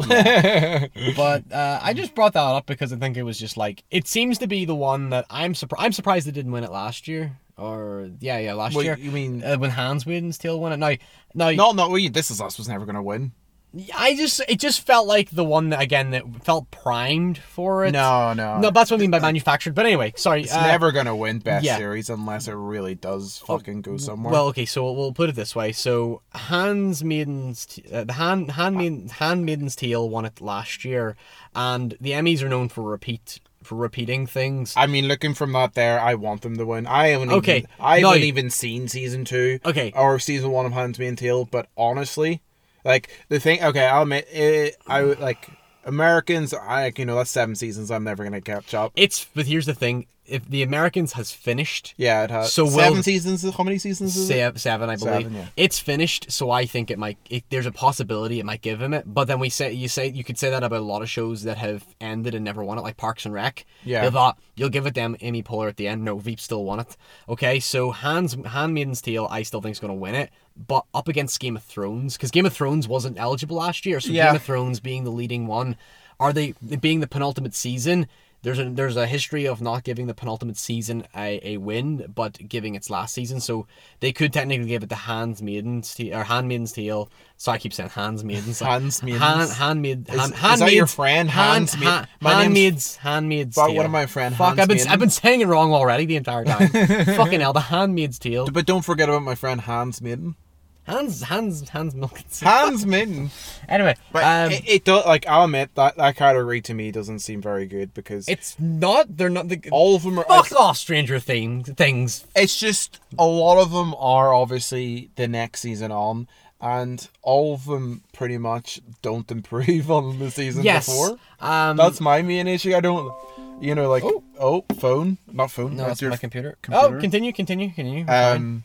[SPEAKER 1] But uh, I just brought that up because I think it was just like it seems to be the one that I'm surprised. I'm surprised they didn't win it last year. Or yeah, yeah, last
[SPEAKER 2] Well,
[SPEAKER 1] year.
[SPEAKER 2] you mean
[SPEAKER 1] uh, when Hans Whedon's tail won it. Now
[SPEAKER 2] no, no. we- This is us was never gonna win.
[SPEAKER 1] I just it just felt like the one that again that felt primed for it.
[SPEAKER 2] No, no,
[SPEAKER 1] no, that's what I mean by manufactured. But anyway, sorry.
[SPEAKER 2] It's
[SPEAKER 1] uh,
[SPEAKER 2] never gonna win best
[SPEAKER 1] yeah.
[SPEAKER 2] series unless it really does fucking go somewhere.
[SPEAKER 1] Well, okay, so we'll put it this way. So Hans Maiden's uh, the Hand Handmaiden Handmaiden's Tale won it last year, and the Emmys are known for repeat for repeating things.
[SPEAKER 2] I mean, looking from that there, I want them to win. I haven't
[SPEAKER 1] Okay,
[SPEAKER 2] even, I
[SPEAKER 1] now-
[SPEAKER 2] haven't even seen season two
[SPEAKER 1] Okay.
[SPEAKER 2] or season one of Handmaid's Tale, but honestly, like the thing. Okay, I'll admit, it, I like Americans. I you know that's seven seasons. I'm never gonna catch up.
[SPEAKER 1] It's but here's the thing: if the Americans has finished,
[SPEAKER 2] Yeah, it has
[SPEAKER 1] So
[SPEAKER 2] seven seasons. How many seasons is it?
[SPEAKER 1] seven, I believe,
[SPEAKER 2] Seven, yeah.
[SPEAKER 1] it's finished. So I think it might. It, there's a possibility it might give him it. But then we say you say you could say that about a lot of shows that have ended and never won it, like Parks and Rec.
[SPEAKER 2] Yeah.
[SPEAKER 1] They thought you'll give it them Amy Poehler at the end. No, Veep still won it. Okay, so Hands Handmaiden's Tale, I still think is going to win it. But up against Game of Thrones, because Game of Thrones wasn't eligible last year, so
[SPEAKER 2] Yeah.
[SPEAKER 1] Game of Thrones being the leading one, are they being the penultimate season? There's a there's a history of not giving the penultimate season a, a win, but giving its last season. So they could technically give it the Handmaiden's Tale or Handmaiden's Tale. So I keep saying Handmaiden's.
[SPEAKER 2] Handmaidens.
[SPEAKER 1] Hand, handmaid.
[SPEAKER 2] Is-
[SPEAKER 1] Hand,
[SPEAKER 2] is that your friend,
[SPEAKER 1] Hand,
[SPEAKER 2] Handsmaid-
[SPEAKER 1] hand,
[SPEAKER 2] My
[SPEAKER 1] handmaids. Handmaids.
[SPEAKER 2] But one of my friend
[SPEAKER 1] Fuck, I've been I've been saying it wrong already the entire time. Fucking hell, the Handmaid's Tale.
[SPEAKER 2] But don't forget about my friend Hans Maiden.
[SPEAKER 1] Hands, hands, hands, milk.
[SPEAKER 2] Hans Maiden.
[SPEAKER 1] Anyway,
[SPEAKER 2] But
[SPEAKER 1] um,
[SPEAKER 2] it, it does like I'll admit that that category to me doesn't seem very good because
[SPEAKER 1] it's not. They're not the.
[SPEAKER 2] all of them are.
[SPEAKER 1] Fuck off, Stranger Things. Things.
[SPEAKER 2] It's just a lot of them are obviously the next season on, and all of them pretty much don't improve on the season
[SPEAKER 1] Yes.
[SPEAKER 2] before.
[SPEAKER 1] Um.
[SPEAKER 2] That's my main issue. I don't, you know, like
[SPEAKER 1] Oh.
[SPEAKER 2] oh, phone, not phone.
[SPEAKER 1] no, that's
[SPEAKER 2] your
[SPEAKER 1] my computer.
[SPEAKER 2] computer.
[SPEAKER 1] Oh, continue, continue, continue.
[SPEAKER 2] Um,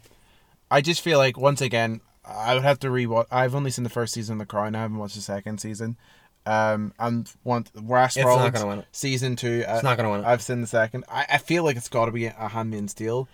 [SPEAKER 2] I just feel like once again, I would have to rewatch. I've only seen the first season of The Crown. I haven't watched the second season. Um, and want
[SPEAKER 1] It's not gonna win it.
[SPEAKER 2] season two. uh,
[SPEAKER 1] It's not gonna win it.
[SPEAKER 2] I've seen the second. I, I feel like it's got to be a Handmaid's Tale.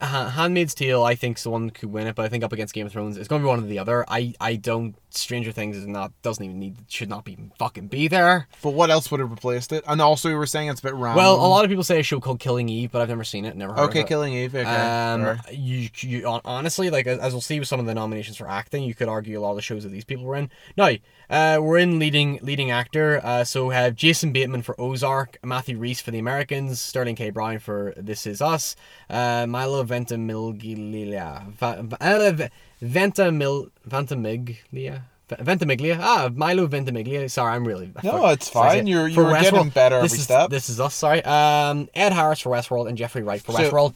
[SPEAKER 1] Uh, Handmaid's Tale, I think, is the one that could win it, but I think up against Game of Thrones, it's going to be one or the other. I, I don't Stranger Things is not doesn't even need should not be fucking be there.
[SPEAKER 2] But what else would have replaced it? And also, you were saying it's a bit random.
[SPEAKER 1] Well, a lot of people say a show called Killing Eve, but I've never seen it, never heard
[SPEAKER 2] Okay,
[SPEAKER 1] of it.
[SPEAKER 2] Okay, Killing Eve. Okay.
[SPEAKER 1] Um,
[SPEAKER 2] sure.
[SPEAKER 1] you, you honestly like as as we'll see with some of the nominations for acting, you could argue a lot of the shows that these people were in. Now, uh, we're in leading leading actor. Uh, so we have Jason Bateman for Ozark, Matthew Rhys for The Americans, Sterling K. Brown for This Is Us, uh, Milo Ventimiglia, Va- Va- uh, Ventimil Ventimiglia. Ventimiglia. Ah, Milo Ventimiglia. Sorry, I'm really.
[SPEAKER 2] No, it's fine. You're- you're getting
[SPEAKER 1] Westworld.
[SPEAKER 2] better
[SPEAKER 1] this
[SPEAKER 2] every
[SPEAKER 1] is,
[SPEAKER 2] step.
[SPEAKER 1] This is us. Sorry. Um, Ed Harris for Westworld and Jeffrey Wright for
[SPEAKER 2] So-
[SPEAKER 1] Westworld.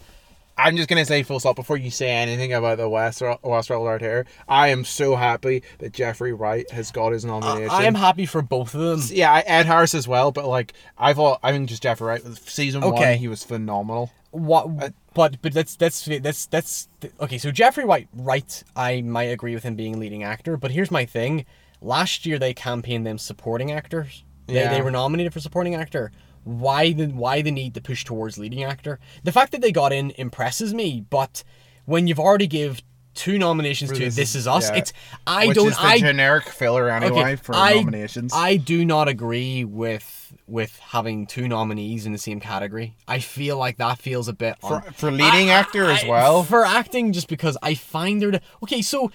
[SPEAKER 2] I'm just gonna say full stop before you say anything about the West Westworld out here. I am so happy that Jeffrey Wright has got his nomination.
[SPEAKER 1] I am happy for both of them.
[SPEAKER 2] yeah, I- Ed Harris as well, but like I thought, I think just Jeffrey Wright. Season
[SPEAKER 1] Okay.
[SPEAKER 2] one, he was phenomenal.
[SPEAKER 1] What? But but that's that's that's that's okay. So Jeffrey White, right? I might agree with him being leading actor. But here's my thing: last year they campaigned them supporting actors. They,
[SPEAKER 2] Yeah.
[SPEAKER 1] they were nominated for supporting actor. Why the why the need to push towards leading actor? The fact that they got in impresses me. But when you've already give two nominations to
[SPEAKER 2] This Is-
[SPEAKER 1] Us,
[SPEAKER 2] yeah.
[SPEAKER 1] it's I
[SPEAKER 2] Which
[SPEAKER 1] don't
[SPEAKER 2] is the
[SPEAKER 1] I
[SPEAKER 2] generic filler anyway for
[SPEAKER 1] I,
[SPEAKER 2] nominations.
[SPEAKER 1] I do not agree with with having two nominees in the same category. I feel like that feels a bit
[SPEAKER 2] for,
[SPEAKER 1] un-
[SPEAKER 2] for leading
[SPEAKER 1] I-
[SPEAKER 2] actor
[SPEAKER 1] I-
[SPEAKER 2] as well.
[SPEAKER 1] For acting, just because I find there to okay. So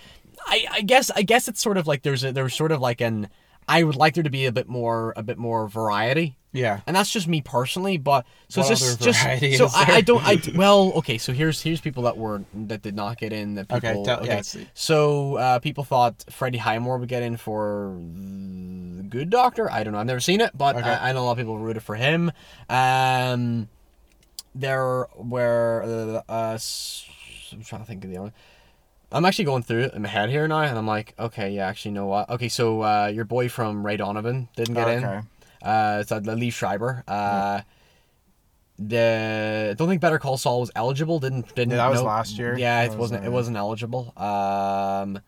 [SPEAKER 1] I I guess I guess it's sort of like there's a there's sort of like an I would like there to be a bit more a bit more variety.
[SPEAKER 2] yeah.
[SPEAKER 1] And that's just me personally, but so
[SPEAKER 2] What
[SPEAKER 1] it's just just so
[SPEAKER 2] is
[SPEAKER 1] I, I don't I well okay so here's here's people that were that did not get in that
[SPEAKER 2] Okay,
[SPEAKER 1] people
[SPEAKER 2] tell- yeah, see.
[SPEAKER 1] so uh, people thought Freddie Highmore would get in for the Good Doctor I don't know I've never seen it but
[SPEAKER 2] Okay.
[SPEAKER 1] I, I know a lot of people rooted for him um there were uh, uh I'm trying to think of the other I'm actually going through it in my head here now, and I'm like, okay, yeah, actually, you know what? Okay, so uh, your boy from Ray Donovan didn't get in.
[SPEAKER 2] Okay.
[SPEAKER 1] Uh, it's uh, Liev Schreiber. Uh, the I don't think Better Call Saul was eligible. Didn't didn't.
[SPEAKER 2] Yeah, that was
[SPEAKER 1] no.
[SPEAKER 2] last year.
[SPEAKER 1] Yeah, it
[SPEAKER 2] That was,
[SPEAKER 1] wasn't. It wasn't eligible. Um,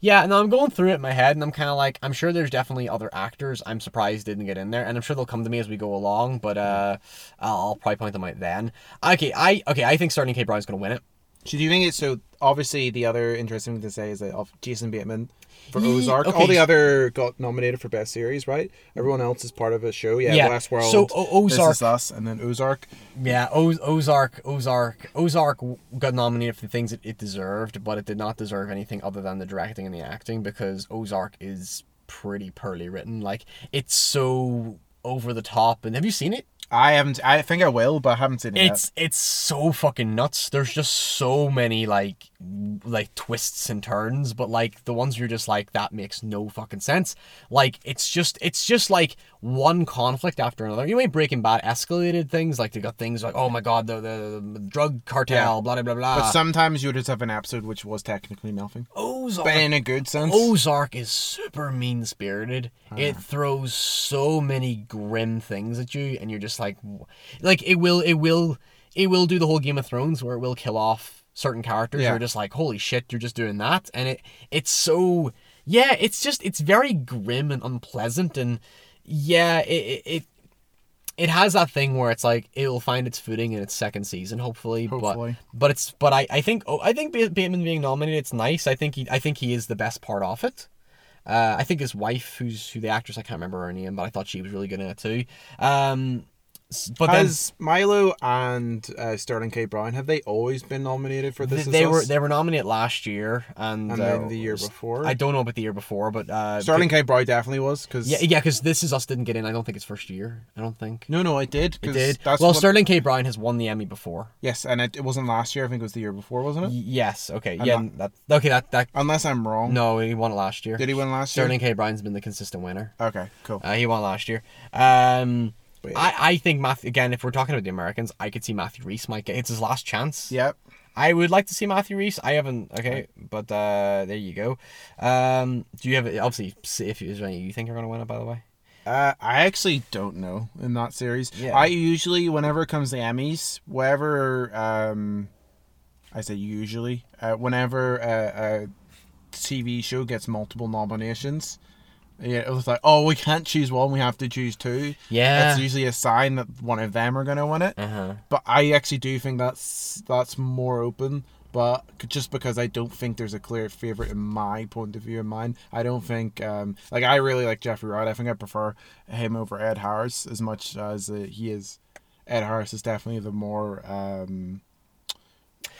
[SPEAKER 1] yeah, and I'm going through it in my head, and I'm kind of like, I'm sure there's definitely other actors. I'm surprised didn't get in there, and I'm sure they'll come to me as we go along. But uh, I'll, I'll probably point them out then. Okay, I okay, I think Sterling K. Brown's gonna win it.
[SPEAKER 2] So do you think it's so? Obviously, the other interesting thing to say is that of Jason Bateman for
[SPEAKER 1] Ye-
[SPEAKER 2] Ozark.
[SPEAKER 1] okay,
[SPEAKER 2] All the other got nominated for best series, right? Everyone else is part of a show. Yeah,
[SPEAKER 1] Yeah,
[SPEAKER 2] Westworld.
[SPEAKER 1] so O- Ozark-
[SPEAKER 2] This is Us, and then Ozark.
[SPEAKER 1] Yeah, Oz- Ozark, Ozark, Ozark got nominated for the things it, it deserved, but it did not deserve anything other than the directing and the acting because Ozark is pretty poorly written. Like it's so over the top. And have you seen it?
[SPEAKER 2] I haven't. I think I will, but I haven't seen it
[SPEAKER 1] It's it's so fucking nuts. There's just so many like like twists and turns, but like the ones you're just like that makes no fucking sense. Like it's just it's just like one conflict after another. You ain't Breaking Bad escalated things like they got things like oh my god the the, the drug cartel
[SPEAKER 2] Yeah.
[SPEAKER 1] blah blah blah blah.
[SPEAKER 2] But sometimes you just have an episode which was technically nothing,
[SPEAKER 1] Ozark
[SPEAKER 2] but in a good sense.
[SPEAKER 1] Ozark is super mean spirited. It throws so many grim things at you, and you're just like, like it will, it will, it will do the whole Game of Thrones where it will kill off certain characters.
[SPEAKER 2] Yeah.
[SPEAKER 1] You're just like, holy shit, you're just doing that, and it, it's so, yeah, it's just, it's very grim and unpleasant, and yeah, it, it, it has that thing where it's like it'll find its footing in its second season, hopefully.
[SPEAKER 2] Hopefully.
[SPEAKER 1] But but it's but I, I think oh I think Ba- Bateman being nominated it's nice. I think he I think he is the best part of it. Uh, I think his wife, who's who the actress I can't remember her name, but I thought she was really good in it too. Um, but then
[SPEAKER 2] Milo and uh, Sterling K. Brown have they always been nominated for this?
[SPEAKER 1] th-
[SPEAKER 2] Is
[SPEAKER 1] they were
[SPEAKER 2] Us?
[SPEAKER 1] they were nominated last year and,
[SPEAKER 2] and
[SPEAKER 1] uh,
[SPEAKER 2] the year before.
[SPEAKER 1] I don't know about the year before, but uh,
[SPEAKER 2] Sterling K. Brown definitely was because
[SPEAKER 1] Yeah, yeah, because This Is Us didn't get in. I don't think it's first year. I don't think
[SPEAKER 2] No, no, it did.
[SPEAKER 1] it did.
[SPEAKER 2] That's
[SPEAKER 1] well,
[SPEAKER 2] what-
[SPEAKER 1] Sterling K. Brown has won the Emmy before.
[SPEAKER 2] Yes, and it, it wasn't last year. I think it was the year before, wasn't it?
[SPEAKER 1] Y- Yes. Okay.
[SPEAKER 2] I'm
[SPEAKER 1] yeah.
[SPEAKER 2] not-
[SPEAKER 1] that okay. That that
[SPEAKER 2] Unless I'm wrong.
[SPEAKER 1] no, he won it last year.
[SPEAKER 2] Did he win last year?
[SPEAKER 1] Sterling K. Brown's been the consistent winner.
[SPEAKER 2] Okay, cool.
[SPEAKER 1] Uh, he won last year. Um, I, I think Matthew again. If we're talking about the Americans, I could see Matthew Rhys might get. It's his last chance.
[SPEAKER 2] Yep.
[SPEAKER 1] I would like to see Matthew Rhys. I haven't. Okay, but uh, there you go. Um, do you have obviously see if is there any you think are going to win it? By the way.
[SPEAKER 2] Uh, I actually don't know in that series.
[SPEAKER 1] Yeah.
[SPEAKER 2] I usually, whenever it comes to Emmys, wherever um, I say usually, uh, whenever a, a TV show gets multiple nominations, yeah, it was like, oh, we can't choose one, we have to choose two.
[SPEAKER 1] Yeah.
[SPEAKER 2] That's usually a sign that one of them are gonna win it.
[SPEAKER 1] Uh huh.
[SPEAKER 2] But I actually do think that's that's more open. but just because I don't think there's a clear favorite in my point of view in mine, I don't think um like I really like Jeffrey Wright. I think I prefer him over Ed Harris as much as uh, he is. Ed Harris is definitely the more um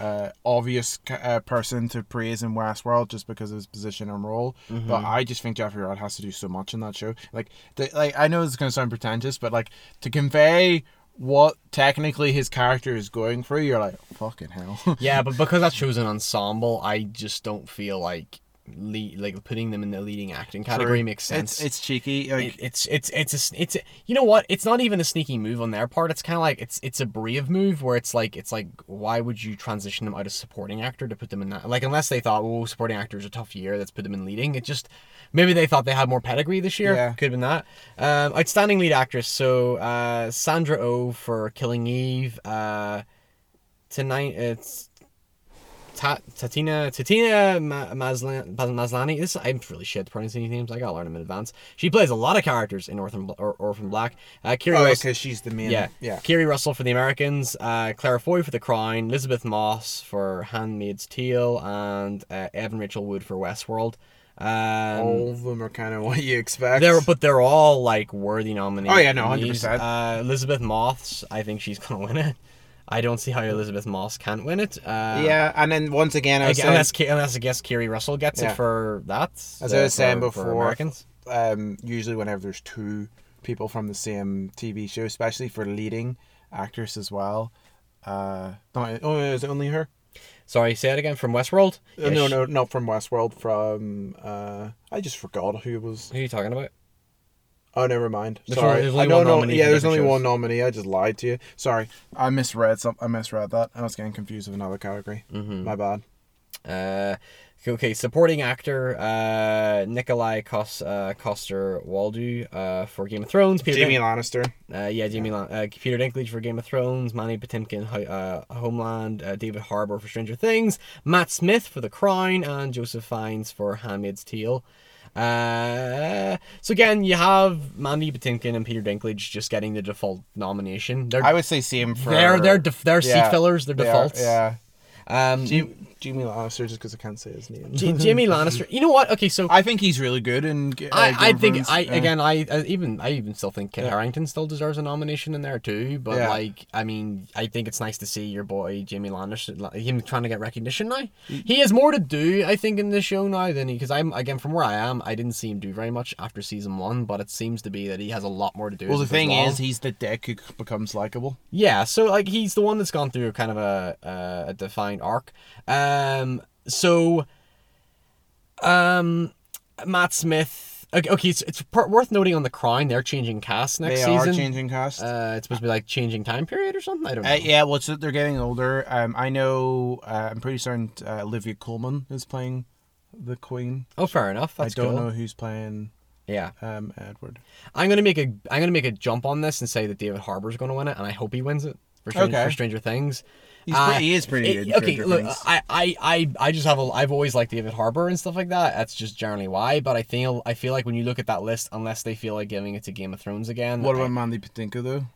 [SPEAKER 2] uh, obvious uh, person to praise in Westworld just because of his position and role. But I just think Jeffrey Wright has to do so much in that show. Like, the, like I know it's gonna sound pretentious, but like to convey what technically his character is going through, you're like, fucking hell.
[SPEAKER 1] Yeah, but because that show's an ensemble, I just don't feel like lead, like putting them in the leading acting category makes sense.
[SPEAKER 2] It's, it's cheeky. Like,
[SPEAKER 1] It- it's it's it's a, it's a, you know what? It's not even a sneaky move on their part. It's kind of like it's it's a brave move where it's like it's like why would you transition them out of supporting actor to put them in that like unless they thought oh supporting actor is a tough year let's put them in leading. It just maybe they thought they had more pedigree this year.
[SPEAKER 2] Yeah.
[SPEAKER 1] could have been that. Um outstanding lead actress. So uh Sandra Oh for Killing Eve. Uh tonight it's Ta- Tatina Tatina Ma- Maslan- Maslany. This I'm really shit at pronouncing these names. I gotta learn them in advance. She plays a lot of characters in Orphan or, Orphan Black. Uh, Kiri
[SPEAKER 2] oh,
[SPEAKER 1] Russell,
[SPEAKER 2] because she's the main.
[SPEAKER 1] yeah,
[SPEAKER 2] yeah.
[SPEAKER 1] Keri Russell for the Americans. Uh, Claire Foy for The Crown. Elisabeth Moss for Handmaid's Tale, and uh, Evan Rachel Wood for Westworld. Um,
[SPEAKER 2] All of them are kind of what you expect.
[SPEAKER 1] they're but they're all like worthy nominees.
[SPEAKER 2] Oh, yeah, no, 100%.
[SPEAKER 1] Uh, Elisabeth Moss, I think she's gonna win it. I don't see how Elisabeth Moss can't win it. Uh,
[SPEAKER 2] yeah, and then once again, I was
[SPEAKER 1] Again,
[SPEAKER 2] saying,
[SPEAKER 1] unless, unless I guess Keri Russell gets
[SPEAKER 2] Yeah.
[SPEAKER 1] it for that.
[SPEAKER 2] As
[SPEAKER 1] uh,
[SPEAKER 2] I was saying
[SPEAKER 1] for- for
[SPEAKER 2] before,
[SPEAKER 1] Americans.
[SPEAKER 2] um, usually whenever there's two people from the same TV show, especially for leading actress as well. Uh, not, oh, is it only her?
[SPEAKER 1] Sorry, say it again. From Westworld.
[SPEAKER 2] Uh, no, no, not from Westworld. From uh, I just forgot who it was.
[SPEAKER 1] Who are you talking about?
[SPEAKER 2] Oh, never mind.
[SPEAKER 1] There's
[SPEAKER 2] Sorry,
[SPEAKER 1] only- there's only
[SPEAKER 2] I don't
[SPEAKER 1] one
[SPEAKER 2] know.
[SPEAKER 1] nominee
[SPEAKER 2] Yeah, there's only
[SPEAKER 1] shows.
[SPEAKER 2] one nominee. I just lied to you. Sorry, I misread some. I misread that. I was getting confused with another category.
[SPEAKER 1] Mm-hmm.
[SPEAKER 2] My bad.
[SPEAKER 1] Uh, okay, supporting actor uh, Nikolai Kos, uh, Coster-Waldau uh, for Game of Thrones. Peter
[SPEAKER 2] Jamie
[SPEAKER 1] Din-
[SPEAKER 2] Lannister.
[SPEAKER 1] uh, yeah, Jamie Lan- uh, Peter Dinklage for Game of Thrones. Mandy Patinkin, uh, Homeland. Uh, David Harbour for Stranger Things. Matt Smith for The Crown, and Joseph Fiennes for Handmaid's Tale. Uh, so again, you have Mandy Patinkin and Peter Dinklage just getting the default nomination. They're
[SPEAKER 2] I would say same for.
[SPEAKER 1] they're they're def- they're seat fillers. They're
[SPEAKER 2] they are,
[SPEAKER 1] defaults.
[SPEAKER 2] yeah.
[SPEAKER 1] Um,
[SPEAKER 2] Jamie, Jamie Lannister, just because I can't say his name.
[SPEAKER 1] J- Jamie Lannister. You know what? Okay, so
[SPEAKER 2] I think he's really good in. Uh,
[SPEAKER 1] I, I think
[SPEAKER 2] Thrones.
[SPEAKER 1] I
[SPEAKER 2] Yeah.
[SPEAKER 1] again I, I even I even still think Kit
[SPEAKER 2] Yeah.
[SPEAKER 1] Harington still deserves a nomination in there too. But
[SPEAKER 2] Yeah.
[SPEAKER 1] like I mean I think it's nice to see your boy Jimmy Lannister him trying to get recognition now. He has more to do I think in this show now than he because I'm again from where I am I didn't see him do very much after season one, but it seems to be that he has a lot more to do.
[SPEAKER 2] Well, the thing is, he's the dick who becomes likable.
[SPEAKER 1] Yeah, so like he's the one that's gone through kind of a a, a defined arc. Um, so, um, Matt Smith. Okay, okay it's, it's worth noting on the Crown they're changing cast next
[SPEAKER 2] they
[SPEAKER 1] season.
[SPEAKER 2] They are changing cast.
[SPEAKER 1] Uh, it's supposed to be like changing time period or something. I don't know.
[SPEAKER 2] Uh, yeah, well, so they're getting older. Um, I know. Uh, I'm pretty certain uh, Olivia Colman is playing the Queen.
[SPEAKER 1] Oh, fair enough. That's
[SPEAKER 2] I don't
[SPEAKER 1] cool.
[SPEAKER 2] know who's playing
[SPEAKER 1] Yeah,
[SPEAKER 2] um, Edward.
[SPEAKER 1] I'm gonna make a I'm gonna make a jump on this and say that David Harbour's gonna win it, and I hope he wins it for Stranger,
[SPEAKER 2] Okay.
[SPEAKER 1] for Stranger Things.
[SPEAKER 2] He's
[SPEAKER 1] Uh,
[SPEAKER 2] pretty, he is pretty
[SPEAKER 1] It-
[SPEAKER 2] good.
[SPEAKER 1] okay,
[SPEAKER 2] Stranger
[SPEAKER 1] look,
[SPEAKER 2] Things.
[SPEAKER 1] I, I, I, I just have a, I've always liked David Harbour and stuff like that. That's just generally why. But I feel, I feel like when you look at that list, unless they feel like giving it to Game of Thrones again,
[SPEAKER 2] what
[SPEAKER 1] I-
[SPEAKER 2] about Mandy Patinkin though?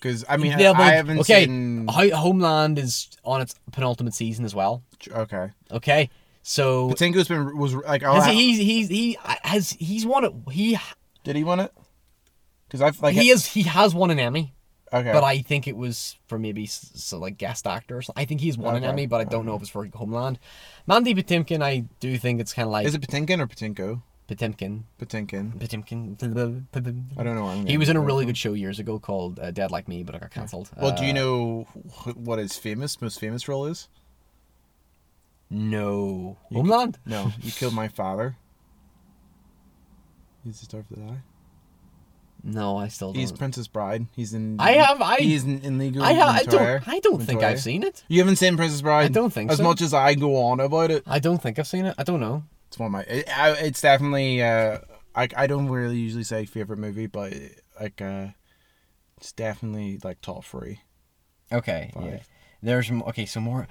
[SPEAKER 2] Because I mean,
[SPEAKER 1] Yeah,
[SPEAKER 2] I,
[SPEAKER 1] but-
[SPEAKER 2] I haven't
[SPEAKER 1] okay,
[SPEAKER 2] seen.
[SPEAKER 1] Ho- Homeland is on its penultimate season as well.
[SPEAKER 2] Okay,
[SPEAKER 1] Okay, so
[SPEAKER 2] Patinkin's been was like. Oh,
[SPEAKER 1] has he, he's, he's, he has, he's won it. He,
[SPEAKER 2] did he win it? Because I've like
[SPEAKER 1] he is, he has won an Emmy.
[SPEAKER 2] Okay.
[SPEAKER 1] But I think it was for maybe so like guest actor or something. I think he's won an
[SPEAKER 2] Okay.
[SPEAKER 1] Emmy, but I don't know if it's for Homeland. Mandy Patinkin, I do think it's kind of like
[SPEAKER 2] is it Patinkin or Patinko?
[SPEAKER 1] Patinkin.
[SPEAKER 2] Patinkin.
[SPEAKER 1] Patinkin.
[SPEAKER 2] I don't know. What I'm
[SPEAKER 1] He was in a really good show years ago called uh, Dead Like Me, but it got cancelled.
[SPEAKER 2] Well, do you
[SPEAKER 1] Uh,
[SPEAKER 2] know what his famous, most famous role is?
[SPEAKER 1] No. Homeland?
[SPEAKER 2] No, you killed my father. He's the star of the die.
[SPEAKER 1] No, I still don't.
[SPEAKER 2] He's Princess Bride. He's in.
[SPEAKER 1] I have- I-
[SPEAKER 2] He's in, in Legal.
[SPEAKER 1] I, ha- I don't. I don't think I've seen it.
[SPEAKER 2] You haven't seen Princess Bride?
[SPEAKER 1] I don't think
[SPEAKER 2] as
[SPEAKER 1] so.
[SPEAKER 2] much as I go on about it.
[SPEAKER 1] I don't think I've seen it. I don't know.
[SPEAKER 2] It's one of my. It, I, it's definitely. Uh, I I don't really usually say favorite movie, but like uh, it's definitely like top three.
[SPEAKER 1] Okay.
[SPEAKER 2] Five.
[SPEAKER 1] Yeah. There's okay. So more.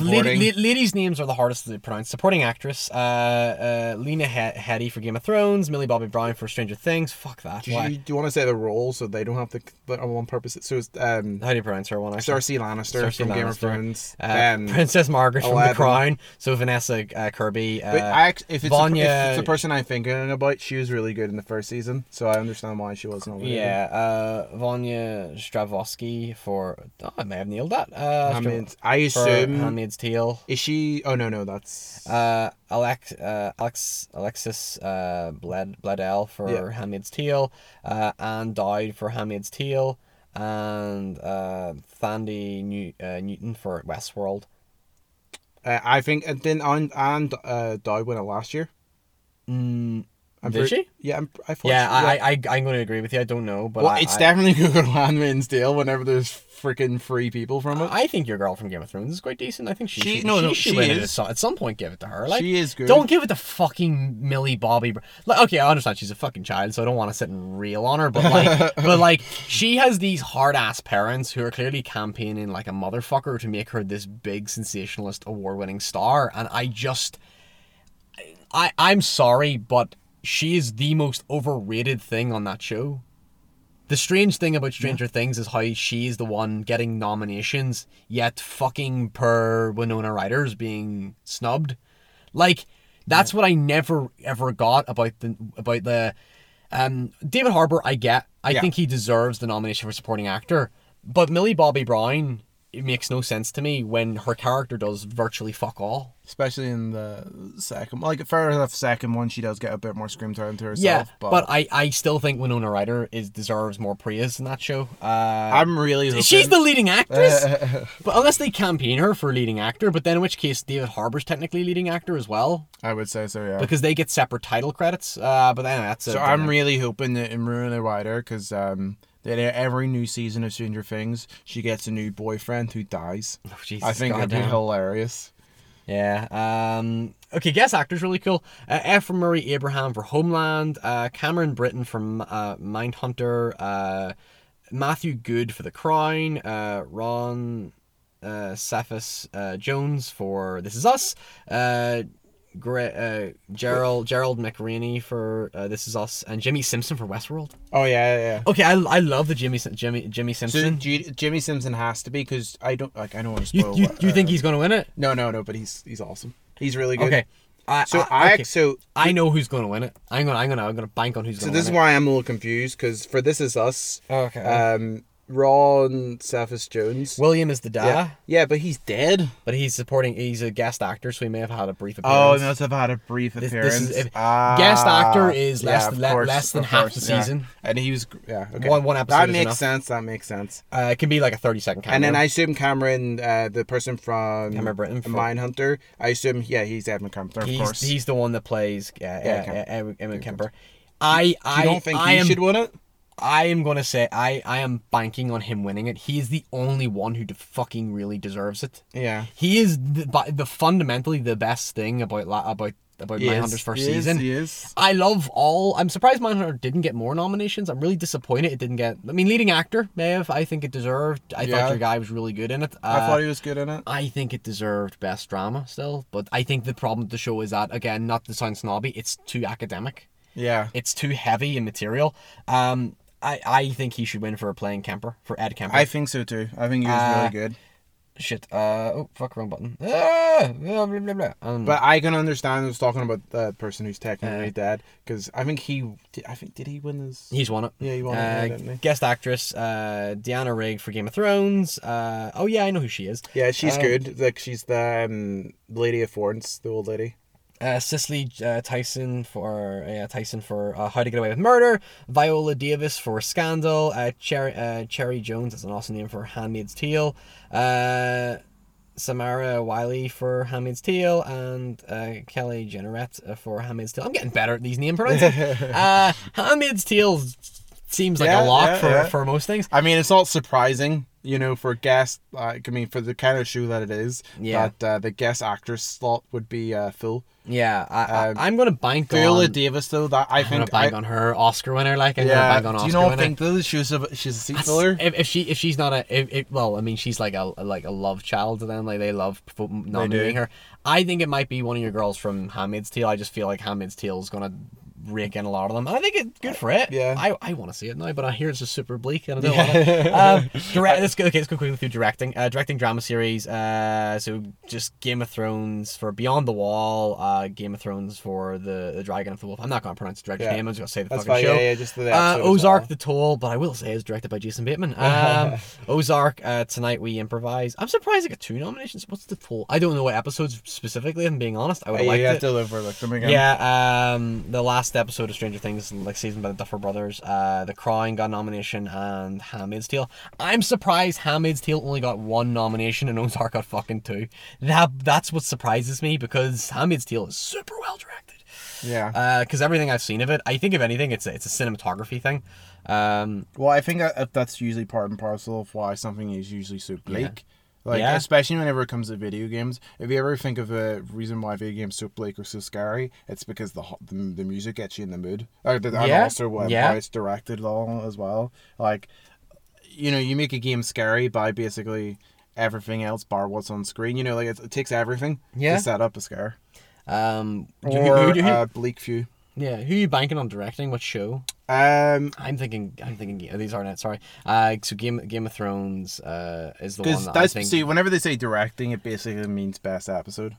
[SPEAKER 1] Lady, la- ladies' names are the hardest to pronounce. Supporting actress, uh, uh, Lena he- Headey for Game of Thrones, Millie Bobby Brown for Stranger Things. Fuck that.
[SPEAKER 2] Do you,
[SPEAKER 1] Why?
[SPEAKER 2] do you want to say the role so they don't have to but on one purpose? So it's um,
[SPEAKER 1] How do you pronounce her one? Actually?
[SPEAKER 2] Cersei Lannister
[SPEAKER 1] Cersei
[SPEAKER 2] from Game of Thrones.
[SPEAKER 1] Uh,
[SPEAKER 2] then
[SPEAKER 1] Princess Margaret from The Crown. So Vanessa uh, Kirby. Uh,
[SPEAKER 2] But I, if, it's
[SPEAKER 1] Vanya-
[SPEAKER 2] if it's the person I'm thinking about, she was really good in the first season, so I understand why she wasn't nominated.
[SPEAKER 1] yeah, uh, Vanya Stravosky for. Oh, I may have nailed that. Uh,
[SPEAKER 2] I mean, I assume
[SPEAKER 1] Handmaid's Tale.
[SPEAKER 2] is she? Oh no, no, that's
[SPEAKER 1] Uh, Alex, uh, Alex, Alexis, uh, Bled, Bledel for
[SPEAKER 2] Yeah.
[SPEAKER 1] Handmaid's Tale, uh, Ann Dowd for Handmaid's Tale, and uh, Thandie New, uh, Newton for Westworld.
[SPEAKER 2] uh, I think and then and and uh, Dowd won it last year.
[SPEAKER 1] Mm,
[SPEAKER 2] I'm
[SPEAKER 1] did
[SPEAKER 2] pretty-
[SPEAKER 1] she?
[SPEAKER 2] Yeah, I'm, I.
[SPEAKER 1] Yeah,
[SPEAKER 2] she-
[SPEAKER 1] I, I, I, I'm going to agree with you. I don't know, but
[SPEAKER 2] well,
[SPEAKER 1] I,
[SPEAKER 2] it's
[SPEAKER 1] I,
[SPEAKER 2] definitely Google Handmaid's Tale whenever there's freaking free people from it.
[SPEAKER 1] I think your girl from Game of Thrones is quite decent. I think she,
[SPEAKER 2] She-
[SPEAKER 1] should,
[SPEAKER 2] no,
[SPEAKER 1] she
[SPEAKER 2] no, she
[SPEAKER 1] it
[SPEAKER 2] is.
[SPEAKER 1] at some, point. Give it to her. Like,
[SPEAKER 2] she is good.
[SPEAKER 1] Don't give it to fucking Millie Bobby. Like, okay, I understand she's a fucking child, so I don't want to sit and reel on her. But like, but like, she has these hard ass parents who are clearly campaigning like a motherfucker to make her this big sensationalist, award winning star, and I just, I I'm sorry, but she is the most overrated thing on that show. The strange thing about Stranger Things is how she is the one getting nominations, yet fucking per Winona Ryder's being snubbed. Like that's what I never ever got about the about the um David Harbour. I get. I
[SPEAKER 2] Yeah.
[SPEAKER 1] think he deserves the nomination for supporting actor, but Millie Bobby Brown. It makes no sense to me when her character does virtually fuck all.
[SPEAKER 2] especially in the second. Like fair enough, second one she does get a bit more screen time to herself.
[SPEAKER 1] yeah,
[SPEAKER 2] but,
[SPEAKER 1] but, I, I still think Winona Ryder is deserves more praise in that show. Uh,
[SPEAKER 2] I'm really hoping,
[SPEAKER 1] She's the leading actress. but unless they campaign her for leading actor, but then in which case David Harbour's technically leading actor as well
[SPEAKER 2] I would say so. Yeah.
[SPEAKER 1] because they get separate title credits. Uh, but then that's
[SPEAKER 2] So I'm really hoping that in Ruin the Rider, because um, that every new season of Stranger Things, she gets a new boyfriend who dies.
[SPEAKER 1] Oh, Jesus,
[SPEAKER 2] I think it'd be hilarious.
[SPEAKER 1] Yeah. Um. Okay. Guest actors really cool. Uh, Ephraim Murray Abraham for Homeland. Uh, Cameron Britton from uh, Mindhunter. Uh, Matthew Goode for The Crown. Uh, Ron uh, Cephas uh, Jones for This Is Us. Uh, Gre- uh, Gerald Gerald McRaney for uh, This Is Us, and Jimmy Simpson for Westworld.
[SPEAKER 2] Oh yeah, yeah.
[SPEAKER 1] Okay, I, I love the Jimmy Sim- Jimmy Jimmy
[SPEAKER 2] So
[SPEAKER 1] Simpson.
[SPEAKER 2] G- Jimmy Simpson has to be because I don't like I don't want to
[SPEAKER 1] you
[SPEAKER 2] spoil.
[SPEAKER 1] you, you think
[SPEAKER 2] uh,
[SPEAKER 1] he's gonna win it?
[SPEAKER 2] No, no, no. But he's he's awesome. He's really good.
[SPEAKER 1] Okay. I,
[SPEAKER 2] So
[SPEAKER 1] I, okay.
[SPEAKER 2] so
[SPEAKER 1] I know who's gonna win it. I'm gonna I'm gonna I'm gonna bank on who's
[SPEAKER 2] so
[SPEAKER 1] gonna.
[SPEAKER 2] So this is why I'm a little confused because for this is us.
[SPEAKER 1] Okay.
[SPEAKER 2] Um, Ron Cephas Jones.
[SPEAKER 1] William is the dad,
[SPEAKER 2] yeah, yeah, but he's dead.
[SPEAKER 1] but he's supporting. He's a guest actor, so he may have had a brief
[SPEAKER 2] Oh,
[SPEAKER 1] appearance.
[SPEAKER 2] he must have had a brief
[SPEAKER 1] This- this
[SPEAKER 2] appearance.
[SPEAKER 1] is- if-
[SPEAKER 2] Ah,
[SPEAKER 1] guest actor is less
[SPEAKER 2] yeah,
[SPEAKER 1] than-
[SPEAKER 2] of
[SPEAKER 1] le-
[SPEAKER 2] course,
[SPEAKER 1] less than
[SPEAKER 2] of
[SPEAKER 1] half
[SPEAKER 2] course,
[SPEAKER 1] the
[SPEAKER 2] yeah.
[SPEAKER 1] season.
[SPEAKER 2] and he was yeah okay.
[SPEAKER 1] One- one episode
[SPEAKER 2] That
[SPEAKER 1] is
[SPEAKER 2] makes
[SPEAKER 1] enough.
[SPEAKER 2] sense. That makes sense.
[SPEAKER 1] Uh, it can be like a thirty second cameo.
[SPEAKER 2] And then I assume Cameron, uh, the person from
[SPEAKER 1] Cameron Britton from-
[SPEAKER 2] Mindhunter, I assume yeah, he's Edmund Kemper, of
[SPEAKER 1] he's
[SPEAKER 2] course.
[SPEAKER 1] he's the one that plays uh,
[SPEAKER 2] Yeah,
[SPEAKER 1] yeah,
[SPEAKER 2] Kemper.
[SPEAKER 1] Emmett Emmett Kemper. I I
[SPEAKER 2] you don't think
[SPEAKER 1] I
[SPEAKER 2] he
[SPEAKER 1] am
[SPEAKER 2] should win it?
[SPEAKER 1] I am gonna say I I am banking on him winning it. He is the only one who de- fucking really deserves it.
[SPEAKER 2] Yeah.
[SPEAKER 1] He is the, the fundamentally the best thing about la- about about
[SPEAKER 2] He is.
[SPEAKER 1] First
[SPEAKER 2] He is,
[SPEAKER 1] season.
[SPEAKER 2] he is.
[SPEAKER 1] I love all. I'm surprised Mindhunter didn't get more nominations. I'm really disappointed it didn't get. I mean, leading actor may have. I think it deserved. I
[SPEAKER 2] Yeah.
[SPEAKER 1] thought your guy was really good in it.
[SPEAKER 2] I
[SPEAKER 1] Uh,
[SPEAKER 2] thought he was good in it.
[SPEAKER 1] I think it deserved best drama still, but I think the problem with the show is that again, not to sound snobby, it's too academic.
[SPEAKER 2] Yeah.
[SPEAKER 1] It's too heavy in material. Um, I I think he should win for playing Kemper for Ed Kemper.
[SPEAKER 2] I think so too. I think he was
[SPEAKER 1] Uh,
[SPEAKER 2] really good.
[SPEAKER 1] Shit. Uh oh, fuck, wrong button. Ah, blah, blah, blah. Um,
[SPEAKER 2] But I can understand. I was talking about the person who's technically
[SPEAKER 1] Uh,
[SPEAKER 2] dead because I think he. Did, I think did he win this?
[SPEAKER 1] he's won it.
[SPEAKER 2] Yeah, he won it,
[SPEAKER 1] Uh,
[SPEAKER 2] yeah, he?
[SPEAKER 1] Guest actress, uh, Diana Rigg for Game of Thrones. Uh, oh yeah, I know who she is.
[SPEAKER 2] Yeah, she's
[SPEAKER 1] Uh,
[SPEAKER 2] good. Like she's the um, lady of Florence, the old lady.
[SPEAKER 1] Uh, Cicely uh, Tyson for uh, Tyson for uh, How to Get Away with Murder. Viola Davis for Scandal. Uh, Cherry uh, Cherry Jones, that's an awesome name for Handmaid's Tale. Uh, Samira Wiley for Handmaid's Tale and uh, Kelly Jenrette uh, for Handmaid's Tale. I'm getting better at these name pronunciations. uh, Handmaid's Tale seems like
[SPEAKER 2] Yeah,
[SPEAKER 1] a lock
[SPEAKER 2] yeah,
[SPEAKER 1] for,
[SPEAKER 2] yeah.
[SPEAKER 1] for most things.
[SPEAKER 2] I mean, it's not surprising, you know, for guest. Like, I mean, for the kind of show that it is,
[SPEAKER 1] Yeah.
[SPEAKER 2] that uh, the guest actress slot would be uh, full.
[SPEAKER 1] Yeah, I,
[SPEAKER 2] Um,
[SPEAKER 1] I, I'm gonna bank
[SPEAKER 2] Viola
[SPEAKER 1] on.
[SPEAKER 2] Davis though, that I
[SPEAKER 1] I'm gonna
[SPEAKER 2] think
[SPEAKER 1] bank
[SPEAKER 2] I,
[SPEAKER 1] on her Oscar winner. Like, I'm
[SPEAKER 2] yeah.
[SPEAKER 1] gonna bank on
[SPEAKER 2] Do you not
[SPEAKER 1] winner.
[SPEAKER 2] think though that she's a she's a seat
[SPEAKER 1] That's-
[SPEAKER 2] filler?
[SPEAKER 1] If, if she if she's not a if, if, well, I mean she's like a like a love child to them. Like they love nominating her. I think it might be one of your girls from Handmaid's Tale. I just feel like Handmaid's Tale is gonna rake in a lot of them. And I think it's good for it.
[SPEAKER 2] Yeah.
[SPEAKER 1] I, I want to see it now, but I hear it's just super bleak and I don't want it. Um, direct, let's go. Okay, let's go quickly through directing. Uh, directing drama series. Uh, so just Game of Thrones for Beyond the Wall. Uh, Game of Thrones for the the Dragon of the Wolf. I'm not gonna pronounce the director's
[SPEAKER 2] Yeah.
[SPEAKER 1] name. I'm just gonna say the
[SPEAKER 2] That's
[SPEAKER 1] fucking
[SPEAKER 2] fine.
[SPEAKER 1] show.
[SPEAKER 2] Yeah, yeah, just the
[SPEAKER 1] Uh, Ozark
[SPEAKER 2] well.
[SPEAKER 1] the Toll, but I will say it's directed by Jason Bateman. Um, Ozark, uh, Tonight We Improvise. I'm surprised it got two nominations. What's the Toll? I don't know what episodes specifically, if I'm being honest. I would
[SPEAKER 2] Yeah,
[SPEAKER 1] liked
[SPEAKER 2] you have
[SPEAKER 1] it.
[SPEAKER 2] to live like them again.
[SPEAKER 1] Yeah, um, the last episode of Stranger Things, like season by the Duffer Brothers, uh, The Crown got nomination, and Handmaid's Tale. I'm surprised Handmaid's Tale only got one nomination and Ozark got fucking two. That that's what surprises me because Handmaid's Tale is super well directed.
[SPEAKER 2] Yeah.
[SPEAKER 1] Because everything I've seen of it, I think if anything, it's a, it's a cinematography thing. Um,
[SPEAKER 2] Well, I think that that's usually part and parcel of why something is usually so bleak. Like,
[SPEAKER 1] Yeah.
[SPEAKER 2] especially whenever it comes to video games. If you ever think of a reason why video games so bleak or so scary, it's because the the, the music gets you in the mood, or the, and
[SPEAKER 1] Yeah.
[SPEAKER 2] also um,
[SPEAKER 1] Yeah.
[SPEAKER 2] how it's directed all as well. Like, you know, you make a game scary by basically everything else bar what's on screen. You know, like it, it takes everything
[SPEAKER 1] Yeah.
[SPEAKER 2] to set up a scare.
[SPEAKER 1] um,
[SPEAKER 2] Or
[SPEAKER 1] who- who- who-
[SPEAKER 2] uh, Bleak View.
[SPEAKER 1] yeah, who are you banking on directing? What show?
[SPEAKER 2] Um,
[SPEAKER 1] I'm thinking. I'm thinking. oh, These aren't it. Sorry. Uh, so Game Game of Thrones uh, is the one that I
[SPEAKER 2] that's
[SPEAKER 1] think.
[SPEAKER 2] see, whenever they say directing, it basically means best episode.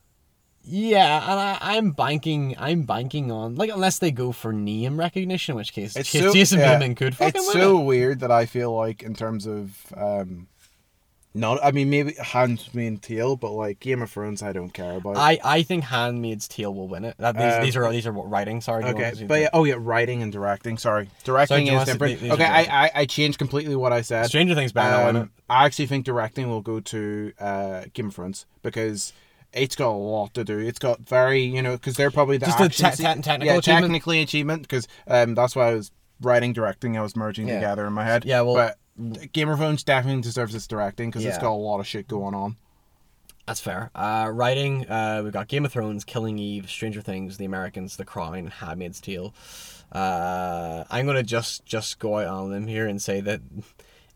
[SPEAKER 1] Yeah, and I, I'm banking. I'm banking on like unless they go for name recognition, in which case
[SPEAKER 2] It's so-
[SPEAKER 1] Jason
[SPEAKER 2] yeah.
[SPEAKER 1] Bateman could fucking
[SPEAKER 2] it's so
[SPEAKER 1] it.
[SPEAKER 2] weird that I feel like in terms of um not I mean maybe Handmaid's Tale, but like Game of Thrones I don't care about.
[SPEAKER 1] I, I think Handmaid's Tale will win it. That, these,
[SPEAKER 2] Uh,
[SPEAKER 1] these are these are what writing. Sorry.
[SPEAKER 2] okay, but yeah, oh yeah, writing and directing. Sorry, directing is
[SPEAKER 1] to-
[SPEAKER 2] different. Okay. I, I I changed completely what I said.
[SPEAKER 1] Stranger Things better not win it.
[SPEAKER 2] Um, I actually think directing will go to uh, Game of Thrones because it's got a lot to do. It's got very you know because they're probably the
[SPEAKER 1] Just the
[SPEAKER 2] action
[SPEAKER 1] te- te- technical
[SPEAKER 2] yeah,
[SPEAKER 1] achievement?
[SPEAKER 2] technically achievement because um that's why I was writing directing I was merging
[SPEAKER 1] Yeah.
[SPEAKER 2] together in my head.
[SPEAKER 1] Yeah, well-
[SPEAKER 2] but Game of Thrones definitely deserves its directing because it's
[SPEAKER 1] Yeah.
[SPEAKER 2] got a lot of shit going on.
[SPEAKER 1] That's fair. Uh, writing, uh, we've got Game of Thrones, Killing Eve, Stranger Things, The Americans, The Crown, Handmaid's Tale. Uh, I'm gonna just just go out on a limb here and say that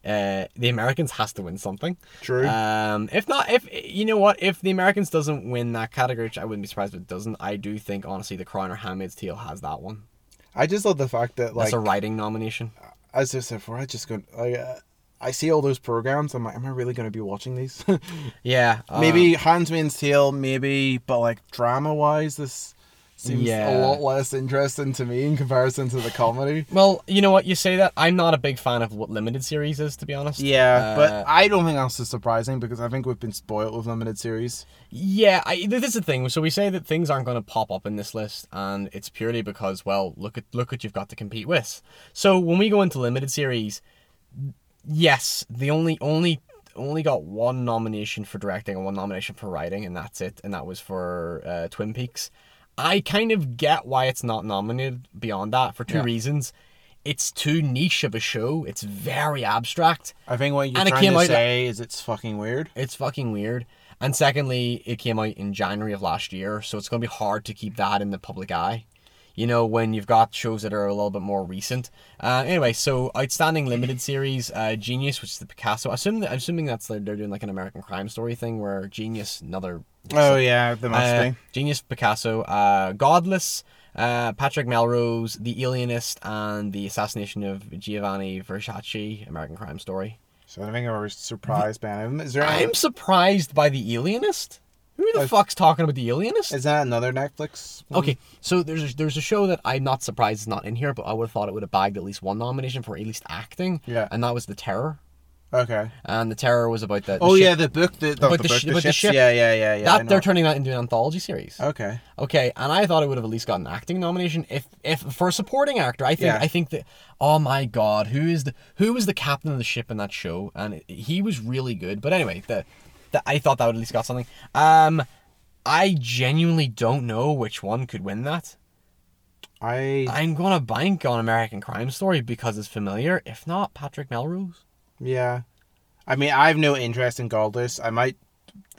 [SPEAKER 1] uh, The Americans has to win something.
[SPEAKER 2] True.
[SPEAKER 1] Um, if not, if you know what, if The Americans doesn't win that category, which I wouldn't be surprised if it doesn't. I do think honestly, The Crown or Handmaid's Tale has that one.
[SPEAKER 2] I just love the fact that like
[SPEAKER 1] That's a writing nomination.
[SPEAKER 2] As I said before, I just go like uh, I see all those programs. I'm like, am I really going to be watching these?
[SPEAKER 1] Yeah, uh,
[SPEAKER 2] maybe Handmaid's Tale, maybe, but like drama wise, this seems
[SPEAKER 1] Yeah.
[SPEAKER 2] a lot less interesting to me in comparison to the comedy.
[SPEAKER 1] Well, you know what? You say that. I'm not a big fan of what limited series is, to be honest.
[SPEAKER 2] Yeah,
[SPEAKER 1] Uh,
[SPEAKER 2] but I don't think that's so surprising because I think we've been spoiled with limited series.
[SPEAKER 1] Yeah, I, this is the thing. So we say that things aren't going to pop up in this list, and it's purely because, well, look at look what you've got to compete with. So when we go into limited series, yes, the only only only got one nomination for directing and one nomination for writing, and that's it. And that was for uh, Twin Peaks. I kind of get why it's not nominated beyond that for two
[SPEAKER 2] Yeah.
[SPEAKER 1] reasons. It's too niche of a show. It's very abstract.
[SPEAKER 2] I think what you're
[SPEAKER 1] And
[SPEAKER 2] trying to
[SPEAKER 1] out-
[SPEAKER 2] say is it's fucking weird.
[SPEAKER 1] It's fucking weird. And secondly, it came out in January of last year, so it's going to be hard to keep that in the public eye. You know, when you've got shows that are a little bit more recent. Uh, anyway, so outstanding limited series, uh, Genius, which is the Picasso. Assuming that, assuming that's they're doing like an American Crime Story thing where Genius, another.
[SPEAKER 2] Oh yeah, the must
[SPEAKER 1] uh,
[SPEAKER 2] be.
[SPEAKER 1] Genius, Picasso, uh, Godless, uh, Patrick Melrose, The Alienist, and the assassination of Giovanni Versace, American Crime Story.
[SPEAKER 2] So I think I was surprised by him. Is there? Any,
[SPEAKER 1] I'm surprised by the Alienist. Who the
[SPEAKER 2] Uh,
[SPEAKER 1] fuck's talking about the Alienist?
[SPEAKER 2] is that another Netflix? one?
[SPEAKER 1] Okay, so there's a, there's a show that I'm not surprised is not in here, but I would have thought it would have bagged at least one nomination for at least acting.
[SPEAKER 2] Yeah.
[SPEAKER 1] and that was The Terror.
[SPEAKER 2] Okay.
[SPEAKER 1] And The Terror was about the, the
[SPEAKER 2] Oh
[SPEAKER 1] ship-
[SPEAKER 2] yeah, the book, the, the,
[SPEAKER 1] About
[SPEAKER 2] the,
[SPEAKER 1] the
[SPEAKER 2] book,
[SPEAKER 1] sh-
[SPEAKER 2] the,
[SPEAKER 1] about the ship.
[SPEAKER 2] Yeah, yeah, yeah, yeah.
[SPEAKER 1] That they're turning that into an anthology series.
[SPEAKER 2] Okay.
[SPEAKER 1] Okay, and I thought it would have at least got an acting nomination if if for a supporting actor. I think
[SPEAKER 2] Yeah.
[SPEAKER 1] I think that oh my god, who is the who was the captain of the ship in that show? And it, he was really good. But anyway, the, the I thought that would at least got something. Um, I genuinely don't know which one could win that.
[SPEAKER 2] I
[SPEAKER 1] I'm gonna bank on American Crime Story because it's familiar. If not, Patrick Melrose.
[SPEAKER 2] yeah. I mean, I have no interest in Godless. I might.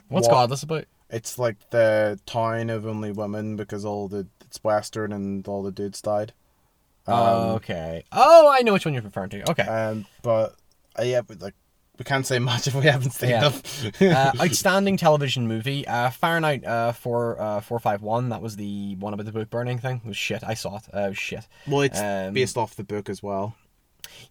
[SPEAKER 1] What's
[SPEAKER 2] What?
[SPEAKER 1] Godless about?
[SPEAKER 2] It's like the town of only women because all the it's western and all the dudes died.
[SPEAKER 1] Oh, okay. Oh, I know which one you're referring to. Okay.
[SPEAKER 2] Um, but uh, yeah, but like we can't say much if we haven't seen
[SPEAKER 1] Yeah.
[SPEAKER 2] them.
[SPEAKER 1] uh, outstanding television movie. Uh, Fahrenheit uh, four uh, four five one. That was the one about the book burning thing. It was shit. I saw it. Uh, it was shit.
[SPEAKER 2] well, it's
[SPEAKER 1] um,
[SPEAKER 2] based off the book as well.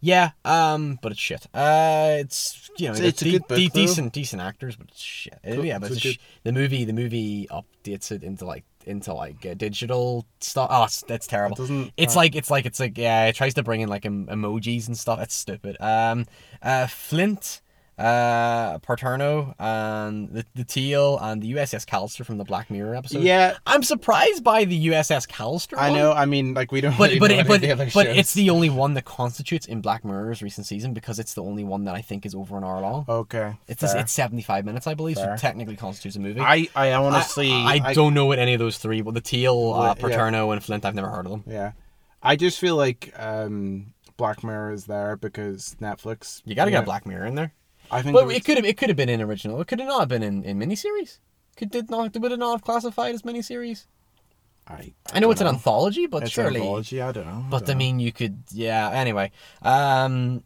[SPEAKER 1] Yeah. Um. But it's shit. Uh. It's you know
[SPEAKER 2] It's- it's a
[SPEAKER 1] de-
[SPEAKER 2] book,
[SPEAKER 1] de- decent decent actors, but it's shit. Uh,
[SPEAKER 2] Cool.
[SPEAKER 1] Yeah, but
[SPEAKER 2] It's
[SPEAKER 1] it's sh- the movie the movie updates it into like into like uh, digital stuff. Oh, that's terrible.
[SPEAKER 2] It doesn't.
[SPEAKER 1] It's
[SPEAKER 2] uh,
[SPEAKER 1] like it's like it's like yeah, it tries to bring in like em- emojis and stuff. It's stupid. Um, uh, Flint, uh, Paterno, and the the Tale and the USS Callister from the Black Mirror episode.
[SPEAKER 2] yeah,
[SPEAKER 1] I'm surprised by the USS Callister.
[SPEAKER 2] I know. I mean, like we don't.
[SPEAKER 1] But
[SPEAKER 2] really
[SPEAKER 1] but
[SPEAKER 2] know
[SPEAKER 1] it, but but
[SPEAKER 2] shows.
[SPEAKER 1] it's the only one that constitutes in Black Mirror's recent season because it's the only one that I think is over an hour long.
[SPEAKER 2] okay.
[SPEAKER 1] It's
[SPEAKER 2] fair.
[SPEAKER 1] it's 75 minutes, I believe,
[SPEAKER 2] Fair.
[SPEAKER 1] so technically constitutes a movie.
[SPEAKER 2] I I
[SPEAKER 1] I-
[SPEAKER 2] honestly
[SPEAKER 1] I, don't know what any of those three. Well, the Tale, uh,
[SPEAKER 2] Well, yeah.
[SPEAKER 1] Paterno, and Flint. I've never heard of them.
[SPEAKER 2] Yeah, I just feel like um Black Mirror is there because Netflix.
[SPEAKER 1] You got to get a Black Mirror in there.
[SPEAKER 2] I think.
[SPEAKER 1] But
[SPEAKER 2] it
[SPEAKER 1] could have it could have been in original. It could have not been in in miniseries. Could did not would it not have classified as miniseries?
[SPEAKER 2] I,
[SPEAKER 1] I know it's an anthology, but
[SPEAKER 2] It's
[SPEAKER 1] surely.
[SPEAKER 2] an anthology. I don't know.
[SPEAKER 1] But I
[SPEAKER 2] don't know.
[SPEAKER 1] mean, you could yeah. Anyway, um,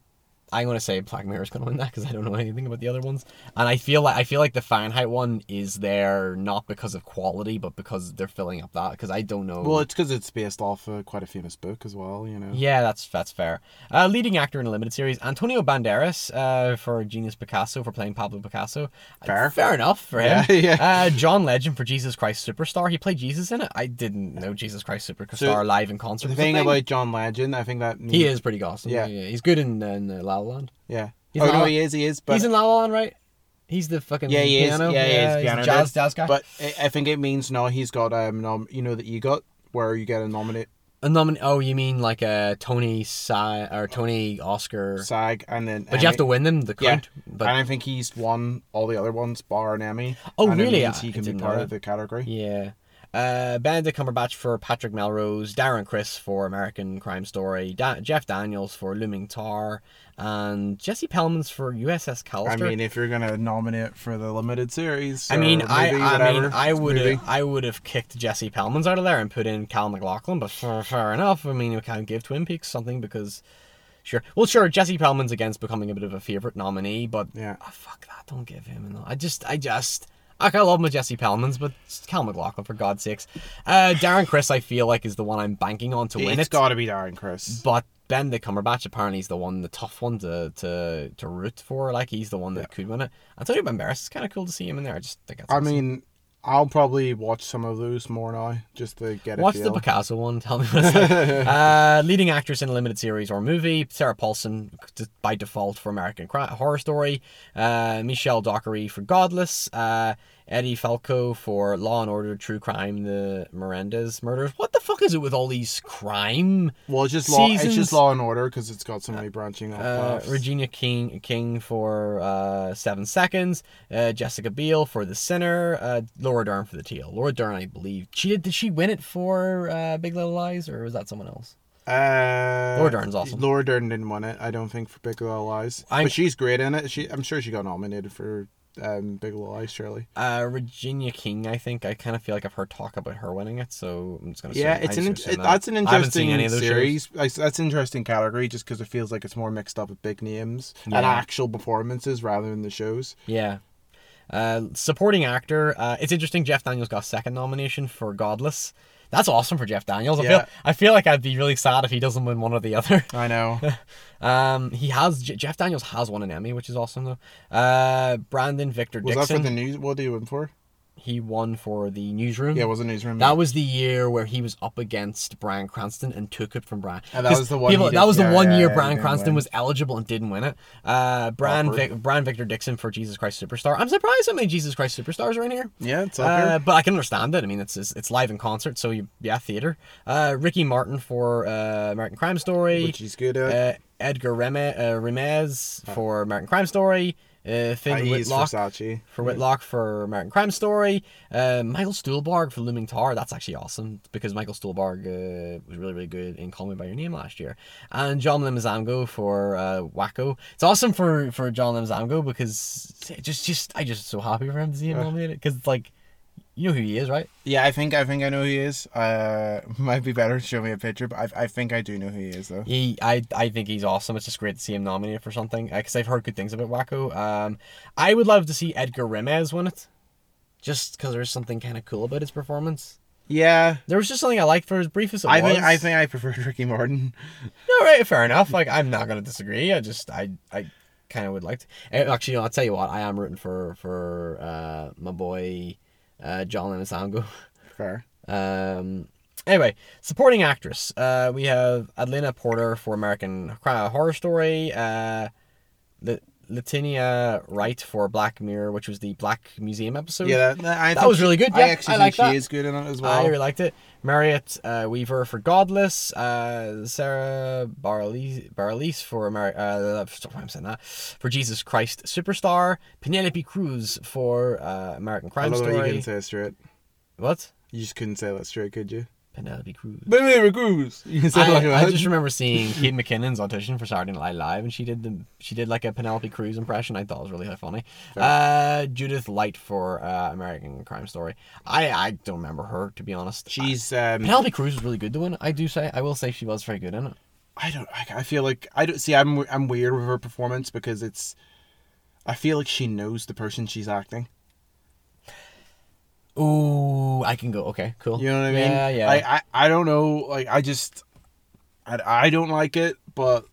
[SPEAKER 1] I'm gonna say Black Mirror's gonna win that because I don't know anything about the other ones, and I feel like I feel like the Fahrenheit one is there not because of quality, but because they're filling up that because I don't know.
[SPEAKER 2] Well, it's because it's based off uh, quite a famous book as well. You know.
[SPEAKER 1] Yeah, that's that's fair. Uh, leading actor in a limited series, Antonio Banderas uh, for Genius Picasso for playing Pablo Picasso.
[SPEAKER 2] Fair.
[SPEAKER 1] fair enough for him.
[SPEAKER 2] Yeah, yeah.
[SPEAKER 1] Uh, John Legend for Jesus Christ Superstar. He played Jesus in it. I didn't know Jesus Christ Superstar
[SPEAKER 2] So,
[SPEAKER 1] live in concert.
[SPEAKER 2] The thing
[SPEAKER 1] thing.
[SPEAKER 2] about John Legend, I think that
[SPEAKER 1] he is pretty awesome.
[SPEAKER 2] Yeah.
[SPEAKER 1] Yeah, he's good in, in uh, La Land.
[SPEAKER 2] Yeah.
[SPEAKER 1] He's
[SPEAKER 2] oh no, he is. He is. But
[SPEAKER 1] he's in La La Land, right? He's the fucking
[SPEAKER 2] Yeah, he is.
[SPEAKER 1] piano.
[SPEAKER 2] Yeah, he is,
[SPEAKER 1] he's
[SPEAKER 2] piano
[SPEAKER 1] jazz jazz guy.
[SPEAKER 2] but I, think it means now he's got um nom- you know the EGOT where you get a nominate
[SPEAKER 1] a nomin- Oh, you mean like a Tony Sa- or Tony Oscar?
[SPEAKER 2] SAG and then
[SPEAKER 1] But you have to win them. The
[SPEAKER 2] Yeah.
[SPEAKER 1] But
[SPEAKER 2] and I think he's won all the other ones bar an Emmy.
[SPEAKER 1] Oh,
[SPEAKER 2] and it
[SPEAKER 1] really?
[SPEAKER 2] means he can be part of the category.
[SPEAKER 1] Yeah. Uh, Benedict Cumberbatch for Patrick Melrose, Darren Criss for American Crime Story, da- Jeff Daniels for Looming Tower, and Jesse Plemons for USS Callister.
[SPEAKER 2] I mean, if you're gonna nominate for the limited series,
[SPEAKER 1] I mean, I, I mean, I would have, I would have kicked Jesse Plemons out of there and put in Cal MacLachlan, but fair, fair enough. I mean, we can't give Twin Peaks something because, sure, well, sure, Jesse Plemons's against becoming a bit of a favorite nominee, but
[SPEAKER 2] Yeah.
[SPEAKER 1] ah, fuck that, don't give him. enough. I just, I just, like, I love my Jesse Plemons, but it's Cal MacLachlan for God's sakes. Uh, Darren Criss, I feel like is the one I'm banking on to win
[SPEAKER 2] It's
[SPEAKER 1] it,
[SPEAKER 2] got to be Darren Criss.
[SPEAKER 1] but. Benedict Cumberbatch apparently is the one, the tough one to to, to root for. Like he's the one that could win it. Antonio Banderas it's kind of cool to see him in there. I just think that's
[SPEAKER 2] I
[SPEAKER 1] awesome.
[SPEAKER 2] mean, I'll probably watch some of those more now just to get a
[SPEAKER 1] Watch
[SPEAKER 2] feel.
[SPEAKER 1] the Picasso one. Tell me what it's like. uh, leading actress in a limited series or movie: Sarah Paulson by default for American Horror Story, uh, Michelle Dockery for Godless, uh, Edie Falco for Law and Order: True Crime: The Menendez Murders. What the fuck is it with all these crime?
[SPEAKER 2] Well, it's just law. It's just Law and Order because it's got so many branching off
[SPEAKER 1] Uh. Regina King King for uh, Seven Seconds, uh, Jessica Biel for The Sinner, uh, Laura Dern for The Tale. Laura Dern, I believe, she did. Did she win it for uh, Big Little Lies, or was that someone else?
[SPEAKER 2] Uh,
[SPEAKER 1] Laura Dern's awesome.
[SPEAKER 2] Laura Dern didn't win it, I don't think, for Big Little Lies.
[SPEAKER 1] I'm-
[SPEAKER 2] but she's great in it. She, I'm sure she got nominated for um, Big Little Lies, surely.
[SPEAKER 1] Uh, Virginia King, I think. I kind of feel like I've heard talk about her winning it, so I'm just gonna.
[SPEAKER 2] Yeah, it's an it, that's an
[SPEAKER 1] I
[SPEAKER 2] interesting
[SPEAKER 1] any of those
[SPEAKER 2] series. Like, That's an interesting category just because it feels like it's more mixed up with big names and actual performances rather than the shows.
[SPEAKER 1] Yeah. Uh, supporting actor. Uh, it's interesting. Jeff Daniels got second nomination for Godless. That's awesome for Jeff Daniels. I
[SPEAKER 2] Yeah.
[SPEAKER 1] feel. I feel like I'd be really sad if he doesn't win one or the other.
[SPEAKER 2] I know.
[SPEAKER 1] Um, he has J- Jeff Daniels has won an Emmy, which is awesome though. Uh, Brandon Victor
[SPEAKER 2] Was
[SPEAKER 1] Dixon.
[SPEAKER 2] that for the news? What did you win for?
[SPEAKER 1] He won for the newsroom.
[SPEAKER 2] Yeah, it was a newsroom.
[SPEAKER 1] That was the year where he was up against Bryan Cranston and took it from Brian.
[SPEAKER 2] And that was the one
[SPEAKER 1] people- that was the
[SPEAKER 2] yeah,
[SPEAKER 1] one
[SPEAKER 2] yeah,
[SPEAKER 1] year
[SPEAKER 2] yeah, Bryan
[SPEAKER 1] Cranston
[SPEAKER 2] win.
[SPEAKER 1] was eligible and didn't win it. Uh, Brian. Vic, Brian Victor Dixon for Jesus Christ Superstar. I'm surprised how many Jesus Christ Superstars are in here.
[SPEAKER 2] yeah, it's up
[SPEAKER 1] Uh,
[SPEAKER 2] here.
[SPEAKER 1] but I can understand it. I mean, it's it's, live in concert, so you, yeah, theater. Uh, Ricky Martin for uh, American Crime Story.
[SPEAKER 2] Which he's good at.
[SPEAKER 1] uh, Edgar Reme, uh, Remez for American Crime Story. Uh, Finn Wittrock
[SPEAKER 2] Versace.
[SPEAKER 1] for Whitlock for American Crime Story. Uh, Michael Stuhlbarg for Looming Tower. That's actually awesome because Michael Stuhlbarg uh, was really, really good in Call Me By Your Name last year. And John Leguizamo for uh, Waco. It's awesome for, for John Leguizamo because it just, just, I just so happy for him to see him
[SPEAKER 2] Yeah.
[SPEAKER 1] nominated because it's like, You know who he is, right?
[SPEAKER 2] Yeah, I think I think I know who he is. Uh, might be better to show me a picture, but I, I think I do know who he is though.
[SPEAKER 1] He, I, I think he's awesome. It's just great to see him nominated for something because I've heard good things about Waco. Um, I would love to see Edgar Remez win it, just because there's something kind of cool about his performance.
[SPEAKER 2] Yeah,
[SPEAKER 1] There was just something I liked for as brief as it
[SPEAKER 2] I
[SPEAKER 1] was.
[SPEAKER 2] think I think I prefer Ricky Martin.
[SPEAKER 1] no, right, fair enough. Like I'm not gonna disagree. I just I I kind of would like to. Actually, I'll tell you what. I am rooting for for uh, my boy uh, John Lenasango.
[SPEAKER 2] Fair.
[SPEAKER 1] Um. Anyway, supporting actress. Uh, we have Atlanta Porter for American Horror Story. Uh, the Letitia Wright for Black Mirror, which was the Black Museum episode.
[SPEAKER 2] Yeah, that, I
[SPEAKER 1] That was really good,
[SPEAKER 2] I
[SPEAKER 1] yeah,
[SPEAKER 2] actually
[SPEAKER 1] I
[SPEAKER 2] think she
[SPEAKER 1] that.
[SPEAKER 2] is good in it as well.
[SPEAKER 1] I really liked it. Merritt uh, Wever for Godless, uh, Sarah Bareilles, Bareilles for Ameri- uh, stop, I'm saying that for Jesus Christ Superstar, Penelope Cruz for uh, American
[SPEAKER 2] I
[SPEAKER 1] Crime
[SPEAKER 2] that you
[SPEAKER 1] Story.
[SPEAKER 2] couldn't say it straight.
[SPEAKER 1] What?
[SPEAKER 2] You just couldn't say that straight, could you?
[SPEAKER 1] Penelope Cruz.
[SPEAKER 2] Baby Cruz. You can say like
[SPEAKER 1] I,
[SPEAKER 2] that.
[SPEAKER 1] I just remember seeing Kate McKinnon's audition for Saturday Night Live, and she did the she did like a Penelope Cruz impression. I thought it was really funny. Uh, Judith Light for uh, American Crime Story. I I don't remember her to be honest.
[SPEAKER 2] She's um.
[SPEAKER 1] Penelope Cruz was really good doing it. I do say I will say she was very good in it.
[SPEAKER 2] I don't. I, I feel like I don't see. I'm I'm weird with her performance because it's. I feel like she knows the person she's acting.
[SPEAKER 1] Ooh, I can go. Okay, cool.
[SPEAKER 2] You know what I mean?
[SPEAKER 1] Yeah, yeah.
[SPEAKER 2] I I, I don't know. Like I just. I, I don't like it, but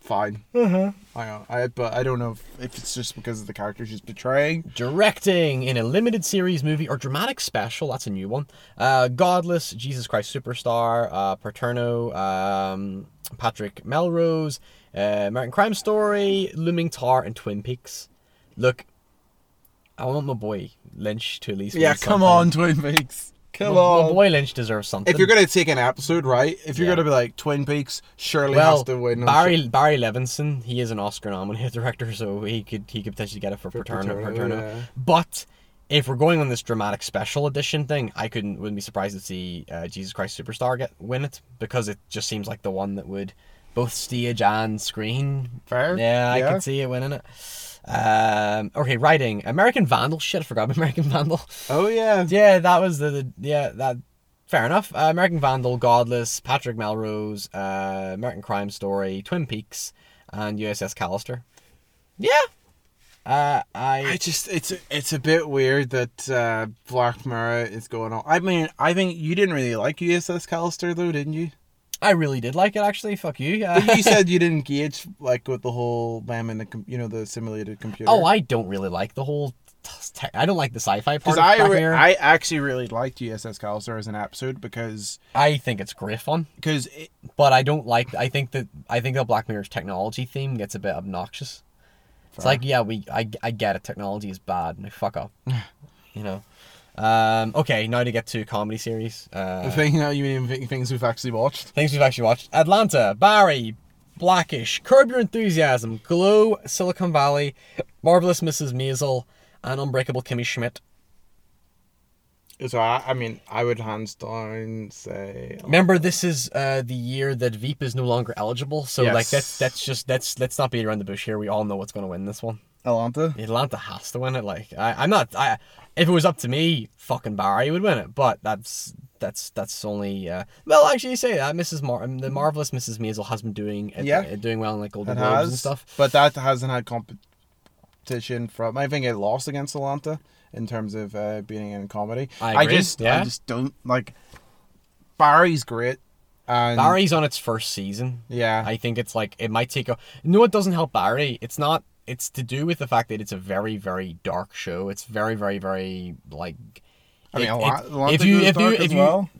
[SPEAKER 2] fine.
[SPEAKER 1] Uh-huh.
[SPEAKER 2] I. I but I don't know if, if it's just because of the character she's portraying.
[SPEAKER 1] Directing in a limited series movie or dramatic special. That's a new one. Uh, Godless, Jesus Christ Superstar, uh, Paterno, um, Patrick Melrose, uh, American Crime Story, Looming Tower, and Twin Peaks. Look, I want my boy Lynch to at least.
[SPEAKER 2] Yeah, come
[SPEAKER 1] something.
[SPEAKER 2] on, Twin Peaks. Come
[SPEAKER 1] My,
[SPEAKER 2] on.
[SPEAKER 1] my boy Lynch deserves something.
[SPEAKER 2] if you're gonna take an episode, right? If you're
[SPEAKER 1] Yeah.
[SPEAKER 2] gonna be like Twin Peaks, surely
[SPEAKER 1] well,
[SPEAKER 2] has to win.
[SPEAKER 1] Barry Barry Levinson, he is an Oscar nominated director, so he could he could potentially get it for, Paterno.
[SPEAKER 2] Paterno,
[SPEAKER 1] Paterno.
[SPEAKER 2] yeah.
[SPEAKER 1] But if we're going on this dramatic special edition thing, I couldn't wouldn't be surprised to see uh, Jesus Christ Superstar get win it because it just seems like the one that would both stage and screen.
[SPEAKER 2] Fair.
[SPEAKER 1] Yeah, I
[SPEAKER 2] Yeah.
[SPEAKER 1] could see it winning it. Um, okay, writing American Vandal. Shit, I forgot American Vandal.
[SPEAKER 2] Oh yeah.
[SPEAKER 1] Yeah, that was the, the yeah that fair enough. Uh, American Vandal, Godless, Patrick Melrose, uh, American Crime Story, Twin Peaks, and USS Callister. Yeah. Uh,
[SPEAKER 2] I
[SPEAKER 1] I
[SPEAKER 2] just it's it's a bit weird that uh, Black Mirror is going on. I mean, I think you didn't really like USS Callister though, didn't you?
[SPEAKER 1] I really did like it actually. Fuck you. Uh,
[SPEAKER 2] you said you didn't engage like with the whole them and the com- you know the simulated computer.
[SPEAKER 1] oh, I don't really like the whole. Te- I don't like the sci-fi part.
[SPEAKER 2] because I re-. I actually really liked USS Callister as an episode because
[SPEAKER 1] I think it's great fun,
[SPEAKER 2] because it,
[SPEAKER 1] but I don't like. I think that I think the Black Mirror's technology theme gets a bit obnoxious. It's like, yeah, we I, I get it. Technology is bad. Like, fuck up. you know. Um, okay, now to get to comedy series. Uh,
[SPEAKER 2] thing you mean th- things we've actually watched.
[SPEAKER 1] things we've actually watched: Atlanta, Barry, Blackish, Curb Your Enthusiasm, Glow, Silicon Valley, Marvelous Mrs. Maisel, and Unbreakable Kimmy Schmidt.
[SPEAKER 2] So I, I mean, I would hands down say
[SPEAKER 1] Remember, this is uh, the year that Veep is no longer eligible. So like
[SPEAKER 2] Yes.
[SPEAKER 1] that's that's just that's let's not beat around the bush here. We all know what's going to win this one.
[SPEAKER 2] Atlanta.
[SPEAKER 1] Atlanta has to win it. Like I, I'm not. I if it was up to me, fucking Barry would win it. But that's that's that's only. Uh, well, actually, you say that Mrs. Mar- the marvelous Mrs. Maisel has been doing uh,
[SPEAKER 2] Yeah.
[SPEAKER 1] uh, doing well in like Golden
[SPEAKER 2] It
[SPEAKER 1] Globes
[SPEAKER 2] has
[SPEAKER 1] and stuff.
[SPEAKER 2] but that hasn't had competition from. I think it lost against Atlanta in terms of uh, being in comedy.
[SPEAKER 1] I agree,
[SPEAKER 2] just,
[SPEAKER 1] yeah.
[SPEAKER 2] I just don't like. Barry's great, and
[SPEAKER 1] Barry's on its first season.
[SPEAKER 2] yeah,
[SPEAKER 1] I think it's like it might take a. No, it doesn't help Barry. It's not. It's to do with the fact that it's a very very dark show. It's very very very like.
[SPEAKER 2] I mean,
[SPEAKER 1] it-
[SPEAKER 2] a
[SPEAKER 1] it-
[SPEAKER 2] lot, Atlanta
[SPEAKER 1] if you if you if you
[SPEAKER 2] well.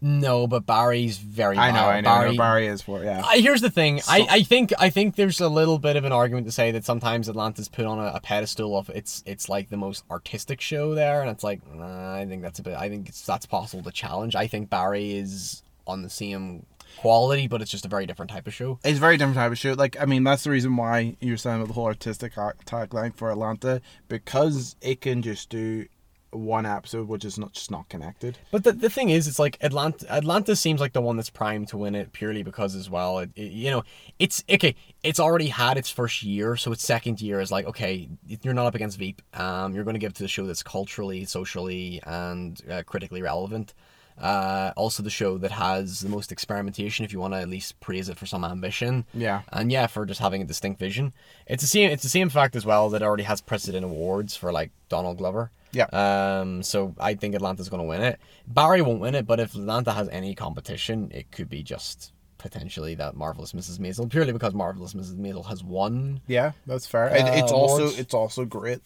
[SPEAKER 1] no, but Barry's very.
[SPEAKER 2] I know. I know,
[SPEAKER 1] Barry,
[SPEAKER 2] no, Barry is for yeah.
[SPEAKER 1] I, here's the thing. I, I think I think there's a little bit of an argument to say that sometimes Atlanta's put on a, a pedestal of it's it's like the most artistic show there, and it's like nah, I think that's a bit. I think it's that's possible to challenge. I think Barry is on the same quality, but it's just a very different type of show.
[SPEAKER 2] It's a very different type of show. Like, I mean, that's the reason why you're saying about the whole artistic tagline for Atlanta because it can just do one episode which is not just not connected.
[SPEAKER 1] But the, the thing is, it's like Atlanta. Atlanta seems like the one that's primed to win it purely because as well, it, it- you know, it's okay. It's already had its first year, so its second year is like okay, you're not up against Veep. Um, you're going to give to the show that's culturally, socially, and uh, critically relevant. Uh, also the show that has the most experimentation, if you want to at least praise it for some ambition.
[SPEAKER 2] Yeah.
[SPEAKER 1] And yeah, for just having a distinct vision. It's the same. It's the same fact as well that already has precedent awards for like Donald Glover.
[SPEAKER 2] Yeah.
[SPEAKER 1] Um. So I think Atlanta's going to win it. Barry won't win it, but if Atlanta has any competition, it could be just potentially that marvelous Mrs. Maisel, purely because marvelous Mrs. Maisel has won.
[SPEAKER 2] Yeah, that's fair. It, it's
[SPEAKER 1] Uh,
[SPEAKER 2] also
[SPEAKER 1] awards.
[SPEAKER 2] it's also great.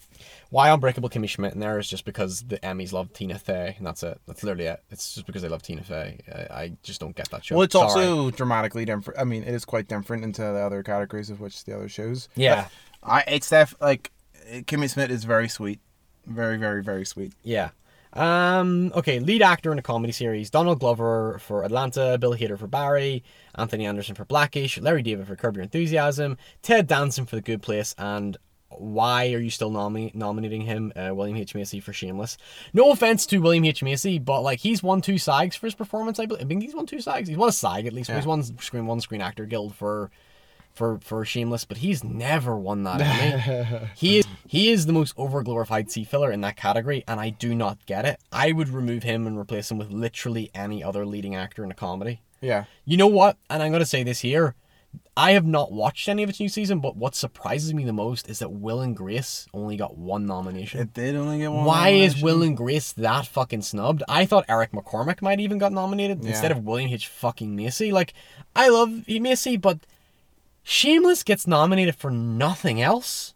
[SPEAKER 1] Why Unbreakable Kimmy Schmidt in there is just because the Emmys love Tina Fey, and that's it. That's literally it. It's just because they love Tina Fey. I, I just don't get that show.
[SPEAKER 2] Well, it's
[SPEAKER 1] Sorry.
[SPEAKER 2] also dramatically different. I mean, it is quite different into the other categories of which the other shows.
[SPEAKER 1] Yeah.
[SPEAKER 2] But I it's def like Kimmy Smith is very sweet, very very very sweet.
[SPEAKER 1] Yeah. Um, okay, lead actor in a comedy series Donald Glover for Atlanta, Bill Hader for Barry, Anthony Anderson for Blackish, Larry David for Curb Your Enthusiasm, Ted Danson for The Good Place, and why are you still nomi- nominating him, uh, William H. Macy, for Shameless? No offense to William H. Macy, but like he's won two SAGs for his performance. I believe. I mean, he's won two SAGs. He's won a SAG at least.
[SPEAKER 2] Yeah.
[SPEAKER 1] He's won Screen One Screen Actor Guild for for for Shameless, but he's never won that Emmy. he is he is the most overglorified sea filler in that category, and I do not get it. I would remove him and replace him with literally any other leading actor in a comedy.
[SPEAKER 2] Yeah.
[SPEAKER 1] You know what? And I'm gonna say this here. I have not watched any of its new season, but what surprises me the most is that Will and Grace only got one nomination.
[SPEAKER 2] It did only get one.
[SPEAKER 1] Why is. Will and Grace that fucking snubbed? I thought Eric McCormack might even got nominated
[SPEAKER 2] Yeah.
[SPEAKER 1] instead of William H. fucking Macy. Like, I love Macy, but Shameless gets nominated for nothing else.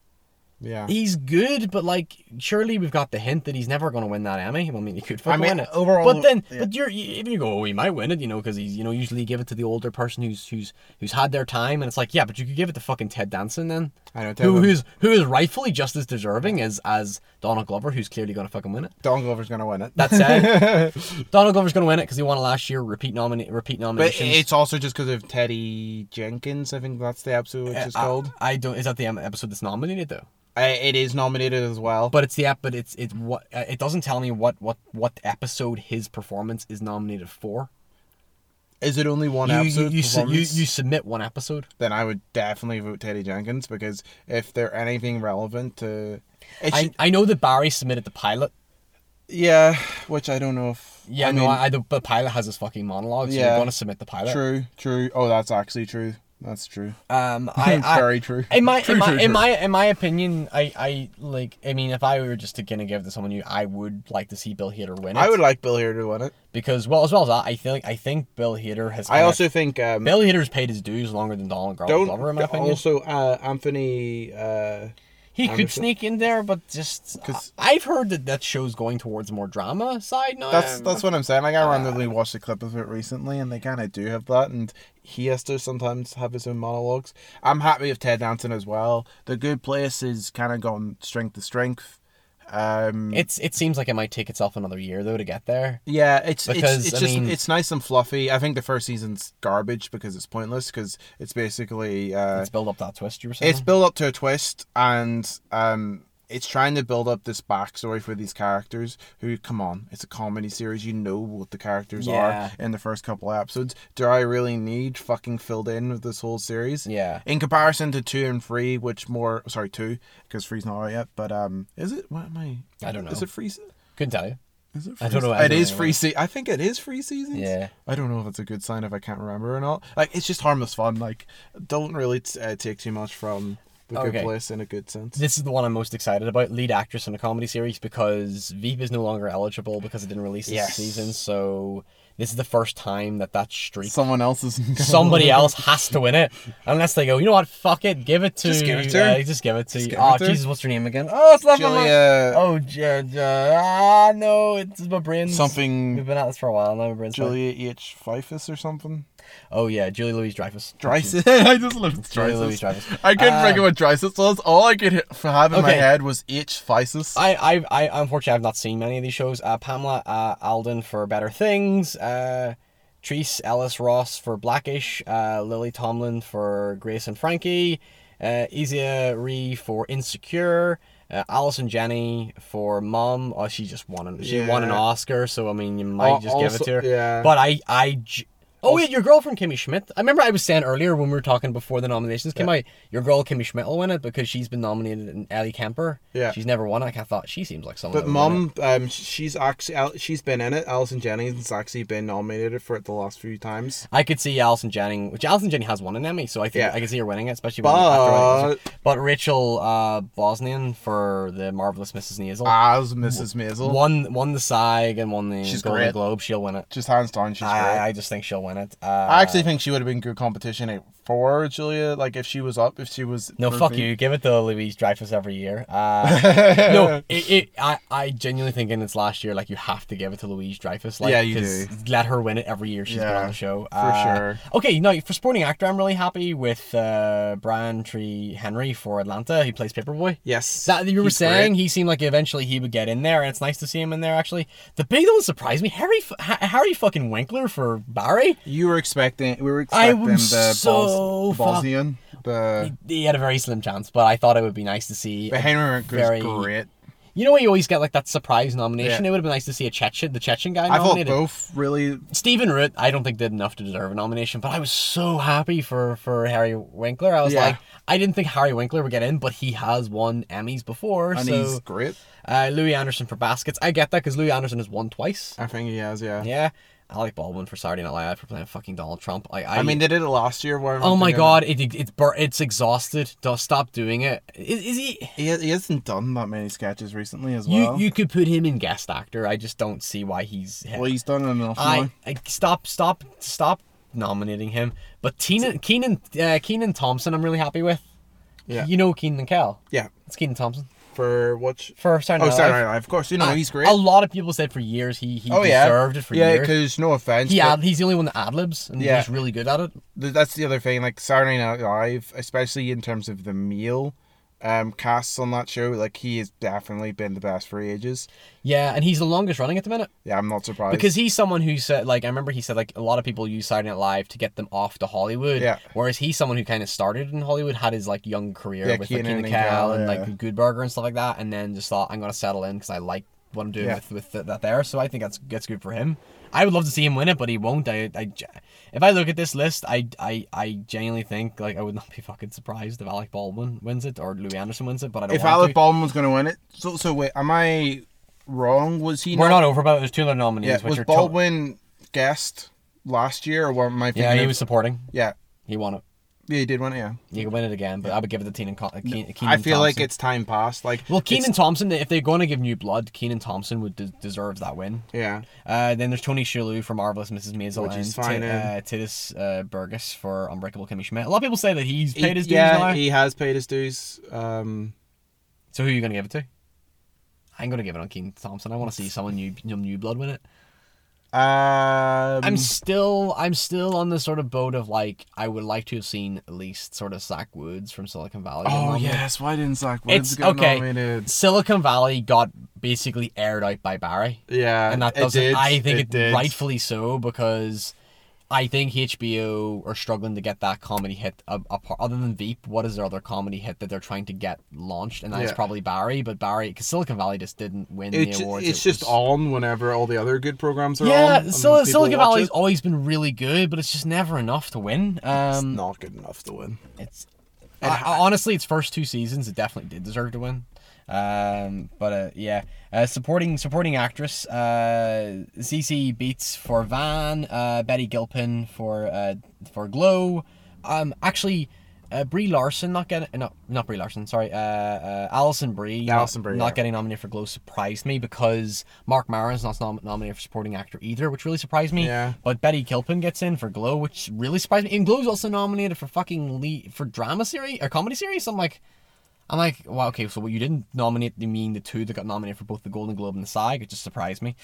[SPEAKER 2] Yeah.
[SPEAKER 1] He's good, but like, surely we've got the hint that he's never going to win that Emmy. Well, I mean, he could fucking
[SPEAKER 2] mean,
[SPEAKER 1] win it
[SPEAKER 2] overall-
[SPEAKER 1] But then,
[SPEAKER 2] yeah.
[SPEAKER 1] but you're you- if you go, oh, he might win it, you know, because he's you know usually give it to the older person who's who's who's had their time, and it's like, yeah, but you could give it to fucking Ted Danson then,
[SPEAKER 2] I know.
[SPEAKER 1] who who's who is rightfully just as deserving as as Donald Glover, who's clearly going to fucking win it.
[SPEAKER 2] Donald Glover's gonna win it.
[SPEAKER 1] That's said, Donald Glover's going to win it because he won it last year. Repeat nomina- repeat
[SPEAKER 2] But
[SPEAKER 1] nominations.
[SPEAKER 2] it's also just because of Teddy Jenkins. I think that's the episode which eh, is
[SPEAKER 1] I-
[SPEAKER 2] called.
[SPEAKER 1] I, don't. Is that the episode that's nominated though?
[SPEAKER 2] I, it is nominated as well.
[SPEAKER 1] But it's the app. But it's it's what uh, it doesn't tell me what what what episode his performance is nominated for.
[SPEAKER 2] is it only one
[SPEAKER 1] You you
[SPEAKER 2] episode?
[SPEAKER 1] you, su- you you submit one episode.
[SPEAKER 2] then I would definitely vote Teddy Jenkins because if they're anything relevant to,
[SPEAKER 1] I,
[SPEAKER 2] should,
[SPEAKER 1] I know that Barry submitted the pilot.
[SPEAKER 2] yeah, which I don't know if
[SPEAKER 1] Yeah,
[SPEAKER 2] I
[SPEAKER 1] no,
[SPEAKER 2] mean,
[SPEAKER 1] I, I the, the pilot has his fucking monologue, so
[SPEAKER 2] Yeah.
[SPEAKER 1] you're to submit the pilot.
[SPEAKER 2] true, true. Oh, that's actually true. That's true.
[SPEAKER 1] Um, I,
[SPEAKER 2] It's
[SPEAKER 1] I
[SPEAKER 2] very true.
[SPEAKER 1] In my
[SPEAKER 2] True,
[SPEAKER 1] in my
[SPEAKER 2] true,
[SPEAKER 1] in
[SPEAKER 2] true.
[SPEAKER 1] my in my opinion, I I like. I mean, if I were just to kind of give to someone new, I would like to see Bill Hader win it.
[SPEAKER 2] I would like Bill Hader to win it.
[SPEAKER 1] because well, as well as that, I think I think Bill Hader has.
[SPEAKER 2] I also think um,
[SPEAKER 1] Bill Hader's paid his dues longer than Donald Glover, in my opinion.
[SPEAKER 2] also uh, Anthony. Uh,
[SPEAKER 1] he could sneak in there, but just
[SPEAKER 2] 'Cause-
[SPEAKER 1] I- I've heard that that show's going towards more drama side now.
[SPEAKER 2] That's that's what I'm saying. Like I
[SPEAKER 1] Uh,
[SPEAKER 2] randomly watched a clip of it recently, and they kind of do have that, and he has to sometimes have his own monologues. I'm happy with Ted Danson as well. The Good Place is kind of gone strength to strength. Um,
[SPEAKER 1] It's it seems like it might take itself another year though to get there.
[SPEAKER 2] yeah, it's
[SPEAKER 1] because,
[SPEAKER 2] it's, it's
[SPEAKER 1] I
[SPEAKER 2] just
[SPEAKER 1] mean-
[SPEAKER 2] it's nice and fluffy. I think the first season's garbage because it's pointless because it's basically uh,
[SPEAKER 1] Let's build up that twist you were saying.
[SPEAKER 2] it's built up to a twist and um it's trying to build up this backstory for these characters who come on it's a comedy series you know what the characters
[SPEAKER 1] Yeah.
[SPEAKER 2] are in the first couple of episodes do i really need fucking filled in with this whole series
[SPEAKER 1] yeah.
[SPEAKER 2] in comparison to two and three which more sorry two because three's not out yet but um is it what am i
[SPEAKER 1] I don't know.
[SPEAKER 2] is it free
[SPEAKER 1] Couldn't tell you.
[SPEAKER 2] is it
[SPEAKER 1] I don't know
[SPEAKER 2] It is free se- I think it is free seasons.
[SPEAKER 1] Yeah.
[SPEAKER 2] I don't know if it's a good sign if I can't remember or not. Like it's just harmless fun. Like don't really t- uh, take too much from the good
[SPEAKER 1] Okay.
[SPEAKER 2] place in a good sense.
[SPEAKER 1] This is the one I'm most excited about. Lead actress in a comedy series because Veep is no longer eligible because it didn't release this
[SPEAKER 2] Yes.
[SPEAKER 1] season. So this is the first time that that streak.
[SPEAKER 2] Someone else is
[SPEAKER 1] Somebody else has to win it, unless they go. You know what? Fuck it. Give it to.
[SPEAKER 2] Just give it to her.
[SPEAKER 1] uh, just give it to.
[SPEAKER 2] Just give
[SPEAKER 1] oh
[SPEAKER 2] it to.
[SPEAKER 1] Jesus, what's her name again? Oh, it's not my mind.
[SPEAKER 2] Julia
[SPEAKER 1] Oh, J- J- ah, no, it's my brain's. We've been at this for a while now. My brain's. fried.
[SPEAKER 2] Julia H. Fifus or something.
[SPEAKER 1] Oh yeah, Julie Louise Dreyfus.
[SPEAKER 2] Drysis. I just loved
[SPEAKER 1] Julie Louise. Dreyfus.
[SPEAKER 2] I couldn't think of what Drysis was. All I could have in my head was H. Physis.
[SPEAKER 1] I, I, I, unfortunately, I've not seen many of these shows. Uh, Pamela uh, Adlon for Better Things, uh, Tracee Ellis Ross for Blackish, uh, Lily Tomlin for Grace and Frankie, uh, Issa Rae for Insecure, Uh, Allison Janney for Mom. Oh, she just won an she won an Oscar, so I mean you might just give it to her.
[SPEAKER 2] yeah.
[SPEAKER 1] But I I. Oh yeah, your girlfriend Kimmy Schmidt. I remember I was saying earlier when we were talking before the nominations came out, your girl Kimmy Schmidt will win it because she's been nominated in Ellie Kemper.
[SPEAKER 2] Yeah.
[SPEAKER 1] She's never won. Like, I thought she seems like someone.
[SPEAKER 2] But
[SPEAKER 1] that would win it.
[SPEAKER 2] mom, um, she's actually she's been in it. Alison Jennings has actually been nominated for it the last few times.
[SPEAKER 1] I could see Alison Jennings, which Alison Jennings has won an Emmy, so I think
[SPEAKER 2] Yeah.
[SPEAKER 1] I can see her winning it, especially when after
[SPEAKER 2] But
[SPEAKER 1] But Rachel uh, Bosnian for the marvelous Mrs. Maisel
[SPEAKER 2] as Mrs. Maisel,
[SPEAKER 1] won won the SAG and won the
[SPEAKER 2] She's
[SPEAKER 1] Golden
[SPEAKER 2] great.
[SPEAKER 1] Globe. She'll win it.
[SPEAKER 2] just hands down, she's
[SPEAKER 1] I,
[SPEAKER 2] great.
[SPEAKER 1] I just think she'll win it. Uh,
[SPEAKER 2] I actually think she would have been good competition for Julia. Like if she was up, if she was.
[SPEAKER 1] no, fuck you. Give it to Louise Dreyfus every year. Uh, no, it, it, I, I genuinely think in its last year, like you have to give it to Louise Dreyfus. Like,
[SPEAKER 2] Yeah, you do.
[SPEAKER 1] Let her win it every year she's been on the show.
[SPEAKER 2] for
[SPEAKER 1] Uh,
[SPEAKER 2] sure.
[SPEAKER 1] Okay, now for supporting actor, I'm really happy with uh, Brian Tyree Henry for Atlanta. He plays Paper Boi.
[SPEAKER 2] Yes,
[SPEAKER 1] That you were saying,
[SPEAKER 2] great.
[SPEAKER 1] he seemed like eventually he would get in there, and it's nice to see him in there. Actually, the big one surprised me. Harry, Harry fucking Winkler for Barry.
[SPEAKER 2] You were expecting. We were
[SPEAKER 1] I
[SPEAKER 2] expecting
[SPEAKER 1] was
[SPEAKER 2] the
[SPEAKER 1] so
[SPEAKER 2] Bos-
[SPEAKER 1] fuck-
[SPEAKER 2] Bosnian. The
[SPEAKER 1] He had a very slim chance, but I thought it would be nice to see.
[SPEAKER 2] but Henry
[SPEAKER 1] very-
[SPEAKER 2] great.
[SPEAKER 1] You know, you always get like that surprise nomination.
[SPEAKER 2] Yeah.
[SPEAKER 1] It would have been nice to see a Chechen, the Chechen guy Nominated.
[SPEAKER 2] I thought both really.
[SPEAKER 1] Stephen Root, I don't think did enough to deserve a nomination, but I was so happy for for Harry Winkler. I was
[SPEAKER 2] Yeah.
[SPEAKER 1] like, I didn't think Harry Winkler would get in, but he has won Emmys before.
[SPEAKER 2] And
[SPEAKER 1] so
[SPEAKER 2] he's great.
[SPEAKER 1] uh, Louie Anderson for Baskets, I get that because Louie Anderson has won twice.
[SPEAKER 2] I think he has. Yeah.
[SPEAKER 1] Yeah, Alec Baldwin for Saturday Night Live for playing fucking Donald Trump. I, I,
[SPEAKER 2] I mean, they did it last year. Where
[SPEAKER 1] oh my god, it, it, it's bur- it's exhausted. Just stop doing it. Is, is he?
[SPEAKER 2] he, he hasn't done that many sketches recently as
[SPEAKER 1] You
[SPEAKER 2] well.
[SPEAKER 1] you could put him in guest actor. I just don't see why he's.
[SPEAKER 2] well, he's done enough
[SPEAKER 1] I. I stop stop stop nominating him. But Tina, Kenan uh, Kenan Thompson, I'm really happy with.
[SPEAKER 2] Yeah.
[SPEAKER 1] You know Kenan and Kel.
[SPEAKER 2] Yeah,
[SPEAKER 1] It's Kenan Thompson
[SPEAKER 2] for what?
[SPEAKER 1] for Saturday
[SPEAKER 2] Oh,
[SPEAKER 1] Night
[SPEAKER 2] Saturday
[SPEAKER 1] Live.
[SPEAKER 2] Night Live. Of course, you know he's great.
[SPEAKER 1] A lot of people said for years he he
[SPEAKER 2] oh yeah,
[SPEAKER 1] deserved it for years. yeah.
[SPEAKER 2] Because no offense,
[SPEAKER 1] He ad, he's the only one that ad libs and
[SPEAKER 2] Yeah.
[SPEAKER 1] he's really good at it.
[SPEAKER 2] that's the other thing. Like Saturday Night Live, especially in terms of the meal um casts on that show, like he has definitely been the best for ages.
[SPEAKER 1] Yeah, and he's the longest running at the minute
[SPEAKER 2] Yeah, I'm not surprised.
[SPEAKER 1] because he's someone who said like I remember he said like a lot of people use Saturday Night Live to get them off to Hollywood.
[SPEAKER 2] Yeah.
[SPEAKER 1] Whereas he's someone who kind of started in Hollywood, had his like young career
[SPEAKER 2] Yeah,
[SPEAKER 1] with
[SPEAKER 2] Kenan
[SPEAKER 1] like Kenan
[SPEAKER 2] and
[SPEAKER 1] Kel, and
[SPEAKER 2] yeah.
[SPEAKER 1] like Good Burger and stuff like that, and then just thought I'm gonna settle in because I like what I'm doing
[SPEAKER 2] Yeah.
[SPEAKER 1] with with that there. So I think that's that's good for him. I would love to see him win it, but he won't. I, I if I look at this list, I I I genuinely think like I would not be fucking surprised if Alec Baldwin wins it or Louie Anderson wins it, but I don't
[SPEAKER 2] if
[SPEAKER 1] want
[SPEAKER 2] Alec
[SPEAKER 1] to.
[SPEAKER 2] Baldwin was going to win it, so so wait, am I wrong? Was he?
[SPEAKER 1] We're
[SPEAKER 2] not,
[SPEAKER 1] not over about. There's two other nominees,
[SPEAKER 2] Yeah,
[SPEAKER 1] which
[SPEAKER 2] was
[SPEAKER 1] are to-
[SPEAKER 2] Baldwin guest last year, or what am I
[SPEAKER 1] yeah, he was supporting.
[SPEAKER 2] Yeah,
[SPEAKER 1] He won it.
[SPEAKER 2] Yeah, he did win it. Yeah,
[SPEAKER 1] You can win it again, but I would give it to Kenan. Co- Kenan, Kenan
[SPEAKER 2] I feel like
[SPEAKER 1] Thompson.
[SPEAKER 2] it's time past. Like,
[SPEAKER 1] Well,
[SPEAKER 2] it's-
[SPEAKER 1] Kenan Thompson, if they're going to give new blood, Kenan Thompson would de- deserve that win.
[SPEAKER 2] Yeah,
[SPEAKER 1] Uh, then there's Tony Shalhoub for Marvelous Mrs. Maisel
[SPEAKER 2] Which
[SPEAKER 1] and
[SPEAKER 2] he's fine
[SPEAKER 1] Ti-
[SPEAKER 2] in.
[SPEAKER 1] uh, Titus uh, Burgess for Unbreakable Kimmy Schmidt. A lot of people say that he's
[SPEAKER 2] He-
[SPEAKER 1] paid his dues
[SPEAKER 2] yeah,
[SPEAKER 1] now.
[SPEAKER 2] he has paid his dues. Um,
[SPEAKER 1] So who are you going to give it to? I'm going to give it on Kenan Thompson. I want to see someone new, new, new blood win it.
[SPEAKER 2] Um,
[SPEAKER 1] I'm still, I'm still on the sort of boat of like, I would like to have seen at least sort of Zach Woods from Silicon Valley.
[SPEAKER 2] Oh yes, why didn't Zach Woods
[SPEAKER 1] It's
[SPEAKER 2] get
[SPEAKER 1] okay.
[SPEAKER 2] nominated?
[SPEAKER 1] Silicon Valley got basically aired out by Barry.
[SPEAKER 2] Yeah,
[SPEAKER 1] and that doesn't. I think
[SPEAKER 2] it
[SPEAKER 1] it,
[SPEAKER 2] did.
[SPEAKER 1] rightfully so because I think HBO are struggling to get that comedy hit. Apart, other than Veep, what is their other comedy hit that they're trying to get launched? And that's
[SPEAKER 2] Yeah.
[SPEAKER 1] probably Barry. But Barry, because Silicon Valley just didn't win
[SPEAKER 2] It's,
[SPEAKER 1] the awards.
[SPEAKER 2] it's
[SPEAKER 1] it
[SPEAKER 2] just
[SPEAKER 1] was-
[SPEAKER 2] on whenever all the other good programs are on.
[SPEAKER 1] Yeah,
[SPEAKER 2] and
[SPEAKER 1] Sil-
[SPEAKER 2] people
[SPEAKER 1] Silicon Valley's
[SPEAKER 2] it.
[SPEAKER 1] always been really good, but it's just never enough to win.
[SPEAKER 2] It's
[SPEAKER 1] Um,
[SPEAKER 2] not good enough to win.
[SPEAKER 1] it's I, I- honestly, its first two seasons, it definitely did deserve to win. Um, but uh, yeah, uh, supporting supporting actress, uh, CC Beetz for Van, uh, Betty Gilpin for uh, for Glow. Um, actually, uh, Brie Larson not getting no not Brie Larson, sorry, uh, uh, Alison Brie,
[SPEAKER 2] Alison
[SPEAKER 1] not,
[SPEAKER 2] Brie,
[SPEAKER 1] not
[SPEAKER 2] yeah.
[SPEAKER 1] getting nominated for Glow surprised me because Marc Maron's not nom- nominated for supporting actor either, which really surprised me.
[SPEAKER 2] Yeah.
[SPEAKER 1] But Betty Gilpin gets in for Glow, which really surprised me. And Glow's also nominated for fucking lead for drama series or comedy series. I'm like, I'm like, wow, okay, so what you didn't nominate you mean the two that got nominated for both the Golden Globe and the SAG? It just surprised me.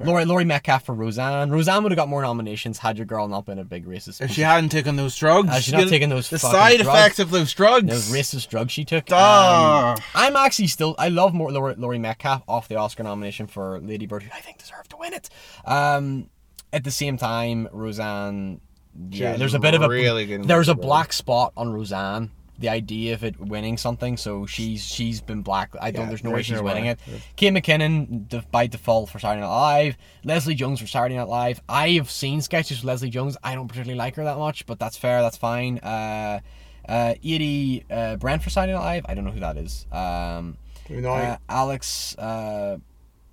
[SPEAKER 1] Laurie Laurie Metcalf for Roseanne. Roseanne would have got more nominations had your girl not been a big racist.
[SPEAKER 2] If she hadn't taken those drugs,
[SPEAKER 1] Had she not taken those
[SPEAKER 2] the side
[SPEAKER 1] drugs.
[SPEAKER 2] effects of those drugs.
[SPEAKER 1] those racist drugs she took. Um, I'm actually still. I love more Laurie, Laurie Metcalf off the Oscar nomination for Lady Bird, who I think deserved to win it. Um, at the same time, Roseanne. Yeah, there's a bit of a
[SPEAKER 2] really
[SPEAKER 1] there's a black spot on Roseanne the idea of it winning something. So she's she's been black. I don't.
[SPEAKER 2] Yeah,
[SPEAKER 1] there's no way she's
[SPEAKER 2] no
[SPEAKER 1] winning
[SPEAKER 2] way.
[SPEAKER 1] it. Kate McKinnon de- by default for Saturday Night Live. Leslie Jones for Saturday Night Live. I have seen sketches with Leslie Jones. I don't particularly like her that much, but that's fair. That's fine. Uh, uh, Edie uh, Brent for Saturday Night Live. I don't know who that is. Um, uh, Alex uh,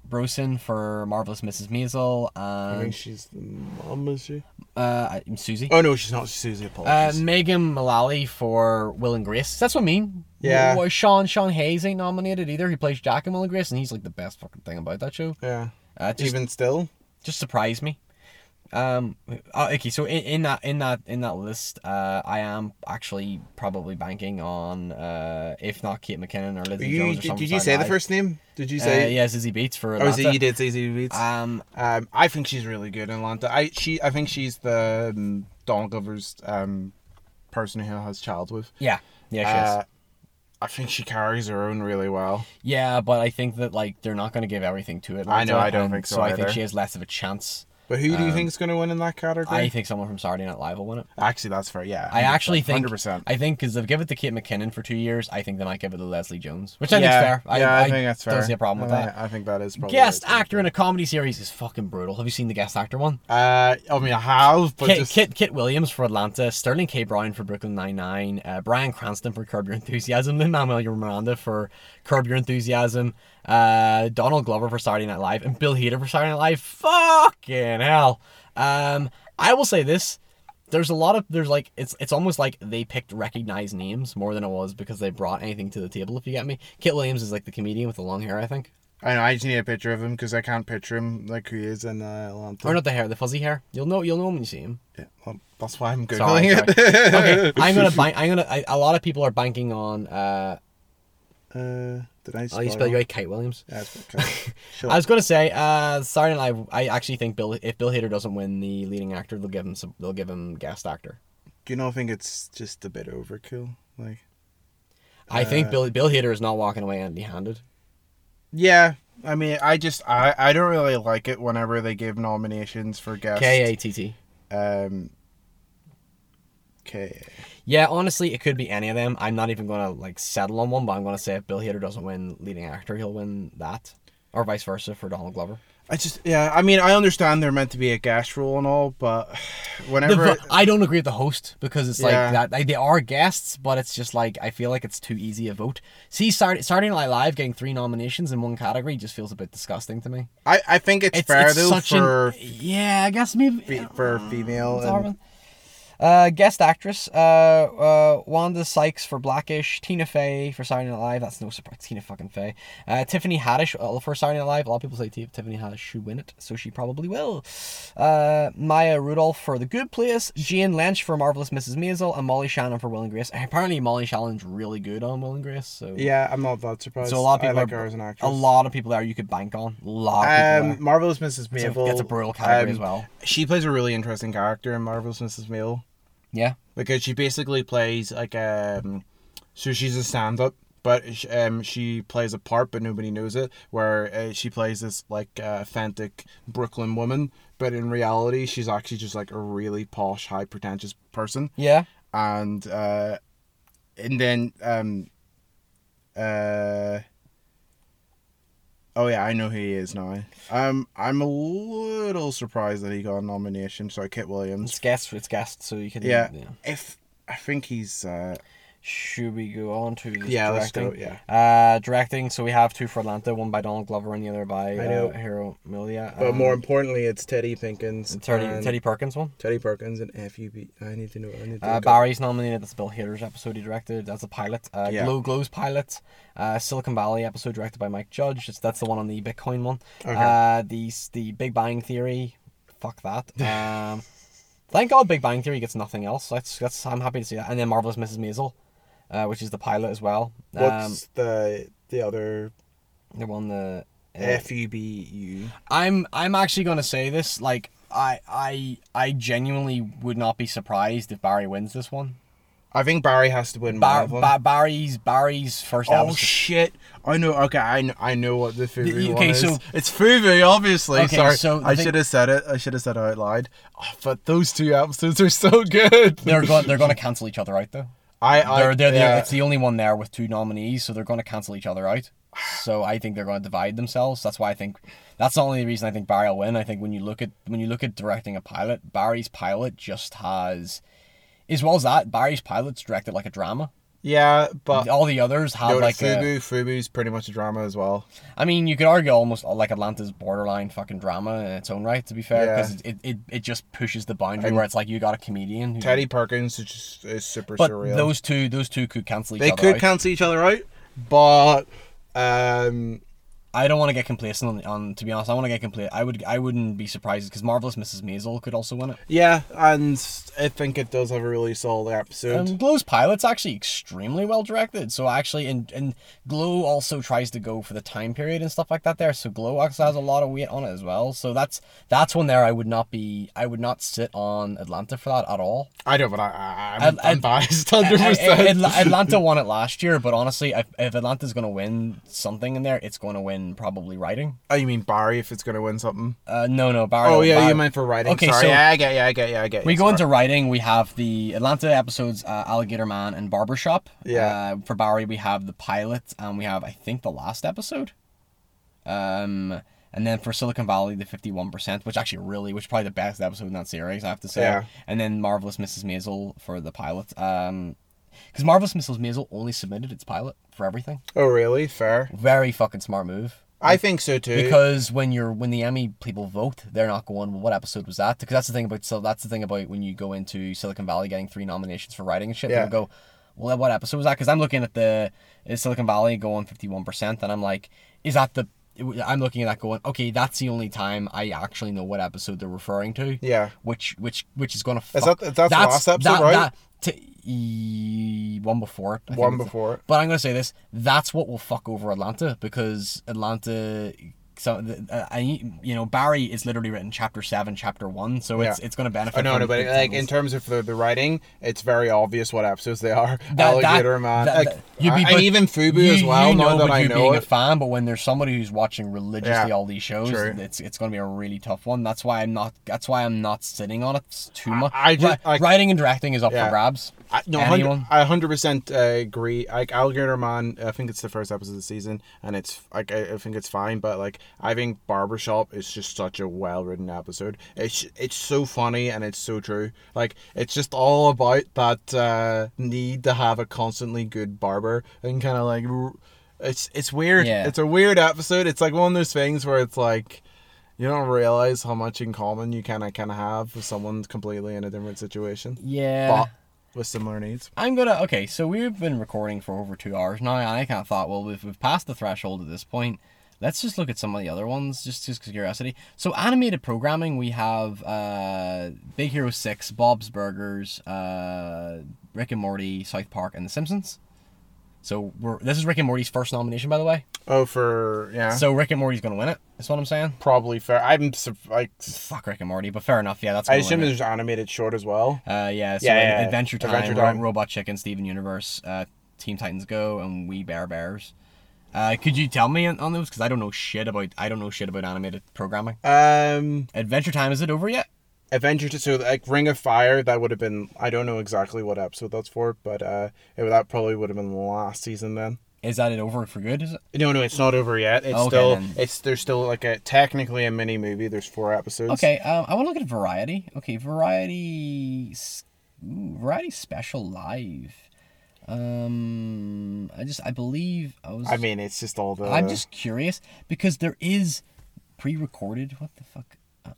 [SPEAKER 1] Brosen for Marvelous Mrs. Maisel.
[SPEAKER 2] I
[SPEAKER 1] And
[SPEAKER 2] think she's the mom, is she?
[SPEAKER 1] uh, Susie.
[SPEAKER 2] Oh no, she's not. Susie.
[SPEAKER 1] Uh,
[SPEAKER 2] Apologies.
[SPEAKER 1] Megan Mullally for Will and Grace. That's what I mean.
[SPEAKER 2] Yeah.
[SPEAKER 1] Sean Sean Hayes ain't nominated either. He plays Jack in Will and Grace, and he's like the best fucking thing about that show.
[SPEAKER 2] yeah.
[SPEAKER 1] Uh, just
[SPEAKER 2] Even still,
[SPEAKER 1] just surprised me. Um. uh, okay. So in, in that in that in that list, uh, I am actually probably banking on uh, if not Kate McKinnon or Lizzie
[SPEAKER 2] you,
[SPEAKER 1] Jones or
[SPEAKER 2] did,
[SPEAKER 1] something.
[SPEAKER 2] did you say the first name? Did you
[SPEAKER 1] Uh,
[SPEAKER 2] say?
[SPEAKER 1] yeah, Zizzy Beetz for
[SPEAKER 2] Oh,
[SPEAKER 1] Atlanta.
[SPEAKER 2] so you did say Ziggy Beetz.
[SPEAKER 1] Um.
[SPEAKER 2] Um, I think she's really good in Atlanta. I she I think she's the um, Donald Glover's um person who has child with.
[SPEAKER 1] Yeah. Yeah. She is.
[SPEAKER 2] Uh, I think she carries her own really well.
[SPEAKER 1] Yeah, but I think that like they're not going to give everything to it.
[SPEAKER 2] I know, I don't think so
[SPEAKER 1] So I think she has less of a chance.
[SPEAKER 2] But who do you
[SPEAKER 1] Um,
[SPEAKER 2] think is going to win in that category?
[SPEAKER 1] I think someone from Saturday Night Live will win it.
[SPEAKER 2] Actually, that's fair. Yeah,
[SPEAKER 1] I actually think
[SPEAKER 2] hundred percent.
[SPEAKER 1] I think because they've given it to Kate McKinnon for two years, I think they might give it to Leslie Jones, which I
[SPEAKER 2] yeah,
[SPEAKER 1] think's fair.
[SPEAKER 2] yeah, I,
[SPEAKER 1] I,
[SPEAKER 2] think that's fair.
[SPEAKER 1] Don't see a problem with
[SPEAKER 2] I,
[SPEAKER 1] that.
[SPEAKER 2] I think that is probably
[SPEAKER 1] Guest
[SPEAKER 2] right.
[SPEAKER 1] actor in a comedy series is fucking brutal. Have you seen the guest actor one?
[SPEAKER 2] Uh, I mean, I have, but
[SPEAKER 1] Kit,
[SPEAKER 2] just
[SPEAKER 1] Kit Kit Williams for Atlanta, Sterling K. Brown for Brooklyn Nine Nine, uh, Bryan Cranston for Curb Your Enthusiasm, Lin Manuel Miranda for Curb Your Enthusiasm, uh, Donald Glover for Saturday Night Live, and Bill Hader for Saturday Night Live. Fucking hell! Um, I will say this: there's a lot of there's like it's it's almost like they picked recognized names more than it was because they brought anything to the table. If you get me, Kit Williams is like the comedian with the long hair, I think,
[SPEAKER 2] I know I just need a picture of him because I can't picture him like who he is in uh, Atlanta.
[SPEAKER 1] or not the hair, the fuzzy hair. You'll know you'll know when you see him.
[SPEAKER 2] Yeah, well, that's why I'm
[SPEAKER 1] Sorry,
[SPEAKER 2] googling
[SPEAKER 1] sorry.
[SPEAKER 2] it.
[SPEAKER 1] okay, I'm gonna bank. I'm gonna. I, a lot of people are banking on. uh
[SPEAKER 2] Uh, did I?
[SPEAKER 1] Oh, you spell
[SPEAKER 2] it
[SPEAKER 1] you right, Kate Williams.
[SPEAKER 2] Yeah, it's okay.
[SPEAKER 1] I was gonna say, uh, Saturday Night. I actually think Bill, if Bill Hader doesn't win the leading actor, they'll give him some. They'll give him guest actor.
[SPEAKER 2] Do you not think it's just a bit overkill? Like,
[SPEAKER 1] I think
[SPEAKER 2] Uh,
[SPEAKER 1] Bill Bill Hader is not walking away empty-handed.
[SPEAKER 2] yeah. I mean, I just I I don't really like it whenever they give nominations for guest.
[SPEAKER 1] K A T T.
[SPEAKER 2] Um. K.
[SPEAKER 1] Yeah, honestly, it could be any of them. I'm not even gonna like settle on one, but I'm gonna say if Bill Hader doesn't win leading actor, he'll win that, or vice versa for Donald Glover.
[SPEAKER 2] I just yeah. I mean, I understand they're meant to be a guest role and all, but whenever
[SPEAKER 1] vo- I don't agree with the host because it's like that. Like, they are guests, but it's just like I feel like it's too easy a vote. See, Saturday, Saturday Night Live getting three nominations in one category just feels a bit disgusting to me.
[SPEAKER 2] I I think it's,
[SPEAKER 1] It's,
[SPEAKER 2] fair
[SPEAKER 1] it's
[SPEAKER 2] though
[SPEAKER 1] such
[SPEAKER 2] for
[SPEAKER 1] an yeah. I guess maybe
[SPEAKER 2] for uh, female
[SPEAKER 1] It's
[SPEAKER 2] and.
[SPEAKER 1] Uh, guest actress, uh, uh, Wanda Sykes for Blackish, Tina Fey for Saturday Night Live. That's no surprise. Tina fucking Fey. Uh, Tiffany Haddish uh, for Saturday Night Live. A lot of people say T- Tiffany Haddish should win it, so she probably will. Uh, Maya Rudolph for The Good Place, Jane Lynch for Marvelous Mrs. Maisel, and Molly Shannon for Will and Grace. Apparently, Molly Shannon's really good on Will and Grace. So
[SPEAKER 2] yeah, I'm not that surprised.
[SPEAKER 1] So a lot of people
[SPEAKER 2] I like
[SPEAKER 1] are-
[SPEAKER 2] her as an
[SPEAKER 1] a lot of people there you could bank on. A lot of people.
[SPEAKER 2] Um, Marvelous Mrs.
[SPEAKER 1] there. It's a,
[SPEAKER 2] Maisel.
[SPEAKER 1] it's a brutal category
[SPEAKER 2] um,
[SPEAKER 1] as well.
[SPEAKER 2] She plays a really interesting character in Marvelous Mrs. Maisel
[SPEAKER 1] Yeah.
[SPEAKER 2] because she basically plays like um, so she's a stand-up. But um, she plays a part, but nobody knows it. Where uh, she plays this like uh, authentic Brooklyn woman, but in reality, she's actually just like a really posh, high pretentious person.
[SPEAKER 1] Yeah.
[SPEAKER 2] and uh and then um uh oh yeah i know who he is now um i'm a little surprised that he got a nomination sorry Katt Williams
[SPEAKER 1] It's guest. It's guest. So you can.
[SPEAKER 2] yeah if i think he's uh
[SPEAKER 1] Should we go on to the
[SPEAKER 2] yeah let's
[SPEAKER 1] directing?
[SPEAKER 2] go yeah
[SPEAKER 1] Uh, directing. So we have two for Atlanta, one by Donald Glover and the other by
[SPEAKER 2] I know.
[SPEAKER 1] uh, Hiro Murai.
[SPEAKER 2] but
[SPEAKER 1] Um,
[SPEAKER 2] more importantly it's teddy pinkins
[SPEAKER 1] Teddy, Teddy Perkins one.
[SPEAKER 2] teddy perkins and fub i need to know i need to
[SPEAKER 1] Uh, Barry's nominated. That's Bill Hader's episode he directed. That's a pilot. Uh,
[SPEAKER 2] Yeah.
[SPEAKER 1] Glow Glow's pilot. Uh, Silicon Valley episode directed by Mike Judge. It's, that's the one on the Bitcoin one.
[SPEAKER 2] Okay.
[SPEAKER 1] Uh, the the Big Bang Theory. Fuck that. Um, thank God Big Bang Theory gets nothing else. That's that's I'm happy to see that. And then Marvelous Mrs. Maisel, uh, which is the pilot as well. Um,
[SPEAKER 2] what's the the other
[SPEAKER 1] the one the. uh,
[SPEAKER 2] f-u-b-u
[SPEAKER 1] I'm I'm actually gonna say this. Like I I I genuinely would not be surprised if Barry wins this one.
[SPEAKER 2] i think barry has to win
[SPEAKER 1] Bar-
[SPEAKER 2] one of them.
[SPEAKER 1] Ba- Barry's Barry's first
[SPEAKER 2] Oh
[SPEAKER 1] episode.
[SPEAKER 2] shit! I know. Okay, I know, I know what the Fubu
[SPEAKER 1] okay,
[SPEAKER 2] one is.
[SPEAKER 1] so-
[SPEAKER 2] it's Fubu, obviously.
[SPEAKER 1] Okay,
[SPEAKER 2] Sorry,
[SPEAKER 1] so
[SPEAKER 2] I
[SPEAKER 1] thing-
[SPEAKER 2] should have said it. I should have said it out loud. Oh, but those two episodes are so good.
[SPEAKER 1] they're going they're going to cancel each other out though.
[SPEAKER 2] I, I
[SPEAKER 1] they're, they're,
[SPEAKER 2] yeah.
[SPEAKER 1] it's the only one there with two nominees, so they're going to cancel each other out. So I think they're going to divide themselves. That's why I think that's the only reason I think Barry will win. I think when you look at when you look at directing a pilot, Barry's pilot just has, as well as that, Barry's pilot's directed like a drama.
[SPEAKER 2] Yeah, but
[SPEAKER 1] All the others have
[SPEAKER 2] no,
[SPEAKER 1] like
[SPEAKER 2] Fubu,
[SPEAKER 1] a,
[SPEAKER 2] Fubu's pretty much a drama as well.
[SPEAKER 1] I mean, you could argue almost like Atlanta's borderline fucking drama in its own right. To be fair,
[SPEAKER 2] Yeah.
[SPEAKER 1] because it, it it just pushes the boundary
[SPEAKER 2] And
[SPEAKER 1] where it's like you got a comedian. Who,
[SPEAKER 2] Teddy Perkins is just is super
[SPEAKER 1] but
[SPEAKER 2] surreal.
[SPEAKER 1] those two those two could cancel each
[SPEAKER 2] they
[SPEAKER 1] other
[SPEAKER 2] could
[SPEAKER 1] out.
[SPEAKER 2] cancel each other out, but um,
[SPEAKER 1] I don't want to get complacent on, on to be honest. I want to get complacent. I would I wouldn't be surprised because marvelous Mrs. Maisel could also win it.
[SPEAKER 2] yeah, and I think it does have a really solid episode.
[SPEAKER 1] And Glow's pilot's actually extremely well directed. So actually, and and Glow also tries to go for the time period and stuff like that there. So Glow also has a lot of weight on it as well. So that's that's one there. I would not be. I would not sit on Atlanta for that at all.
[SPEAKER 2] I don't know, but I, I, I'm,
[SPEAKER 1] Ad-
[SPEAKER 2] I'm biased, hundred percent.
[SPEAKER 1] Atlanta won it last year, but honestly, if, if Atlanta's going to win something in there, it's going to win probably writing.
[SPEAKER 2] Oh, you mean Barry if it's gonna win something?
[SPEAKER 1] Uh, no, no, Barry.
[SPEAKER 2] Oh yeah,
[SPEAKER 1] Barry-
[SPEAKER 2] you meant for writing.
[SPEAKER 1] Okay,
[SPEAKER 2] Sorry,
[SPEAKER 1] so-
[SPEAKER 2] yeah, I get you, I get you, I get.
[SPEAKER 1] We go
[SPEAKER 2] sorry.
[SPEAKER 1] into writing. We have the Atlanta episodes, uh, Alligator Man and Barbershop.
[SPEAKER 2] Yeah.
[SPEAKER 1] Uh, for Barry, we have the pilot, and we have I think the last episode. Um, and then for Silicon Valley, the fifty-one percent, which actually really, which is probably the best episode in that series, I have to say.
[SPEAKER 2] Yeah.
[SPEAKER 1] And then Marvelous Mrs. Maisel for the pilot. Um, because Marvelous Mrs. Maisel only submitted its pilot for everything.
[SPEAKER 2] Oh really? Fair.
[SPEAKER 1] Very fucking smart move.
[SPEAKER 2] I think so too.
[SPEAKER 1] Because when you're when the Emmy people vote, they're not going. Well, what episode was that? Because that's the thing about so that's the thing about when you go into Silicon Valley getting three nominations for writing and shit.
[SPEAKER 2] Yeah.
[SPEAKER 1] They'll go, well, what episode was that? Because I'm looking at the is Silicon Valley going fifty one percent, and I'm like, is that the? I'm looking at that going, okay, that's the only time I actually know what episode they're referring to.
[SPEAKER 2] yeah.
[SPEAKER 1] Which which which is gonna.
[SPEAKER 2] Is
[SPEAKER 1] fuck-
[SPEAKER 2] that- that's the last episode, right?
[SPEAKER 1] That, t- e- one before it.
[SPEAKER 2] One before it.
[SPEAKER 1] but I'm gonna say this: that's what will fuck over Atlanta because Atlanta. So uh, I, you know, Barry is literally written chapter seven, chapter one, so it's
[SPEAKER 2] Yeah.
[SPEAKER 1] it's gonna benefit.
[SPEAKER 2] I know, no, but like in terms of the, the writing, it's very obvious what episodes they are.
[SPEAKER 1] That- that-
[SPEAKER 2] Man,
[SPEAKER 1] that-
[SPEAKER 2] like,
[SPEAKER 1] you'd be-
[SPEAKER 2] and even Fubu
[SPEAKER 1] you,
[SPEAKER 2] as well.
[SPEAKER 1] You know,
[SPEAKER 2] that I
[SPEAKER 1] you
[SPEAKER 2] know
[SPEAKER 1] being a fan, but when there's somebody who's watching religiously
[SPEAKER 2] Yeah.
[SPEAKER 1] all these shows,
[SPEAKER 2] True.
[SPEAKER 1] it's it's gonna be a really tough one. That's why I'm not. That's why I'm not sitting on it too much.
[SPEAKER 2] I just- like-
[SPEAKER 1] writing and directing is up
[SPEAKER 2] Yeah.
[SPEAKER 1] for grabs.
[SPEAKER 2] I, no,
[SPEAKER 1] Anyone?
[SPEAKER 2] 100, I hundred percent uh, agree. Like Alligator Man, I think it's the first episode of the season, and it's like I, I think it's fine. But like I think Barbershop is just such a well written episode. It's it's so funny and it's so true. Like it's just all about that uh, need to have a constantly good barber and kind of like it's it's weird.
[SPEAKER 1] Yeah.
[SPEAKER 2] It's a weird episode. It's like one of those things where it's like. You don't realize how much in common you kind of kind of have with someone completely in a different situation,
[SPEAKER 1] Yeah.
[SPEAKER 2] but with similar needs.
[SPEAKER 1] I'm gonna okay. So we've been recording for over two hours now, and I kind of thought, well, we've, we've passed the threshold at this point. Let's just look at some of the other ones, just just curiosity. So animated programming, we have uh, Big Hero Six, Bob's Burgers, uh, Rick and Morty, South Park, and The Simpsons. So we're this is Rick and Morty's first nomination, by the way.
[SPEAKER 2] Oh, for yeah.
[SPEAKER 1] So Rick and Morty's gonna win it. That's what I'm saying.
[SPEAKER 2] probably fair. I'm like.
[SPEAKER 1] Fuck Rick and Morty, but fair enough. Yeah, that's.
[SPEAKER 2] I assume there's animated short as well.
[SPEAKER 1] Uh, yeah, so
[SPEAKER 2] yeah, yeah.
[SPEAKER 1] Adventure Time,
[SPEAKER 2] Adventure Time.
[SPEAKER 1] Robot Chicken, Steven Universe, uh, Teen Titans Go, and We Bare Bears. Uh, could you tell me on on those? Because I don't know shit about I don't know shit about animated programming.
[SPEAKER 2] Um,
[SPEAKER 1] Adventure Time is it over yet?
[SPEAKER 2] Adventure to so like Ring of Fire. That would have been. I don't know exactly what episode that's for, but uh, it, that probably would have been the last season then.
[SPEAKER 1] Is that it over for good? Is it?
[SPEAKER 2] No, no, it's not over yet. It's
[SPEAKER 1] Okay,
[SPEAKER 2] still.
[SPEAKER 1] then.
[SPEAKER 2] It's there's still like a technically a mini movie. There's four episodes.
[SPEAKER 1] Okay, um, I want to look at Variety. Okay, Variety, ooh, Variety Special Live. Um, I just I believe I was.
[SPEAKER 2] I mean, it's just all the.
[SPEAKER 1] I'm just curious because there is pre-recorded. What the fuck? Uh,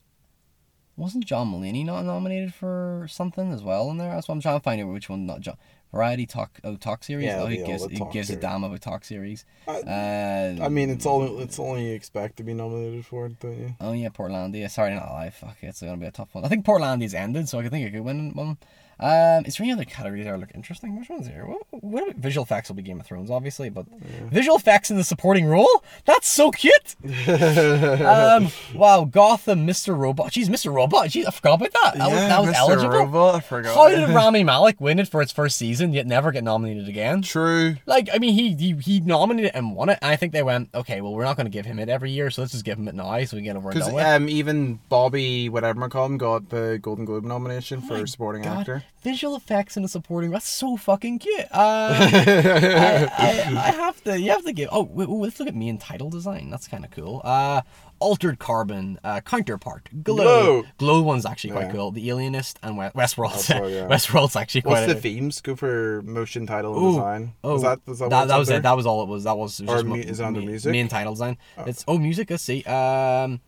[SPEAKER 1] wasn't John Mulaney not nominated for something as well in there? That's what I'm trying to find out which one. Not John. Variety talk oh talk series.
[SPEAKER 2] Yeah,
[SPEAKER 1] oh, he gives he gives a damn of a talk series.
[SPEAKER 2] Uh,
[SPEAKER 1] Uh,
[SPEAKER 2] I mean, it's all it's only you expect to be nominated for it, don't you?
[SPEAKER 1] Oh yeah, Portlandia. Sorry, not live. Fuck, it's gonna be a tough one. I think Portlandia's ended, so I think it could win one. Um, is there any other categories that look interesting? Which one's here? What, what visual effects will be Game of Thrones, obviously, but visual effects in the supporting role? That's so cute. um, wow, Gotham, Mr. Robot. Jeez, Mr. Robot. Jeez, I forgot about that. That was, that was
[SPEAKER 2] Mr.
[SPEAKER 1] eligible.
[SPEAKER 2] Robot, I forgot.
[SPEAKER 1] How did Rami Malek win it for its first season? yet never get nominated again.
[SPEAKER 2] True.
[SPEAKER 1] Like, I mean, he he, he nominated it and won it, and I think they went, okay, well, we're not going to give him it every year, so let's just give him it now, so we get over and done with.
[SPEAKER 2] um, even Bobby, whatever I call him, got the Golden Globe nomination for supporting
[SPEAKER 1] God,
[SPEAKER 2] actor.
[SPEAKER 1] Visual effects in a supporting that's so fucking cute. Uh, I, I, I have to, you have to give. Oh, let's look at main title design. That's kind of cool. Uh, altered carbon uh, counterpart glow.
[SPEAKER 2] Glow.
[SPEAKER 1] Glow one's actually quite
[SPEAKER 2] Yeah.
[SPEAKER 1] cool. The Alienist and We- Westworld.
[SPEAKER 2] Also, yeah.
[SPEAKER 1] Westworld's actually quite.
[SPEAKER 2] What's the
[SPEAKER 1] a-
[SPEAKER 2] themes? Go for motion, title, and
[SPEAKER 1] Ooh.
[SPEAKER 2] design.
[SPEAKER 1] Oh,
[SPEAKER 2] was that, was that,
[SPEAKER 1] that, that was
[SPEAKER 2] there?
[SPEAKER 1] it. That was all it was. That was, it was
[SPEAKER 2] Or
[SPEAKER 1] just
[SPEAKER 2] mu- is it under music?
[SPEAKER 1] Main title design. It's oh music. Let's see. Um,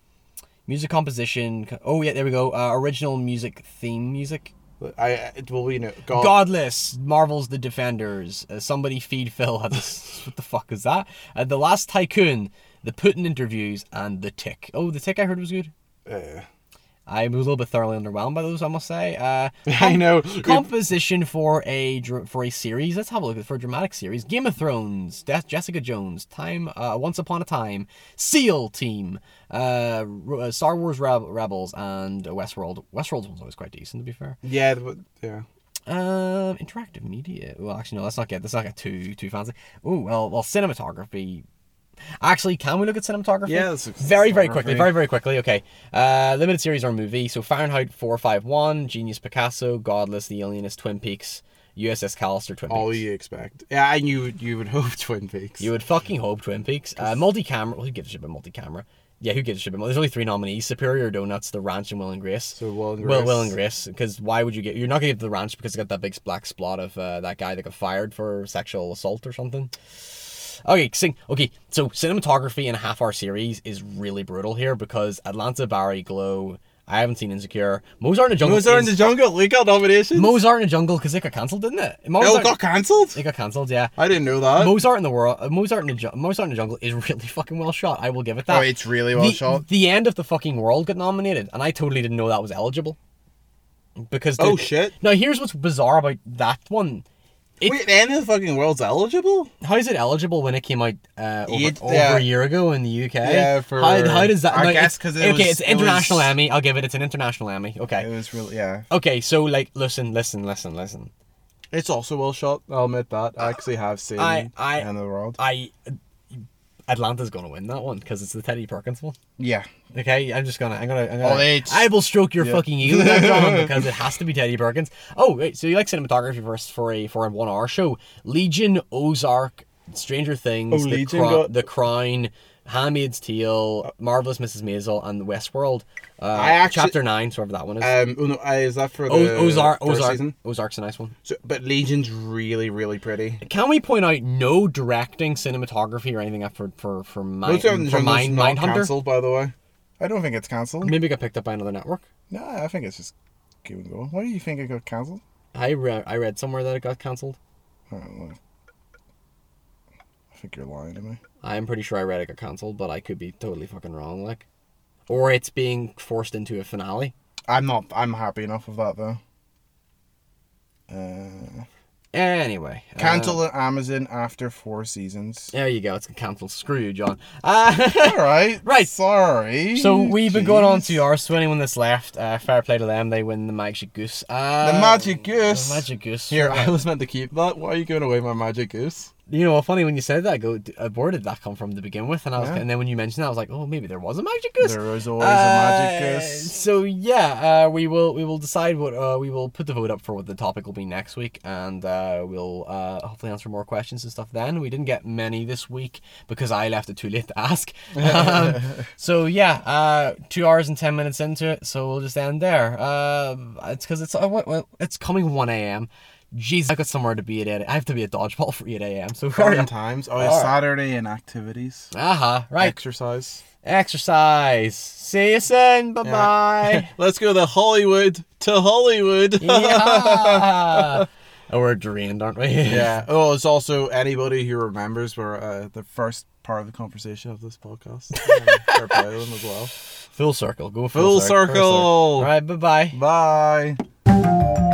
[SPEAKER 1] music composition. Oh yeah, there we go. Uh, original music theme music.
[SPEAKER 2] I, it will be, you know, God,
[SPEAKER 1] Godless, Marvel's The Defenders, uh, Somebody Feed Phil. What the fuck is that? Uh, the Last Tycoon, The Putin Interviews, and The Tick. Oh, The Tick I heard was good.
[SPEAKER 2] Uh,
[SPEAKER 1] I was a little bit thoroughly underwhelmed by those, I must say. Uh,
[SPEAKER 2] I know.
[SPEAKER 1] composition for a for a series. Let's have a look at for a dramatic series. Game of Thrones, Death, Jessica Jones, Time, uh, Once Upon a Time, SEAL Team, uh, uh, Star Wars Reb- Rebels, and Westworld. Westworld's one's always quite decent, to be fair.
[SPEAKER 2] Yeah, yeah.
[SPEAKER 1] Um, interactive media. Well, actually, no. Let's not get. Let's not get too too fancy. Oh well, well, cinematography. Actually, can we look at cinematography?
[SPEAKER 2] Yeah, let's look at
[SPEAKER 1] very very quickly. Very very quickly. Okay. Uh, limited series or movie. So Fahrenheit four five one, Genius Picasso, Godless, The Alienist, Twin Peaks, USS Callister, Twin Peaks.
[SPEAKER 2] All you expect. Yeah, I knew you would hope Twin Peaks.
[SPEAKER 1] You would fucking hope Twin Peaks. Uh, multi-camera. Well, who gives a shit about multi-camera? Yeah, who gives a shit about? There's only three nominees: Superior Donuts, The Ranch, and Will and Grace.
[SPEAKER 2] So Will and
[SPEAKER 1] Will,
[SPEAKER 2] Grace.
[SPEAKER 1] Will and Grace, because why would you get? You're not gonna get the ranch because it got that big black spot of uh, that guy that got fired for sexual assault or something. Okay, sing. Okay, so cinematography in a half-hour series is really brutal here because Atlanta, Barry, Glow. I haven't seen Insecure. Mozart in the Jungle.
[SPEAKER 2] Mozart in the Jungle. We got nominations.
[SPEAKER 1] Mozart in the Jungle because it got cancelled, didn't it?
[SPEAKER 2] Oh,
[SPEAKER 1] Mozart,
[SPEAKER 2] it got cancelled.
[SPEAKER 1] it got cancelled. Yeah.
[SPEAKER 2] I didn't know that.
[SPEAKER 1] Mozart in the world, uh, Mozart in the Ju- Mozart in the Jungle is really fucking well shot. I will give it that.
[SPEAKER 2] oh, it's really well
[SPEAKER 1] the,
[SPEAKER 2] shot.
[SPEAKER 1] The end of the fucking world got nominated, and I totally didn't know that was eligible. Because
[SPEAKER 2] Oh, shit.
[SPEAKER 1] Now here's what's bizarre about that one. It,
[SPEAKER 2] Wait, the end of the fucking world's eligible?
[SPEAKER 1] how is it eligible when it came out uh, over,
[SPEAKER 2] It-
[SPEAKER 1] over a year ago in the UK?
[SPEAKER 2] Yeah, for-
[SPEAKER 1] how, how does that?
[SPEAKER 2] I
[SPEAKER 1] now,
[SPEAKER 2] guess 'cause it
[SPEAKER 1] okay,
[SPEAKER 2] was-
[SPEAKER 1] it's
[SPEAKER 2] it
[SPEAKER 1] international
[SPEAKER 2] was-
[SPEAKER 1] Emmy. I'll give it. It's an international Emmy. Okay, it
[SPEAKER 2] was really, yeah.
[SPEAKER 1] okay. So like, listen, listen, listen, listen.
[SPEAKER 2] It's also well shot. I'll admit that. I actually have seen
[SPEAKER 1] I- I-
[SPEAKER 2] End of the World.
[SPEAKER 1] I Atlanta's gonna win that one because it's the Teddy Perkins one.
[SPEAKER 2] Yeah.
[SPEAKER 1] Okay, I'm just gonna, I'm gonna, I'm gonna
[SPEAKER 2] Oh, it's-
[SPEAKER 1] I will stroke your
[SPEAKER 2] Yeah.
[SPEAKER 1] fucking ego, John, because it has to be Teddy Perkins. Oh, wait, so you like cinematography first for a for a one hour show? Legion, Ozark, Stranger Things,
[SPEAKER 2] Oh,
[SPEAKER 1] the, Cro-
[SPEAKER 2] got-
[SPEAKER 1] the Crown, Handmaid's Tale, Marvelous Mrs. Maisel, and Westworld. Uh,
[SPEAKER 2] I actually-
[SPEAKER 1] chapter nine, so whatever that one is.
[SPEAKER 2] Um, oh no, uh, is that for the
[SPEAKER 1] O- Ozark,
[SPEAKER 2] first
[SPEAKER 1] Ozark,
[SPEAKER 2] season?
[SPEAKER 1] Ozark's a nice one.
[SPEAKER 2] So, but Legion's really, really pretty.
[SPEAKER 1] Can we point out no directing, cinematography, or anything for for for mind
[SPEAKER 2] Mozart in
[SPEAKER 1] for
[SPEAKER 2] Jungle's
[SPEAKER 1] mind
[SPEAKER 2] not
[SPEAKER 1] Mindhunter?
[SPEAKER 2] cancelled, by the way.
[SPEAKER 3] I don't think it's cancelled.
[SPEAKER 1] Maybe it got picked up by another network.
[SPEAKER 3] No, I think it's just keep and go. Why do you think it got cancelled?
[SPEAKER 1] I read I read somewhere that it got cancelled.
[SPEAKER 3] I don't know. I think you're lying to me.
[SPEAKER 1] I'm pretty sure I read it got cancelled, but I could be totally fucking wrong. Like, or it's being forced into a finale.
[SPEAKER 3] I'm not. I'm happy enough with that though. Uh,
[SPEAKER 1] Anyway, uh,
[SPEAKER 3] cancel at Amazon after four seasons.
[SPEAKER 1] there you go. It's cancelled. Screw you, John. Uh,
[SPEAKER 3] All right.
[SPEAKER 1] Right.
[SPEAKER 3] Sorry.
[SPEAKER 1] so we've been going on
[SPEAKER 3] Jeez.
[SPEAKER 1] to ours. So anyone that's left, uh, fair play to them. They win the magic goose. Uh,
[SPEAKER 3] The magic goose.
[SPEAKER 1] The magic goose.
[SPEAKER 2] Here, I was meant to keep that. Why are you giving away my magic goose?
[SPEAKER 1] You know, funny when you said that. I go, uh, where did that come from to begin with? And I was,
[SPEAKER 3] Yeah.
[SPEAKER 1] and then when you mentioned that, I was like, oh, maybe there was a magic goose.
[SPEAKER 3] There was always a magic
[SPEAKER 1] Uh. So yeah, uh, we will we will decide what uh, we will put the vote up for what the topic will be next week, and uh, we'll uh, hopefully answer more questions and stuff. Then we didn't get many this week because I left it too late to ask. Um, so yeah, uh, two hours and ten minutes into it, so we'll just end there. Uh, it's because it's uh, well, it's coming one a.m. Jeez, I got somewhere to be at eight. I have to be at dodgeball for eight a.m. So far.
[SPEAKER 2] Fun times. Oh, yeah.
[SPEAKER 3] Saturday and activities.
[SPEAKER 1] uh huh. Right.
[SPEAKER 2] Exercise.
[SPEAKER 1] Exercise. See you soon. Bye bye.
[SPEAKER 2] Let's go to Hollywood. To Hollywood.
[SPEAKER 1] yeah. oh, we're drained, aren't we?
[SPEAKER 2] Yeah. Oh, it's also anybody who remembers we're uh, the first part of the conversation of this podcast. Fair play them as well.
[SPEAKER 1] Full circle. Go
[SPEAKER 2] Full
[SPEAKER 1] full, circle.
[SPEAKER 2] circle.
[SPEAKER 1] All right. Bye bye.
[SPEAKER 2] Bye.